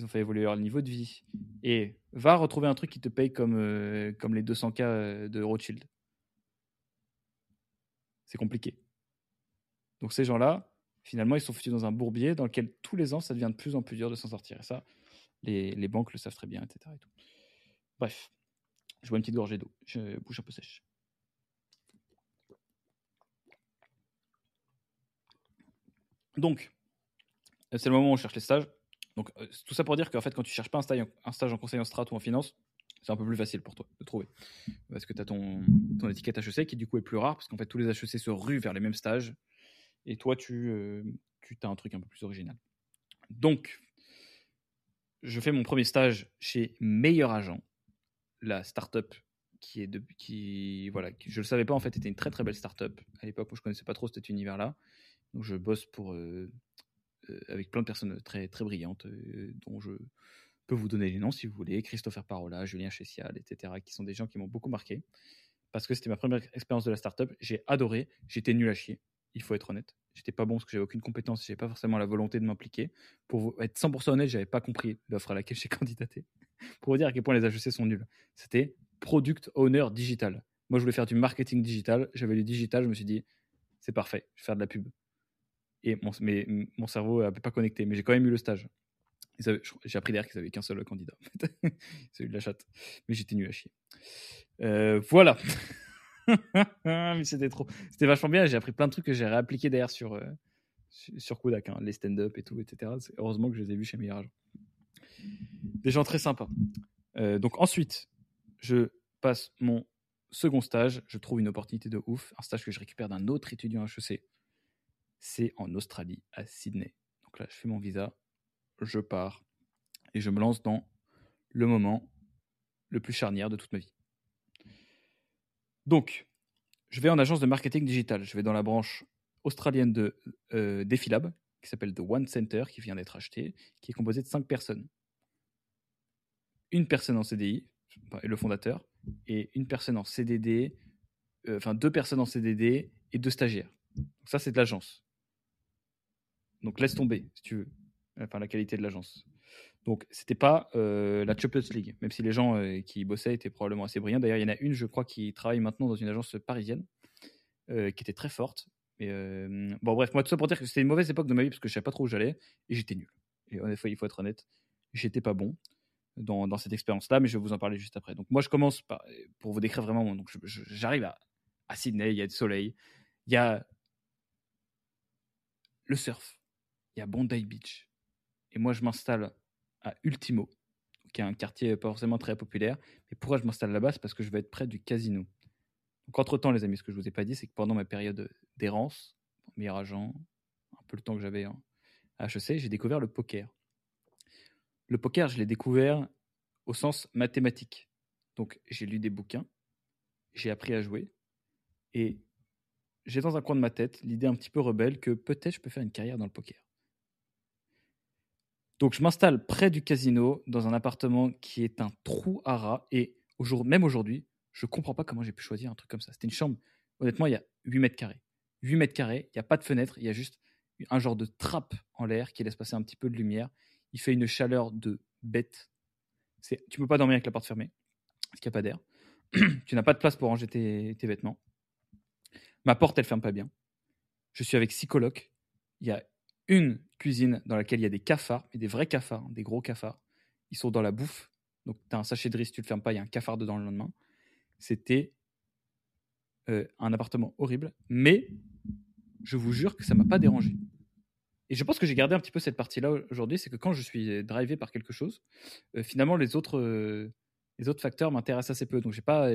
Ils ont fait évoluer leur niveau de vie. Et va retrouver un truc qui te paye comme, euh, comme les 200K euh, de Rothschild. C'est compliqué. Donc ces gens-là, finalement, ils sont foutus dans un bourbier dans lequel tous les ans, ça devient de plus en plus dur de s'en sortir. Et ça, les, les, banques le savent très bien, etc. Bref, je bois une petite gorgée d'eau. Je bouge un peu sèche. Donc, c'est le moment où on cherche les stages. Donc, euh, tout ça pour dire qu'en fait, quand tu cherches pas un stage, un stage en conseil en strat ou en finance, c'est un peu plus facile pour toi de trouver. Parce que tu as ton, étiquette HEC qui, du coup, est plus rare, parce qu'en fait, tous les HEC se ruent vers les mêmes stages. Et toi, tu, euh, as un truc un peu plus original. Donc, je fais mon premier stage chez Meilleur Agent, la startup qui est de, qui voilà, qui, je le savais pas en fait, était une très très belle startup à l'époque je connaissais pas trop cet univers-là. Donc je bosse pour euh, avec plein de personnes très très brillantes euh, dont je peux vous donner les noms si vous voulez, Christopher Parola, Julien Chessial, etc. qui sont des gens qui m'ont beaucoup marqué parce que c'était ma première expérience de la startup. J'ai adoré, j'étais nul à chier, il faut être honnête. J'étais pas bon parce que j'avais aucune compétence, j'avais pas forcément la volonté de m'impliquer. Pour être 100% honnête, j'avais pas compris l'offre à laquelle j'ai candidaté. pour vous dire à quel point les HEC sont nuls. C'était Product Owner Digital. Moi, je voulais faire du marketing digital. J'avais le digital, je me suis dit, c'est parfait, je vais faire de la pub. Et mon, cerveau n'avait pas connecté, mais j'ai quand même eu le stage. J'ai appris derrière qu'ils n'avaient qu'un seul candidat. Eu de la chatte. Mais j'étais nul à chier. Euh, voilà. c'était trop. C'était vachement bien. J'ai appris plein de trucs que j'ai réappliqués derrière sur, euh, sur Kodak, hein, les stand-up et tout, etc. Heureusement que je les ai vus chez Agent. Des gens très sympas. Euh, donc ensuite, je passe mon second stage. Je trouve une opportunité de ouf. Un stage que je récupère d'un autre étudiant HEC c'est en Australie, à Sydney. Donc là, je fais mon visa, je pars et je me lance dans le moment le plus charnière de toute ma vie. Donc, je vais en agence de marketing digital. Je vais dans la branche australienne de euh, Defilab, qui s'appelle The One Center, qui vient d'être acheté, qui est composée de cinq personnes. Une personne en CDI, le fondateur, et une personne en CDD, euh, enfin deux personnes en CDD et deux stagiaires. Donc ça, c'est de l'agence. Donc laisse tomber, si tu veux, enfin la qualité de l'agence. Donc c'était pas euh, la Champions League, même si les gens euh, qui bossaient étaient probablement assez brillants. D'ailleurs, il y en a une, je crois, qui travaille maintenant dans une agence parisienne, euh, qui était très forte. Bon, bref, moi, tout ça pour dire que c'était une mauvaise époque de ma vie parce que je savais pas trop où j'allais et j'étais nul. Et honnêtement, il faut être honnête, j'étais pas bon dans, dans cette expérience-là, mais je vais vous en parler juste après. Donc moi, je commence par, pour vous décrire vraiment. Donc j'arrive à, à Sydney, il y a du soleil, il y a le surf, il y a Bondi Beach. Et moi, je m'installe à Ultimo, qui est un quartier pas forcément très populaire. Mais pourquoi je m'installe là-bas? C'est parce que je vais être près du casino. Donc, entre-temps, les amis, ce que je vous ai pas dit, c'est que pendant ma période d'errance, meilleur agent, un peu le temps que j'avais à HEC, j'ai découvert le poker. Le poker, je l'ai découvert au sens mathématique. Donc, j'ai lu des bouquins, j'ai appris à jouer, et j'ai dans un coin de ma tête l'idée un petit peu rebelle que peut-être je peux faire une carrière dans le poker. Donc je m'installe près du casino dans un appartement qui est un trou à rats et même aujourd'hui, je ne comprends pas comment j'ai pu choisir un truc comme ça. C'était une chambre, honnêtement, il y a 8 mètres carrés. 8 mètres carrés, il n'y a pas de fenêtre, il y a juste un genre de trappe en l'air qui laisse passer un petit peu de lumière. Il fait une chaleur de bête. C'est, tu peux pas dormir avec la porte fermée, parce qu'il n'y a pas d'air. tu n'as pas de place pour ranger tes, tes, vêtements. Ma porte, elle ferme pas bien. Je suis avec six colocs. Il y a une cuisine dans laquelle il y a des cafards, mais des vrais cafards, des gros cafards. Ils sont dans la bouffe. Donc, tu un sachet de riz, si tu le fermes pas, il y a un cafard dedans le lendemain. C'était euh, un appartement horrible, mais je vous jure que ça m'a pas dérangé. Et je pense que j'ai gardé un petit peu cette partie-là aujourd'hui, c'est que quand je suis drivé par quelque chose, euh, finalement, les autres, euh, les autres facteurs m'intéressent assez peu. Donc, j'ai pas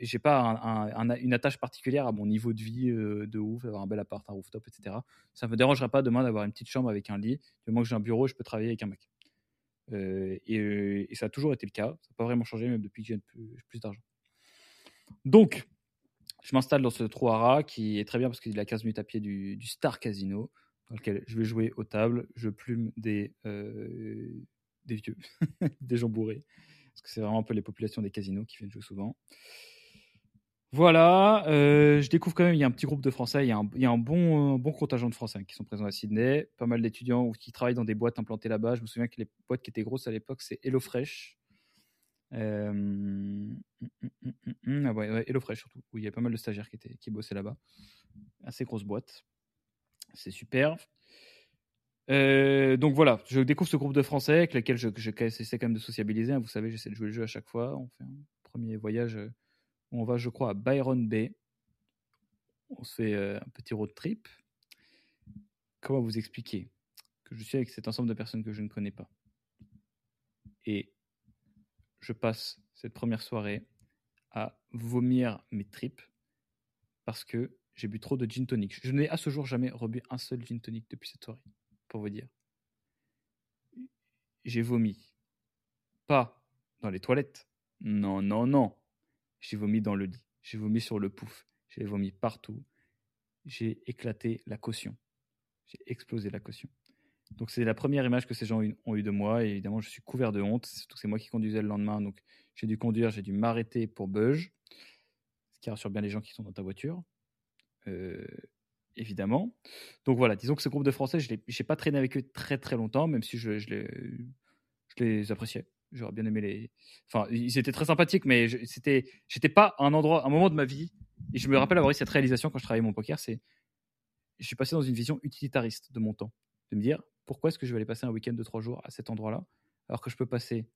j'ai pas une attache particulière à mon niveau de vie euh, de ouf, avoir un bel appart, un rooftop, etc. Ça me dérangerait pas demain d'avoir une petite chambre avec un lit. Du moment que j'ai un bureau, je peux travailler avec un Mac. Euh, et, ça a toujours été le cas. Ça n'a pas vraiment changé, même depuis que j'ai plus, d'argent. Donc, je m'installe dans ce rats qui est très bien parce qu'il est à 15 minutes à pied du, du Star Casino, dans lequel je vais jouer aux tables. Je plume des, euh, des vieux, des gens bourrés. Parce que c'est vraiment un peu les populations des casinos qui viennent jouer souvent. Voilà, euh, je découvre quand même, il y a un petit groupe de Français, il y a un, bon, contingent de Français qui sont présents à Sydney, pas mal d'étudiants qui travaillent dans des boîtes implantées là-bas. Je me souviens que les boîtes qui étaient grosses à l'époque, c'est HelloFresh. Euh, hum, hum, hum, ah HelloFresh surtout, où il y a pas mal de stagiaires qui, bossaient là-bas. Assez grosse boîte. C'est super. Euh, donc voilà, je découvre ce groupe de Français avec lesquels je, je, j'essaie quand même de sociabiliser. hein. Vous savez, j'essaie de jouer le jeu à chaque fois. On fait un premier voyage. On va, je crois, à Byron Bay. On se fait euh, un petit road trip. Comment vous expliquer que je suis avec cet ensemble de personnes que je ne connais pas? Et je passe cette première soirée à vomir mes tripes parce que j'ai bu trop de gin tonic. Je n'ai à ce jour jamais rebu un seul gin tonic depuis cette soirée, pour vous dire. J'ai vomi. Pas dans les toilettes. Non, non, non. J'ai vomi dans le lit. J'ai vomi sur le pouf. J'ai vomi partout. J'ai éclaté la caution. J'ai explosé la caution. Donc c'est la première image que ces gens ont eu de moi. Et évidemment, je suis couvert de honte. Surtout que c'est moi qui conduisais le lendemain. Donc j'ai dû conduire, j'ai dû m'arrêter pour beuge. Ce qui rassure bien les gens qui sont dans ta voiture. Euh, évidemment. Donc voilà, disons que ce groupe de Français, je n'ai pas traîné avec eux très très longtemps, même si je, les appréciais. J'aurais bien aimé les. Enfin, ils étaient très sympathiques, mais c'était, j'étais pas un endroit, un moment de ma vie. Et je me rappelle avoir eu cette réalisation quand je travaillais mon poker, c'est, je suis passé dans une vision utilitariste de mon temps, de me dire pourquoi est-ce que je vais aller passer un week-end de trois jours à cet endroit-là, alors que je peux passer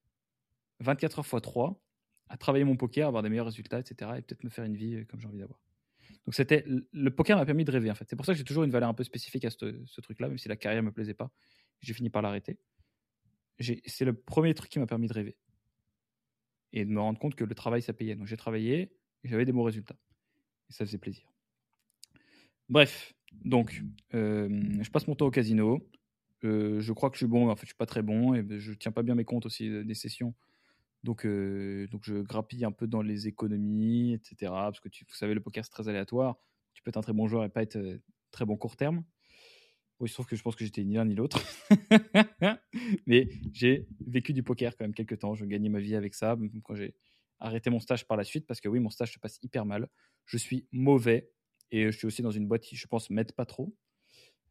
24 heures x 3 à travailler mon poker, avoir des meilleurs résultats, etc., et peut-être me faire une vie comme j'ai envie d'avoir. Donc c'était le poker m'a permis de rêver en fait. C'est pour ça que j'ai toujours une valeur un peu spécifique à ce, truc-là, même si la carrière me plaisait pas. J'ai fini par l'arrêter. C'est le premier truc qui m'a permis de rêver et de me rendre compte que le travail ça payait. Donc j'ai travaillé et j'avais des bons résultats et ça faisait plaisir. Bref, donc euh, je passe mon temps au casino. Euh, je crois que je suis bon, mais en fait je suis pas très bon et je tiens pas bien mes comptes aussi des sessions. Donc, euh, donc je grappille un peu dans les économies, etc. Parce que vous savez, le poker c'est très aléatoire. Tu peux être un très bon joueur et pas être euh, très bon court terme. Il se trouve que je pense que j'étais ni l'un ni l'autre. Mais j'ai vécu du poker quand même quelques temps. Je gagnais ma vie avec ça. Quand j'ai arrêté mon stage par la suite, parce que oui, mon stage se passe hyper mal. Je suis mauvais et je suis aussi dans une boîte qui, je pense, m'aide pas trop.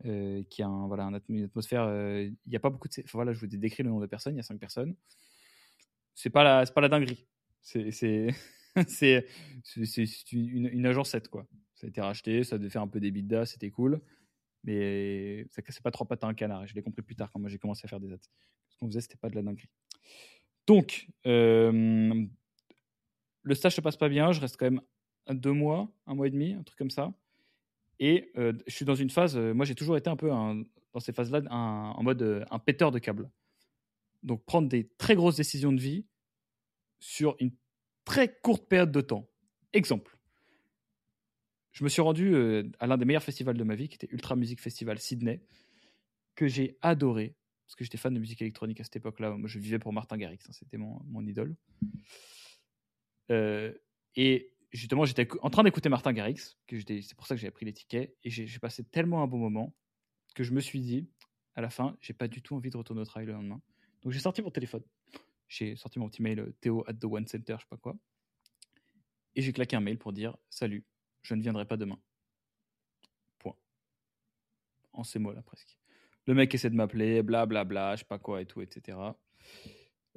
Euh, qui a voilà, une atmosphère. euh, Il n'y a pas beaucoup de. Enfin, voilà, je vous ai décrit le nombre de personnes. Il y a cinq personnes c'est pas pas la dinguerie c'est une, une agence 7 quoi ça a été racheté ça devait faire un peu d'EBITDA c'était cool mais ça cassait pas trop pattes à un canard et je l'ai compris plus tard quand moi j'ai commencé à faire des ads ce qu'on faisait c'était pas de la dinguerie donc euh, le stage se passe pas bien je reste quand même deux mois un mois et demi un truc comme ça et euh, je suis dans une phase euh, moi j'ai toujours été un peu dans ces phases là un, en mode un péteur de câble donc prendre des très grosses décisions de vie sur une très courte période de temps. Exemple. Je me suis rendu euh, à l'un des meilleurs festivals de ma vie, qui était Ultra Music Festival Sydney, que j'ai adoré, parce que j'étais fan de musique électronique à cette époque-là. Moi, je vivais pour Martin Garrix, hein, c'était mon, idole. Euh, et justement, j'étais en train d'écouter Martin Garrix, c'est pour ça que j'avais pris les tickets, et j'ai passé tellement un bon moment que je me suis dit, à la fin, j'ai pas du tout envie de retourner au travail le lendemain. Donc j'ai sorti mon téléphone. J'ai sorti mon petit mail Théo at the One Center, je sais pas quoi. Et j'ai claqué un mail pour dire Salut, je ne viendrai pas demain. Point. En ces mots-là, presque. Le mec essaie de m'appeler, blablabla, bla, je sais pas quoi et tout, etc.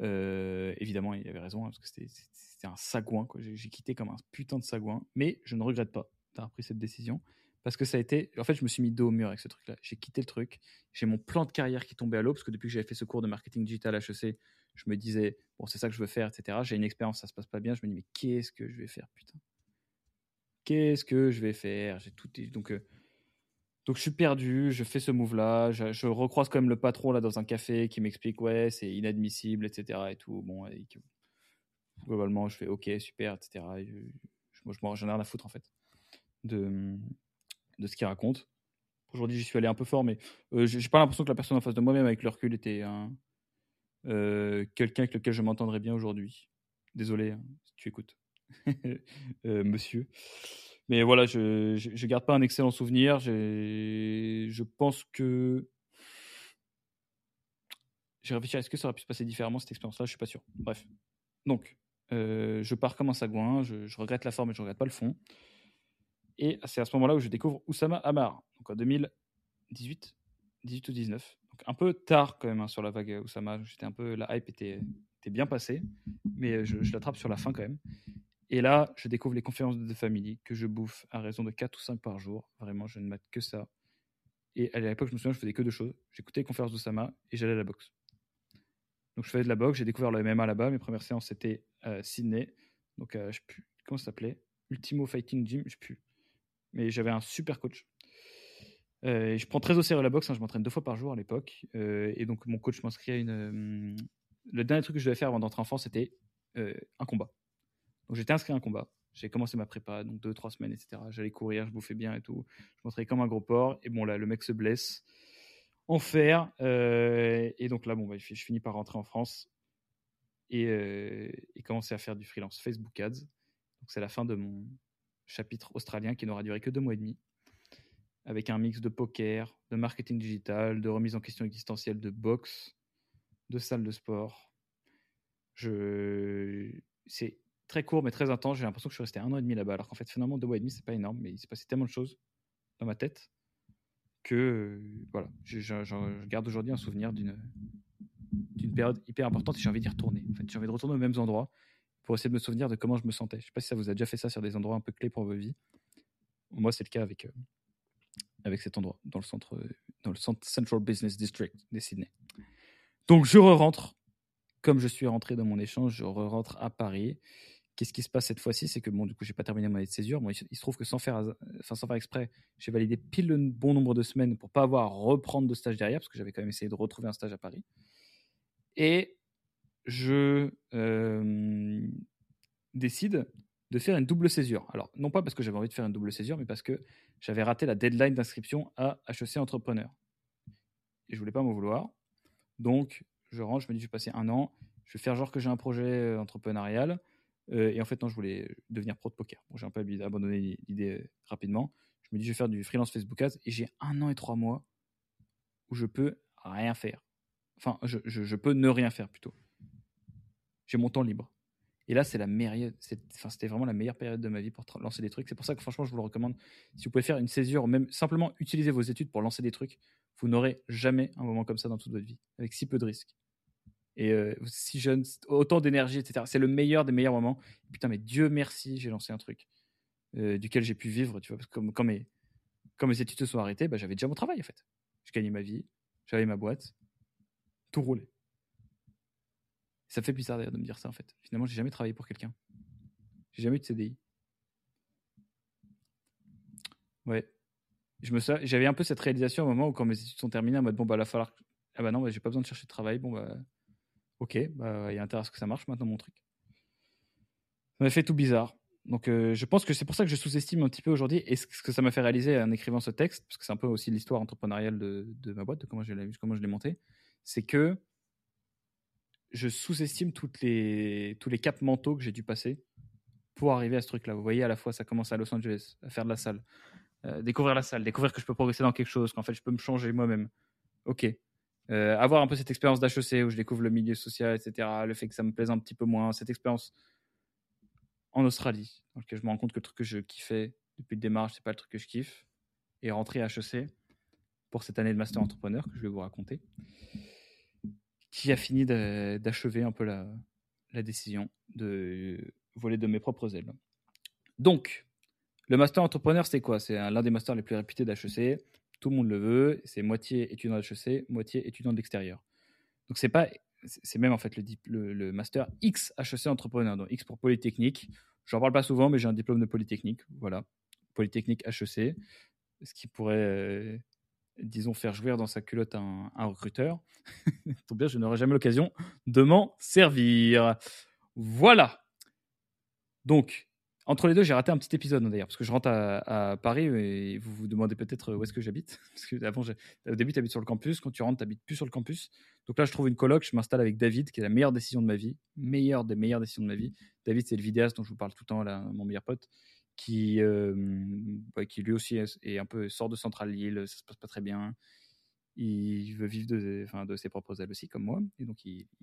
Euh, évidemment, il avait raison, hein, parce que c'était un sagouin. J'ai quitté comme un putain de sagouin. Mais je ne regrette pas d'avoir pris cette décision parce que ça a été. En fait, je me suis mis dos au mur avec ce truc-là. J'ai quitté le truc. J'ai mon plan de carrière qui tombait à l'eau parce que depuis que j'avais fait ce cours de marketing digital à HEC, je me disais, bon, c'est ça que je veux faire, etc. J'ai une expérience, ça se passe pas bien. Je me dis, mais qu'est-ce que je vais faire, putain? Qu'est-ce que je vais faire? J'ai tout. Donc, euh... donc, je suis perdu. Je fais ce move-là. Je, je, recroise quand même le patron là dans un café qui m'explique, ouais, c'est inadmissible, etc. Et tout. Bon, globalement, je fais, ok, super, etc. Et je, je, j'en ai rien à foutre en fait. De de ce qu'il raconte. Aujourd'hui, j'y suis allé un peu fort, mais euh, j'ai pas l'impression que la personne en face de moi-même, avec le recul, était euh, quelqu'un avec lequel je m'entendrais bien aujourd'hui. Désolé hein, si tu écoutes, euh, monsieur. Mais voilà, je, je, garde pas un excellent souvenir. Je pense que. J'ai réfléchi est-ce que ça aurait pu se passer différemment cette expérience-là, je suis pas sûr. Bref. Donc, euh, je pars comme un sagouin, je, je, regrette la forme et je regrette pas le fond. Et c'est à ce moment-là où je découvre Oussama Amar, donc en 2018, 18 ou 19. Donc un peu tard quand même hein, sur la vague Oussama. J'étais un peu, la hype était, était bien passée, mais je, je l'attrape sur la fin quand même. Et là, je découvre les conférences de The Family que je bouffe à raison de 4 ou 5 par jour. Vraiment, je ne mate que ça. Et à l'époque, je me souviens, je faisais que deux choses. J'écoutais les conférences d'Oussama et j'allais à la boxe. Donc je faisais de la boxe, j'ai découvert le MMA là-bas. Mes premières séances, c'était à Sydney. Donc, je sais plus, comment ça s'appelait? Ultimo Fighting Gym, je plus. Mais j'avais un super coach. Euh, et je prends très au sérieux la boxe, hein, je m'entraîne deux fois par jour à l'époque. Euh, et donc mon coach m'inscrit à une. Euh, le dernier truc que je devais faire avant d'entrer en France, c'était un combat. Donc j'étais inscrit à un combat. J'ai commencé ma prépa, donc deux, trois semaines, etc. J'allais courir, je bouffais bien et tout. Je m'entraînais comme un gros porc. Et bon, là, le mec se blesse. Enfer. et donc là, bon, bah, je finis par rentrer en France et, et commencer à faire du freelance Facebook Ads. Donc c'est la fin de mon chapitre australien qui n'aura duré que deux mois et demi avec un mix de poker, de marketing digital, de remise en question existentielle de boxe, de salle de sport. Je... C'est très court mais très intense. J'ai l'impression que je suis resté un an et demi là-bas, alors qu'en fait, finalement, deux mois et demi, c'est pas énorme, mais il s'est passé tellement de choses dans ma tête que voilà, je, garde aujourd'hui un souvenir d'une période hyper importante et j'ai envie d'y retourner. En j'ai envie de retourner aux mêmes endroits pour essayer de me souvenir de comment je me sentais. Je sais pas si ça vous a déjà fait ça sur des endroits un peu clés pour vos vies. Moi, c'est le cas avec, euh, avec cet endroit, dans le centre, dans le Central Business District de Sydney. Donc je re-rentre, comme je suis rentré dans mon échange, je re-rentre à Paris. Qu'est-ce qui se passe cette fois-ci C'est que bon, du coup, j'ai pas terminé mon année de césure. Moi, il se trouve que sans faire, sans faire exprès, j'ai validé pile le bon nombre de semaines pour pas avoir à reprendre de stage derrière, parce que j'avais quand même essayé de retrouver un stage à Paris. Et je euh, décide de faire une double césure. Alors, non pas parce que j'avais envie de faire une double césure, mais parce que j'avais raté la deadline d'inscription à HEC Entrepreneur. Et je voulais pas m'en vouloir. Donc, je rentre, je me dis, je vais passer un an, je vais faire genre que j'ai un projet euh, entrepreneurial. Euh, et en fait, non, je voulais devenir pro de poker. Bon, j'ai un peu abandonné l'idée euh, rapidement. Je me dis, je vais faire du freelance Facebook Ads et j'ai un an et trois mois où je peux rien faire. Enfin, je, peux ne rien faire plutôt. J'ai mon temps libre. Et là, c'est la enfin, c'était vraiment la meilleure période de ma vie pour lancer des trucs. C'est pour ça que franchement, je vous le recommande. Si vous pouvez faire une césure, même simplement utiliser vos études pour lancer des trucs, vous n'aurez jamais un moment comme ça dans toute votre vie, avec si peu de risques. Et euh, si jeune, autant d'énergie, etc. C'est le meilleur des meilleurs moments. Putain, mais Dieu merci, j'ai lancé un truc duquel j'ai pu vivre, tu vois, parce que comme, quand, mes, quand mes études se sont arrêtées, bah, j'avais déjà mon travail en fait. Je gagnais ma vie, j'avais ma boîte, tout roulait. Ça fait bizarre d'ailleurs de me dire ça en fait. Finalement, j'ai jamais travaillé pour quelqu'un. J'ai jamais eu de CDI. Ouais. J'avais un peu cette réalisation au moment où quand mes études sont terminées, en mode bon bah là falloir ah bah non, bah, j'ai pas besoin de chercher de travail. Bon bah ok, bah il y a intérêt à ce que ça marche maintenant mon truc? Ça m'a fait tout bizarre. Donc euh, je pense que c'est pour ça que je sous-estime un petit peu aujourd'hui et ce que ça m'a fait réaliser en écrivant ce texte, parce que c'est un peu aussi l'histoire entrepreneuriale de, ma boîte, de comment je l'ai montée, c'est que je sous-estime toutes les, tous les caps mentaux que j'ai dû passer pour arriver à ce truc-là. Vous voyez, à la fois, ça commence à Los Angeles, à faire de la salle, euh, découvrir la salle, découvrir que je peux progresser dans quelque chose, qu'en fait, je peux me changer moi-même. Ok. Euh, avoir un peu cette expérience d'HEC où je découvre le milieu social, etc., le fait que ça me plaise un petit peu moins, cette expérience en Australie, dans laquelle je me rends compte que le truc que je kiffais depuis le démarrage, c'est pas le truc que je kiffe, et rentrer à HEC pour cette année de master entrepreneur que je vais vous raconter qui a fini d'achever un peu la, décision de voler de mes propres ailes. Donc, le master entrepreneur, c'est quoi? C'est l'un des masters les plus réputés d'HEC. Tout le monde le veut. C'est moitié étudiant d'HEC, moitié étudiant de l'extérieur. Donc, c'est pas, c'est même en fait le, le, master X HEC entrepreneur. Donc, X pour Polytechnique. J'en parle pas souvent, mais j'ai un diplôme de Polytechnique. Voilà. Polytechnique HEC. Ce qui pourrait euh, disons, faire jouir dans sa culotte un, un recruteur. Tant bien, je n'aurai jamais l'occasion de m'en servir. Voilà. Donc, entre les deux, j'ai raté un petit épisode hein, d'ailleurs, parce que je rentre à, Paris et vous vous demandez peut-être où est-ce que j'habite. Parce que avant, au début, tu habites sur le campus. Quand tu rentres, tu n'habites plus sur le campus. Donc là, je trouve une coloc. Je m'installe avec David, qui est la meilleure décision de ma vie. Meilleure des meilleures décisions de ma vie. David, c'est le vidéaste dont je vous parle tout le temps, mon meilleur pote qui, euh, bah, qui lui aussi est, un peu sort de Central Lille, ça se passe pas très bien. Il veut vivre de ses propres ailes aussi, comme moi. Et donc,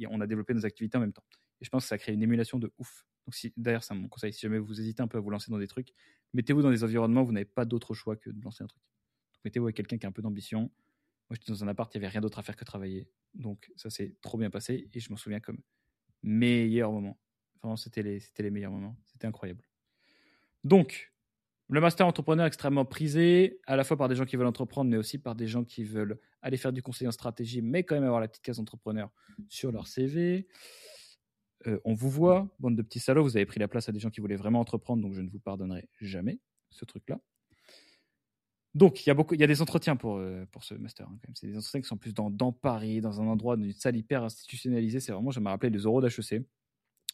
on a développé nos activités en même temps. Et je pense que ça crée une émulation de ouf. Si, d'ailleurs, c'est mon conseil. Si jamais vous hésitez un peu à vous lancer dans des trucs, mettez-vous dans des environnements où vous n'avez pas d'autre choix que de lancer un truc. mettez-vous avec quelqu'un qui a un peu d'ambition. Moi, j'étais dans un appart, il n'y avait rien d'autre à faire que travailler. Donc, ça s'est trop bien passé. Et je m'en souviens comme meilleur moment. Vraiment, c'était les, c'était les meilleurs moments. C'était incroyable. Donc, le master entrepreneur extrêmement prisé, à la fois par des gens qui veulent entreprendre, mais aussi par des gens qui veulent aller faire du conseil en stratégie, mais quand même avoir la petite case entrepreneur sur leur CV. Euh, on vous voit, bande de petits salauds, vous avez pris la place à des gens qui voulaient vraiment entreprendre, donc je ne vous pardonnerai jamais ce truc-là. Donc, il y, a beaucoup, il y a des entretiens pour, euh, pour ce master. Hein, c'est des entretiens qui sont plus dans, dans Paris, dans un endroit, dans une salle hyper institutionnalisée. C'est vraiment, je me rappelé les euros d'HEC.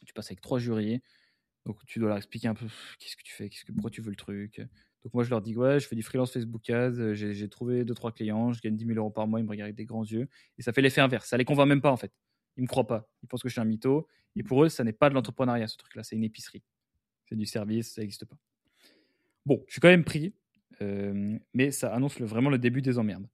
Tu passes avec trois jurys. Donc tu dois leur expliquer un peu qu'est-ce que tu fais, qu'est-ce que, pourquoi tu veux le truc. Donc moi je leur dis ouais, je fais du freelance Facebook Ads, j'ai, j'ai trouvé deux trois clients, je gagne 10 000 euros par mois, ils me regardent avec des grands yeux et ça fait l'effet inverse. Ça les convainc même pas en fait. Ils me croient pas. Ils pensent que je suis un mytho et pour eux ça n'est pas de l'entrepreneuriat ce truc-là, c'est une épicerie, c'est du service, ça n'existe pas. Bon, je suis quand même pris, euh, mais ça annonce vraiment le début des emmerdes.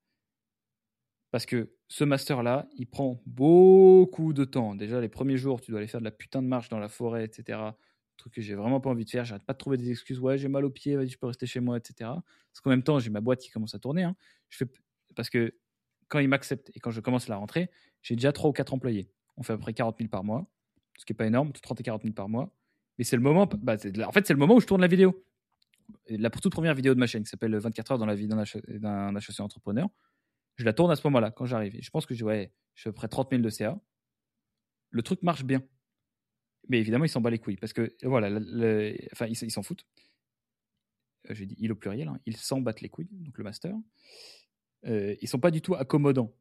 Parce que ce master-là, il prend beaucoup de temps. Déjà, les premiers jours, tu dois aller faire de la putain de marche dans la forêt, etc truc que j'ai vraiment pas envie de faire. J'arrête pas de trouver des excuses. Ouais, j'ai mal au pied, vas-y, je peux rester chez moi, etc. Parce qu'en même temps, j'ai ma boîte qui commence à tourner. Hein. Je fais... Parce que quand ils m'acceptent et quand je commence la rentrée, j'ai déjà 3 ou 4 employés. On fait à peu près 40 000 par mois, ce qui n'est pas énorme, 30 et 40 000 par mois. Mais c'est le moment, bah, en fait, c'est le moment où je tourne la vidéo. La toute première vidéo de ma chaîne qui s'appelle 24 heures dans la vie d'un HEC entrepreneur. Je la tourne à ce moment-là, quand j'arrive. Je pense que je fais à peu près 30 000 de CA. Le truc marche bien. Mais évidemment, ils s'en bat les couilles parce que voilà, enfin, ils s'en foutent. Euh, j'ai dit il au pluriel, hein. ils s'en battent les couilles, donc le master. Euh, ils sont pas du tout accommodants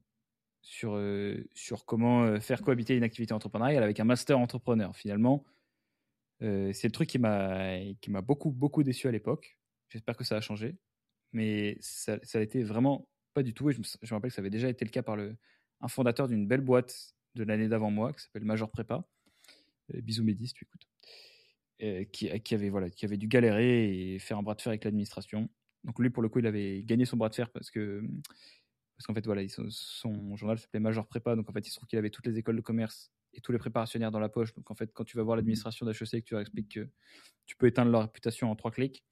sur, euh, sur comment euh, faire cohabiter une activité entrepreneuriale avec un master entrepreneur. Finalement, c'est le truc qui m'a qui m'a beaucoup beaucoup déçu à l'époque. J'espère que ça a changé, mais ça, ça a été vraiment pas du tout. Et je me, je me, rappelle que ça avait déjà été le cas par le, un fondateur d'une belle boîte de l'année d'avant moi qui s'appelle Major Prépa euh, bisous Médis, tu écoutes, euh, qui, qui, avait, voilà, qui avait dû galérer et faire un bras de fer avec l'administration. Donc lui, pour le coup, il avait gagné son bras de fer parce que parce qu'en fait, voilà, son, journal s'appelait Major Prépa, donc en fait, il se trouve qu'il avait toutes les écoles de commerce et tous les préparationnaires dans la poche. Donc en fait, quand tu vas voir l'administration d'HEC et que tu leur expliques que tu peux éteindre leur réputation en trois clics,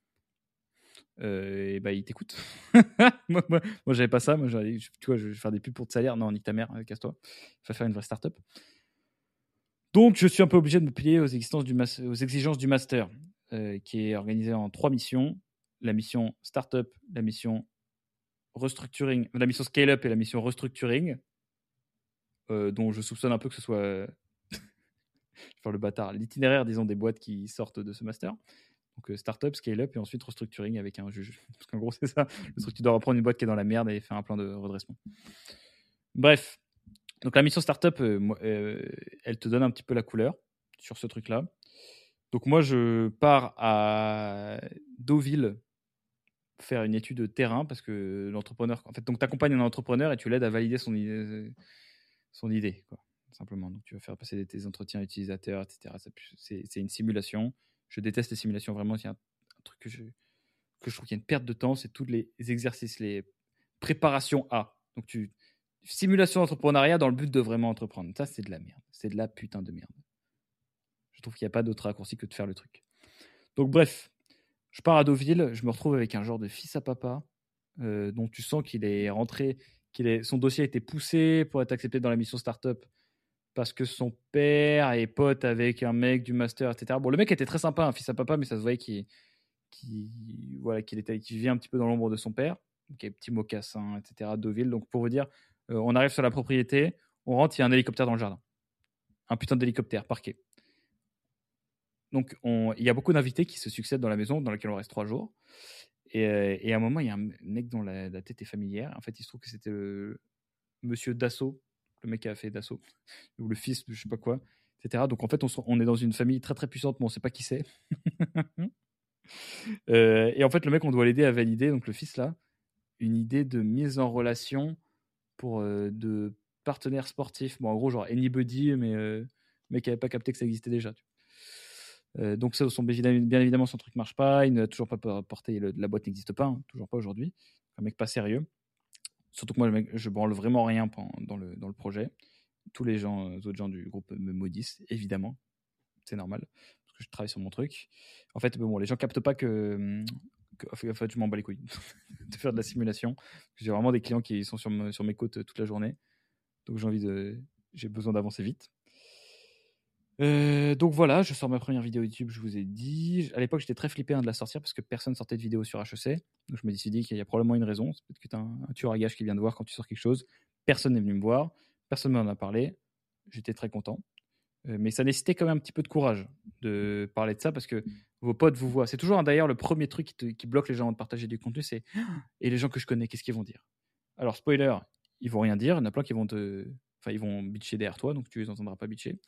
euh, et bah il t'écoute. moi, moi, moi j'avais pas ça. Moi, tu vois, je vais faire des pubs pour de salaire. Non, nique ta mère, casse-toi. Il faut faire une vraie start-up. Donc, je suis un peu obligé de me plier aux, existences du aux exigences du master, euh, qui est organisé en trois missions la mission startup, la mission restructuring, la mission scale-up et la mission restructuring, euh, dont je soupçonne un peu que ce soit, faire le bâtard, l'itinéraire, disons, des boîtes qui sortent de ce master. Donc, euh, startup, scale-up et ensuite restructuring avec un juge. Parce qu'en gros, c'est ça. Tu dois reprendre une boîte qui est dans la merde et faire un plan de redressement. Bref, donc la mission startup, euh, euh, elle te donne un petit peu la couleur sur ce truc-là. Donc moi, je pars à Deauville faire une étude de terrain parce que l'entrepreneur, en fait, donc tu accompagnes un entrepreneur et tu l'aides à valider son idée, son idée quoi, simplement. Donc tu vas faire passer tes entretiens utilisateurs, etc. C'est une simulation. Je déteste les simulations vraiment. Il y a un, truc que je, que je trouve qu'il y a une perte de temps, c'est tous les exercices, les préparations à. Donc tu simulation d'entrepreneuriat dans le but de vraiment entreprendre. Ça, c'est de la merde. C'est de la putain de merde. Je trouve qu'il n'y a pas d'autre raccourci que de faire le truc. Donc, bref, je pars à Deauville. Je me retrouve avec un genre de fils à papa euh, dont tu sens qu'il est rentré, qu'il est, son dossier a été poussé pour être accepté dans la mission startup parce que son père est pote avec un mec du master, etc. Bon, le mec était très sympa, un fils à papa, mais ça se voyait qu'il voilà, qu'il était, un petit peu dans l'ombre de son père. Y a petit mocassin, etc. Deauville. Donc, pour vous dire, euh, on arrive sur la propriété, on rentre, il y a un hélicoptère dans le jardin. Un putain d'hélicoptère parqué. Donc, il y a beaucoup d'invités qui se succèdent dans la maison dans laquelle on reste trois jours. Et, euh, à un moment, il y a un mec dont la, tête est familière. En fait, il se trouve que c'était le monsieur Dassault, le mec qui a fait Dassault, ou le fils, je sais pas quoi, etc. Donc, en fait, on, est dans une famille très très puissante, mais on sait pas qui c'est. Euh, et en fait, le mec, on doit l'aider à valider, donc le fils là, une idée de mise en relation pour euh, de partenaires sportifs. Bon, en gros, genre Anybody, mais mec qui n'avait pas capté que ça existait déjà. Euh, donc ça, bien évidemment, son truc marche pas. Il n'a toujours pas porté, la boîte n'existe pas, hein, toujours pas aujourd'hui. Un mec pas sérieux. Surtout que moi, je branle vraiment rien dans le, projet. Tous les gens, les autres gens du groupe me maudissent, évidemment. C'est normal, parce que je travaille sur mon truc. En fait, bon, les gens captent pas que, en fait, je m'en bats les couilles de faire de la simulation. J'ai vraiment des clients qui sont sur, sur mes côtes toute la journée. Donc j'ai envie de, j'ai besoin d'avancer vite. Euh, donc voilà, je sors ma première vidéo YouTube, je vous ai dit. À l'époque, j'étais très flippé hein, de la sortir parce que personne sortait de vidéo sur HEC. Donc je me suis dit qu'il y a probablement une raison. C'est peut-être que tu as un, tueur à gage qui vient de voir quand tu sors quelque chose. Personne n'est venu me voir, personne ne m'en a parlé. J'étais très content. Euh, mais ça nécessitait quand même un petit peu de courage de parler de ça parce que vos potes vous voient. C'est toujours hein, d'ailleurs le premier truc qui, bloque les gens de partager du contenu, c'est et les gens que je connais, qu'est-ce qu'ils vont dire? Alors spoiler, ils vont rien dire. Il y en a plein qui vont te, enfin ils vont bitcher derrière toi, donc tu les entendras pas bitcher.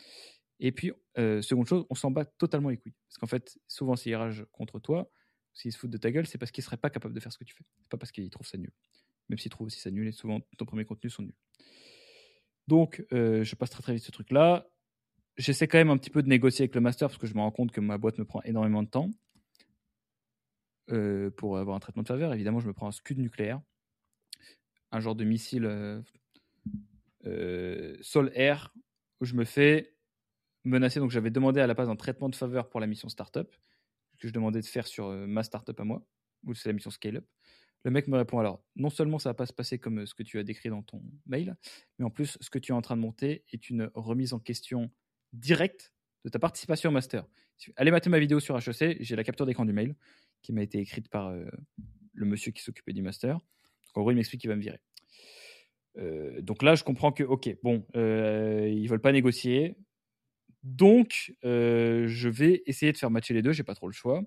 Et puis euh, seconde chose, on s'en bat totalement les couilles parce qu'en fait souvent s'ils ragent contre toi, s'ils se foutent de ta gueule, c'est parce qu'ils seraient pas capables de faire ce que tu fais. C'est pas parce qu'ils trouvent ça nul. Même s'ils trouvent aussi ça nul et souvent ton premier contenu sont nuls. Donc, euh, je passe très très vite ce truc-là j'essaie quand même un petit peu de négocier avec le master parce que je me rends compte que ma boîte me prend énormément de temps euh, pour avoir un traitement de faveur. Évidemment, je me prends un scud nucléaire, un genre de missile sol-air où je me fais menacer. Donc, j'avais demandé à la base un traitement de faveur pour la mission startup que je demandais de faire sur ma startup à moi, ou c'est la mission scale-up. Le mec me répond alors, non seulement ça va pas se passer comme ce que tu as décrit dans ton mail, mais en plus, ce que tu es en train de monter est une remise en question direct de ta participation au master. Allez mater ma vidéo sur HEC, j'ai la capture d'écran du mail qui m'a été écrite par euh, le monsieur qui s'occupait du master. En gros, il m'explique qu'il va me virer. Euh, donc là, je comprends que, ok, bon, euh, ils veulent pas négocier. Donc, euh, je vais essayer de faire matcher les deux. J'ai pas trop le choix.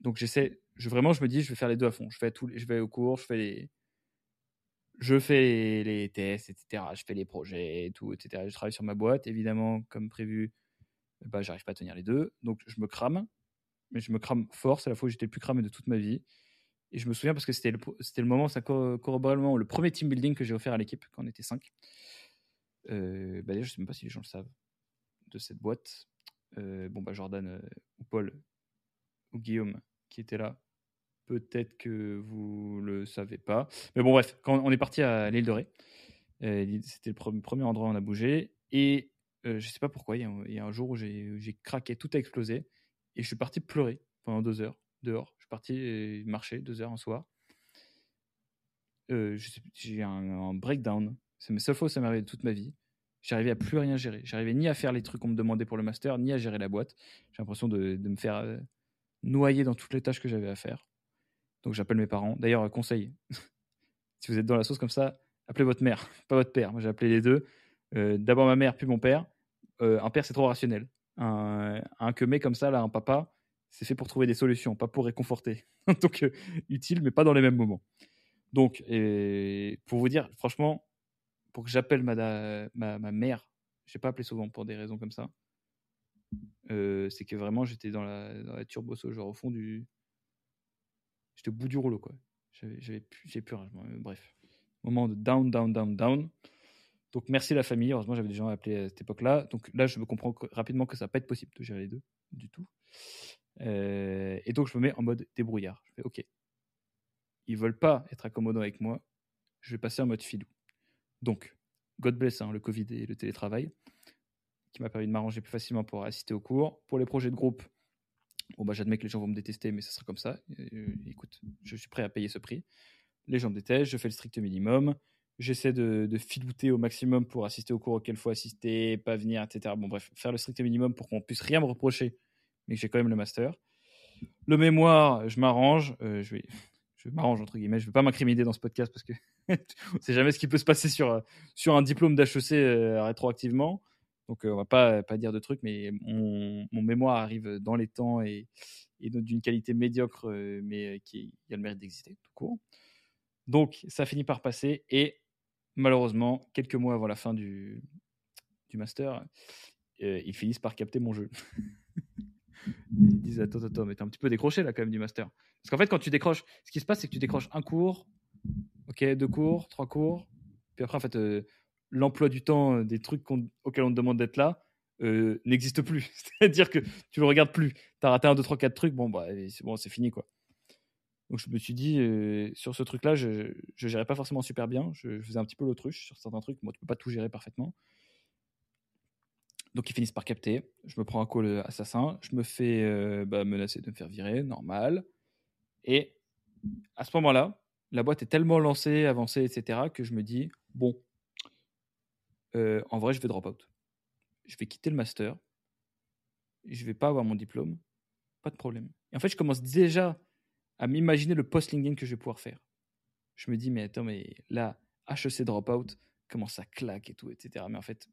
Donc, j'essaie. Je, vraiment, je me dis, je vais faire les deux à fond. Je, fais tout, je vais au cours, je fais les, je fais les tests, etc. Je fais les projets, et tout, etc. Je travaille sur ma boîte. Évidemment, comme prévu, bah, j'arrive pas à tenir les deux. Donc, je me crame. Mais je me crame fort. C'est la fois où j'étais le plus cramé de toute ma vie. Et je me souviens parce que c'était le, c'était le moment, ça corroborait le moment, le premier team building que j'ai offert à l'équipe quand on était 5. Euh, bah, d'ailleurs, je sais même pas si les gens le savent de cette boîte. Euh, bon, bah, Jordan euh, ou Paul ou Guillaume qui étaient là Peut-être que vous le savez pas. Mais bon, bref, quand on est parti à l'île de Ré, euh, c'était le premier endroit où on a bougé. Et euh, je sais pas pourquoi, il y, a un jour où j'ai craqué, tout a explosé. Et je suis parti pleurer pendant deux heures dehors. Je suis parti marcher deux heures un soir. j'ai un, un, breakdown. C'est mes seules fois où ça m'est arrivé de toute ma vie. J'arrivais à plus rien gérer. J'arrivais ni à faire les trucs qu'on me demandait pour le master, ni à gérer la boîte. J'ai l'impression de, de, me faire noyer dans toutes les tâches que j'avais à faire. Donc j'appelle mes parents. D'ailleurs, conseil, si vous êtes dans la sauce comme ça, appelez votre mère, pas votre père. Moi j'ai appelé les deux. Euh, d'abord ma mère, puis mon père. Euh, un père, c'est trop rationnel. Un, un que mais comme ça, là, un papa, c'est fait pour trouver des solutions, pas pour réconforter. Donc euh, utile, mais pas dans les mêmes moments. Donc, et pour vous dire, franchement, pour que j'appelle ma, ma, mère, je n'ai pas appelé souvent pour des raisons comme ça. c'est que vraiment j'étais dans la, dans la genre au fond du, J'étais au bout du rouleau, quoi. J'avais plus, plus rien. Bref. Moment de down, down, down, down. Donc merci la famille. Heureusement, j'avais des gens à à cette époque-là. Donc là, je me comprends rapidement que ça va pas être possible de gérer les deux du tout. Euh, et donc je me mets en mode débrouillard. Je fais OK. Ils veulent pas être accommodants avec moi. Je vais passer en mode filou. Donc, God bless hein, le Covid et le télétravail, qui m'a permis de m'arranger plus facilement pour assister aux cours. Pour les projets de groupe, Bon, bah, j'admets que les gens vont me détester, mais ça sera comme ça. Euh, écoute, je suis prêt à payer ce prix. Les gens me détestent, je fais le strict minimum. J'essaie de, filouter au maximum pour assister au cours auquel il faut assister, pas venir, etc. Bon, bref, faire le strict minimum pour qu'on puisse rien me reprocher, mais que j'ai quand même le master. Le mémoire, je m'arrange. Euh, je je m'arrange entre guillemets. Je vais pas m'incriminer dans ce podcast parce que on sait jamais ce qui peut se passer sur, sur un diplôme d'HEC euh, rétroactivement. Donc, on va pas, pas dire de trucs, mais mon, mémoire arrive dans les temps et, d'une qualité médiocre, mais qui a le mérite d'exister, tout court. Donc, ça finit par passer et malheureusement, quelques mois avant la fin du, du master, ils finissent par capter mon jeu. ils disent Attends, attends, mais t'es un petit peu décroché là quand même du master. Parce qu'en fait, quand tu décroches, ce qui se passe, c'est que tu décroches un cours, ok, deux cours, trois cours, puis après, en fait, l'emploi du temps euh, des trucs auxquels on te demande d'être là, euh, n'existe plus. C'est-à-dire que tu le regardes plus. Tu as raté un, deux, trois, quatre trucs, bon, bah, c'est bon, c'est fini, quoi. Donc je me suis dit, euh, sur ce truc-là, je ne gérais pas forcément super bien. Je, faisais un petit peu l'autruche sur certains trucs. Moi, tu peux pas tout gérer parfaitement. Donc ils finissent par capter. Je me prends un call assassin. Je me fais euh, bah, menacer de me faire virer, normal. Et à ce moment-là, la boîte est tellement lancée, avancée, etc., que je me dis, bon, en vrai, je vais drop out je vais quitter le master, je vais pas avoir mon diplôme, pas de problème. Et en fait, je commence déjà à m'imaginer le post LinkedIn que je vais pouvoir faire. Je me dis, mais attends, mais là, HEC dropout, comment ça claque et tout, etc. Mais en fait,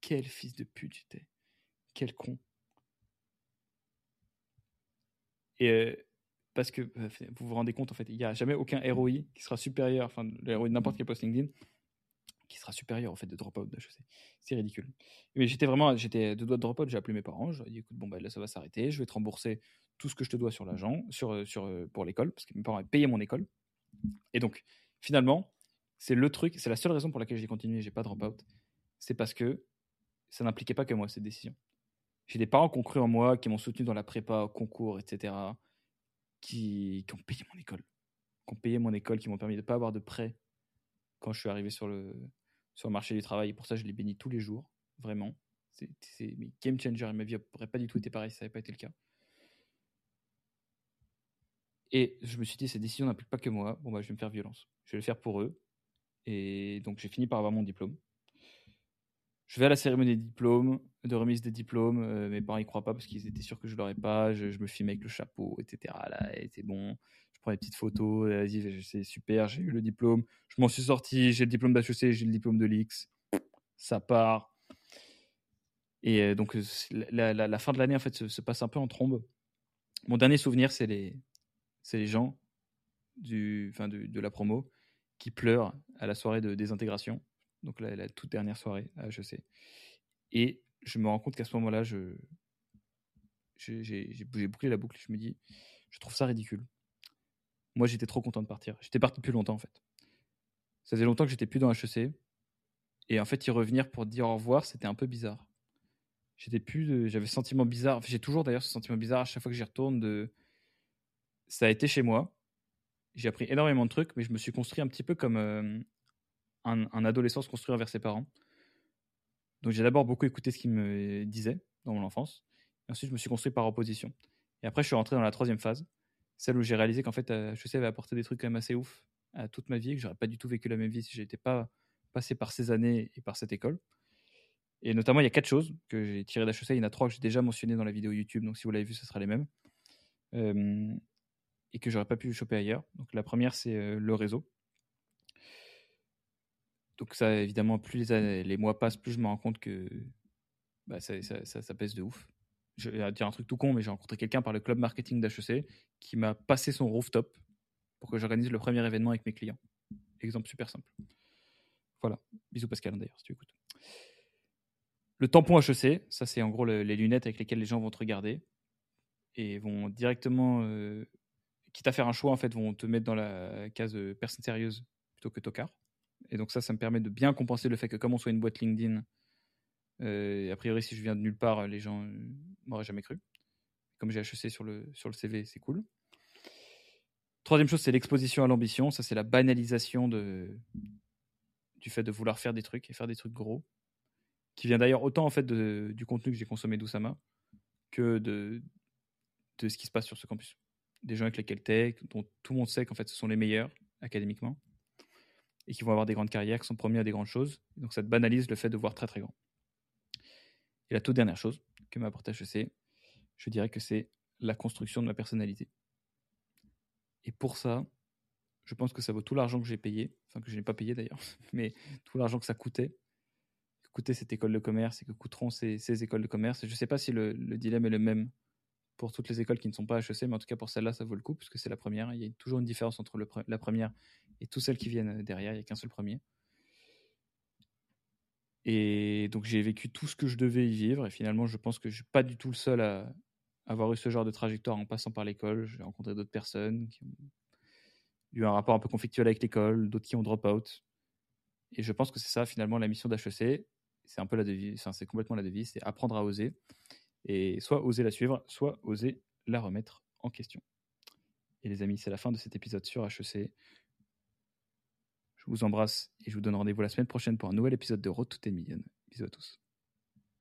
quel fils de pute j'étais. Quel con. Et euh, parce que euh, vous vous rendez compte, en fait, il n'y a jamais aucun ROI qui sera supérieur, enfin, le ROI de n'importe quel post LinkedIn, qui sera supérieur au fait de drop-out de HEC. C'est ridicule. Mais j'étais vraiment, j'étais de doigts de drop-out, j'ai appelé mes parents, je leur ai dit écoute, bon, bah, là ça va s'arrêter, je vais te rembourser tout ce que je te dois sur l'agent, sur, euh, sur, euh, pour l'école, parce que mes parents avaient payé mon école. Et donc, finalement, c'est le truc, c'est la seule raison pour laquelle j'ai continué, j'ai pas drop-out, c'est parce que ça n'impliquait pas que moi, cette décision. J'ai des parents qui ont cru en moi, qui m'ont soutenu dans la prépa, concours, etc., qui, ont payé mon école. Qui ont payé mon école, qui m'ont permis de ne pas avoir de prêt quand je suis arrivé sur le, sur le marché du travail. Et pour ça, je les bénis tous les jours, vraiment. C'est game changer et ma vie n'aurait pas du tout été pareil si ça n'avait pas été le cas. Et je me suis dit, ces décisions n'impliquent pas que moi. Bon, bah, je vais me faire violence. Je vais le faire pour eux. Et donc, j'ai fini par avoir mon diplôme. Je vais à la cérémonie de remise des diplômes. Euh, mes parents n'y croient pas parce qu'ils étaient sûrs que je l'aurais pas. Je, me filmais avec le chapeau, etc. Là, c'est bon prends des petites photos, c'est super, j'ai eu le diplôme, je m'en suis sorti, j'ai le diplôme d'HEC, j'ai le diplôme de l'X, ça part. Et euh, donc, la, la, fin de l'année, en fait, se, passe un peu en trombe. Mon dernier souvenir, c'est les, les gens du, enfin de, de, la promo qui pleurent à la soirée de désintégration, donc la, la toute dernière soirée à HEC. Et je me rends compte qu'à ce moment-là, je, j'ai bouclé la boucle. Je me dis, je trouve ça ridicule. Moi, j'étais trop content de partir. J'étais parti depuis longtemps, en fait. Ça faisait longtemps que j'étais plus dans HEC. Et en fait, y revenir pour dire au revoir, c'était un peu bizarre. J'étais plus, j'avais ce sentiment bizarre. j'ai toujours d'ailleurs ce sentiment bizarre à chaque fois que j'y retourne. De, ça a été chez moi. J'ai appris énormément de trucs, mais je me suis construit un petit peu comme euh, un, adolescent se construit envers ses parents. Donc j'ai d'abord beaucoup écouté ce qu'ils me disaient dans mon enfance. Et ensuite, je me suis construit par opposition. Et après, je suis rentré dans la troisième phase, celle où j'ai réalisé qu'en fait, HEC avait apporté des trucs quand même assez ouf à toute ma vie, que j'aurais pas du tout vécu la même vie si j'étais pas passé par ces années et par cette école. Et notamment, il y a quatre choses que j'ai tirées d'HEC. Il y en a trois que j'ai déjà mentionnées dans la vidéo YouTube, donc si vous l'avez vu, ce sera les mêmes. et que j'aurais pas pu choper ailleurs. Donc la première, c'est le réseau. Donc ça, évidemment, plus les, les, mois passent, plus je me rends compte que bah, ça, ça, ça, pèse de ouf je vais dire un truc tout con, mais j'ai rencontré quelqu'un par le club marketing d'HEC qui m'a passé son rooftop pour que j'organise le premier événement avec mes clients. Exemple super simple. Voilà. Bisous Pascal d'ailleurs, si tu écoutes. Le tampon HEC, ça c'est en gros les lunettes avec lesquelles les gens vont te regarder et vont directement, euh, quitte à faire un choix, en fait, vont te mettre dans la case euh, personne sérieuse plutôt que tocard. Et donc ça, ça me permet de bien compenser le fait que comme on soit une boîte LinkedIn, euh, a priori, si je viens de nulle part, les gens euh, m'auraient jamais cru. Comme j'ai HEC sur le, sur le CV, c'est cool. Troisième chose, c'est l'exposition à l'ambition. Ça, c'est la banalisation de, du fait de vouloir faire des trucs et faire des trucs gros, qui vient d'ailleurs autant en fait du contenu que j'ai consommé d'Oussama que de, de ce qui se passe sur ce campus. Des gens avec lesquels tech, dont tout le monde sait qu'en fait ce sont les meilleurs académiquement et qui vont avoir des grandes carrières, qui sont promis à des grandes choses. Donc ça te banalise le fait de voir très très grand. Et la toute dernière chose que m'a apporté HEC, je dirais que c'est la construction de ma personnalité. Et pour ça, je pense que ça vaut tout l'argent que j'ai payé, enfin que je n'ai pas payé d'ailleurs, mais tout l'argent que ça coûtait, que coûtait cette école de commerce et que coûteront ces, écoles de commerce. Je ne sais pas si le, dilemme est le même pour toutes les écoles qui ne sont pas HEC, mais en tout cas pour celle-là, ça vaut le coup, puisque c'est la première. Il y a toujours une différence entre la première et toutes celles qui viennent derrière. Il n'y a qu'un seul premier. Et donc j'ai vécu tout ce que je devais y vivre. Et finalement, je pense que je suis pas du tout le seul à avoir eu ce genre de trajectoire en passant par l'école. J'ai rencontré d'autres personnes qui ont eu un rapport un peu conflictuel avec l'école, d'autres qui ont drop out. Et je pense que c'est ça finalement la mission d'HEC. c'est un peu la devise, c'est complètement la devise, c'est apprendre à oser. Et soit oser la suivre, soit oser la remettre en question. Et les amis, c'est la fin de cet épisode sur HEC. Je vous embrasse et je vous donne rendez-vous la semaine prochaine pour un nouvel épisode de Road to 10 Million. Bisous à tous.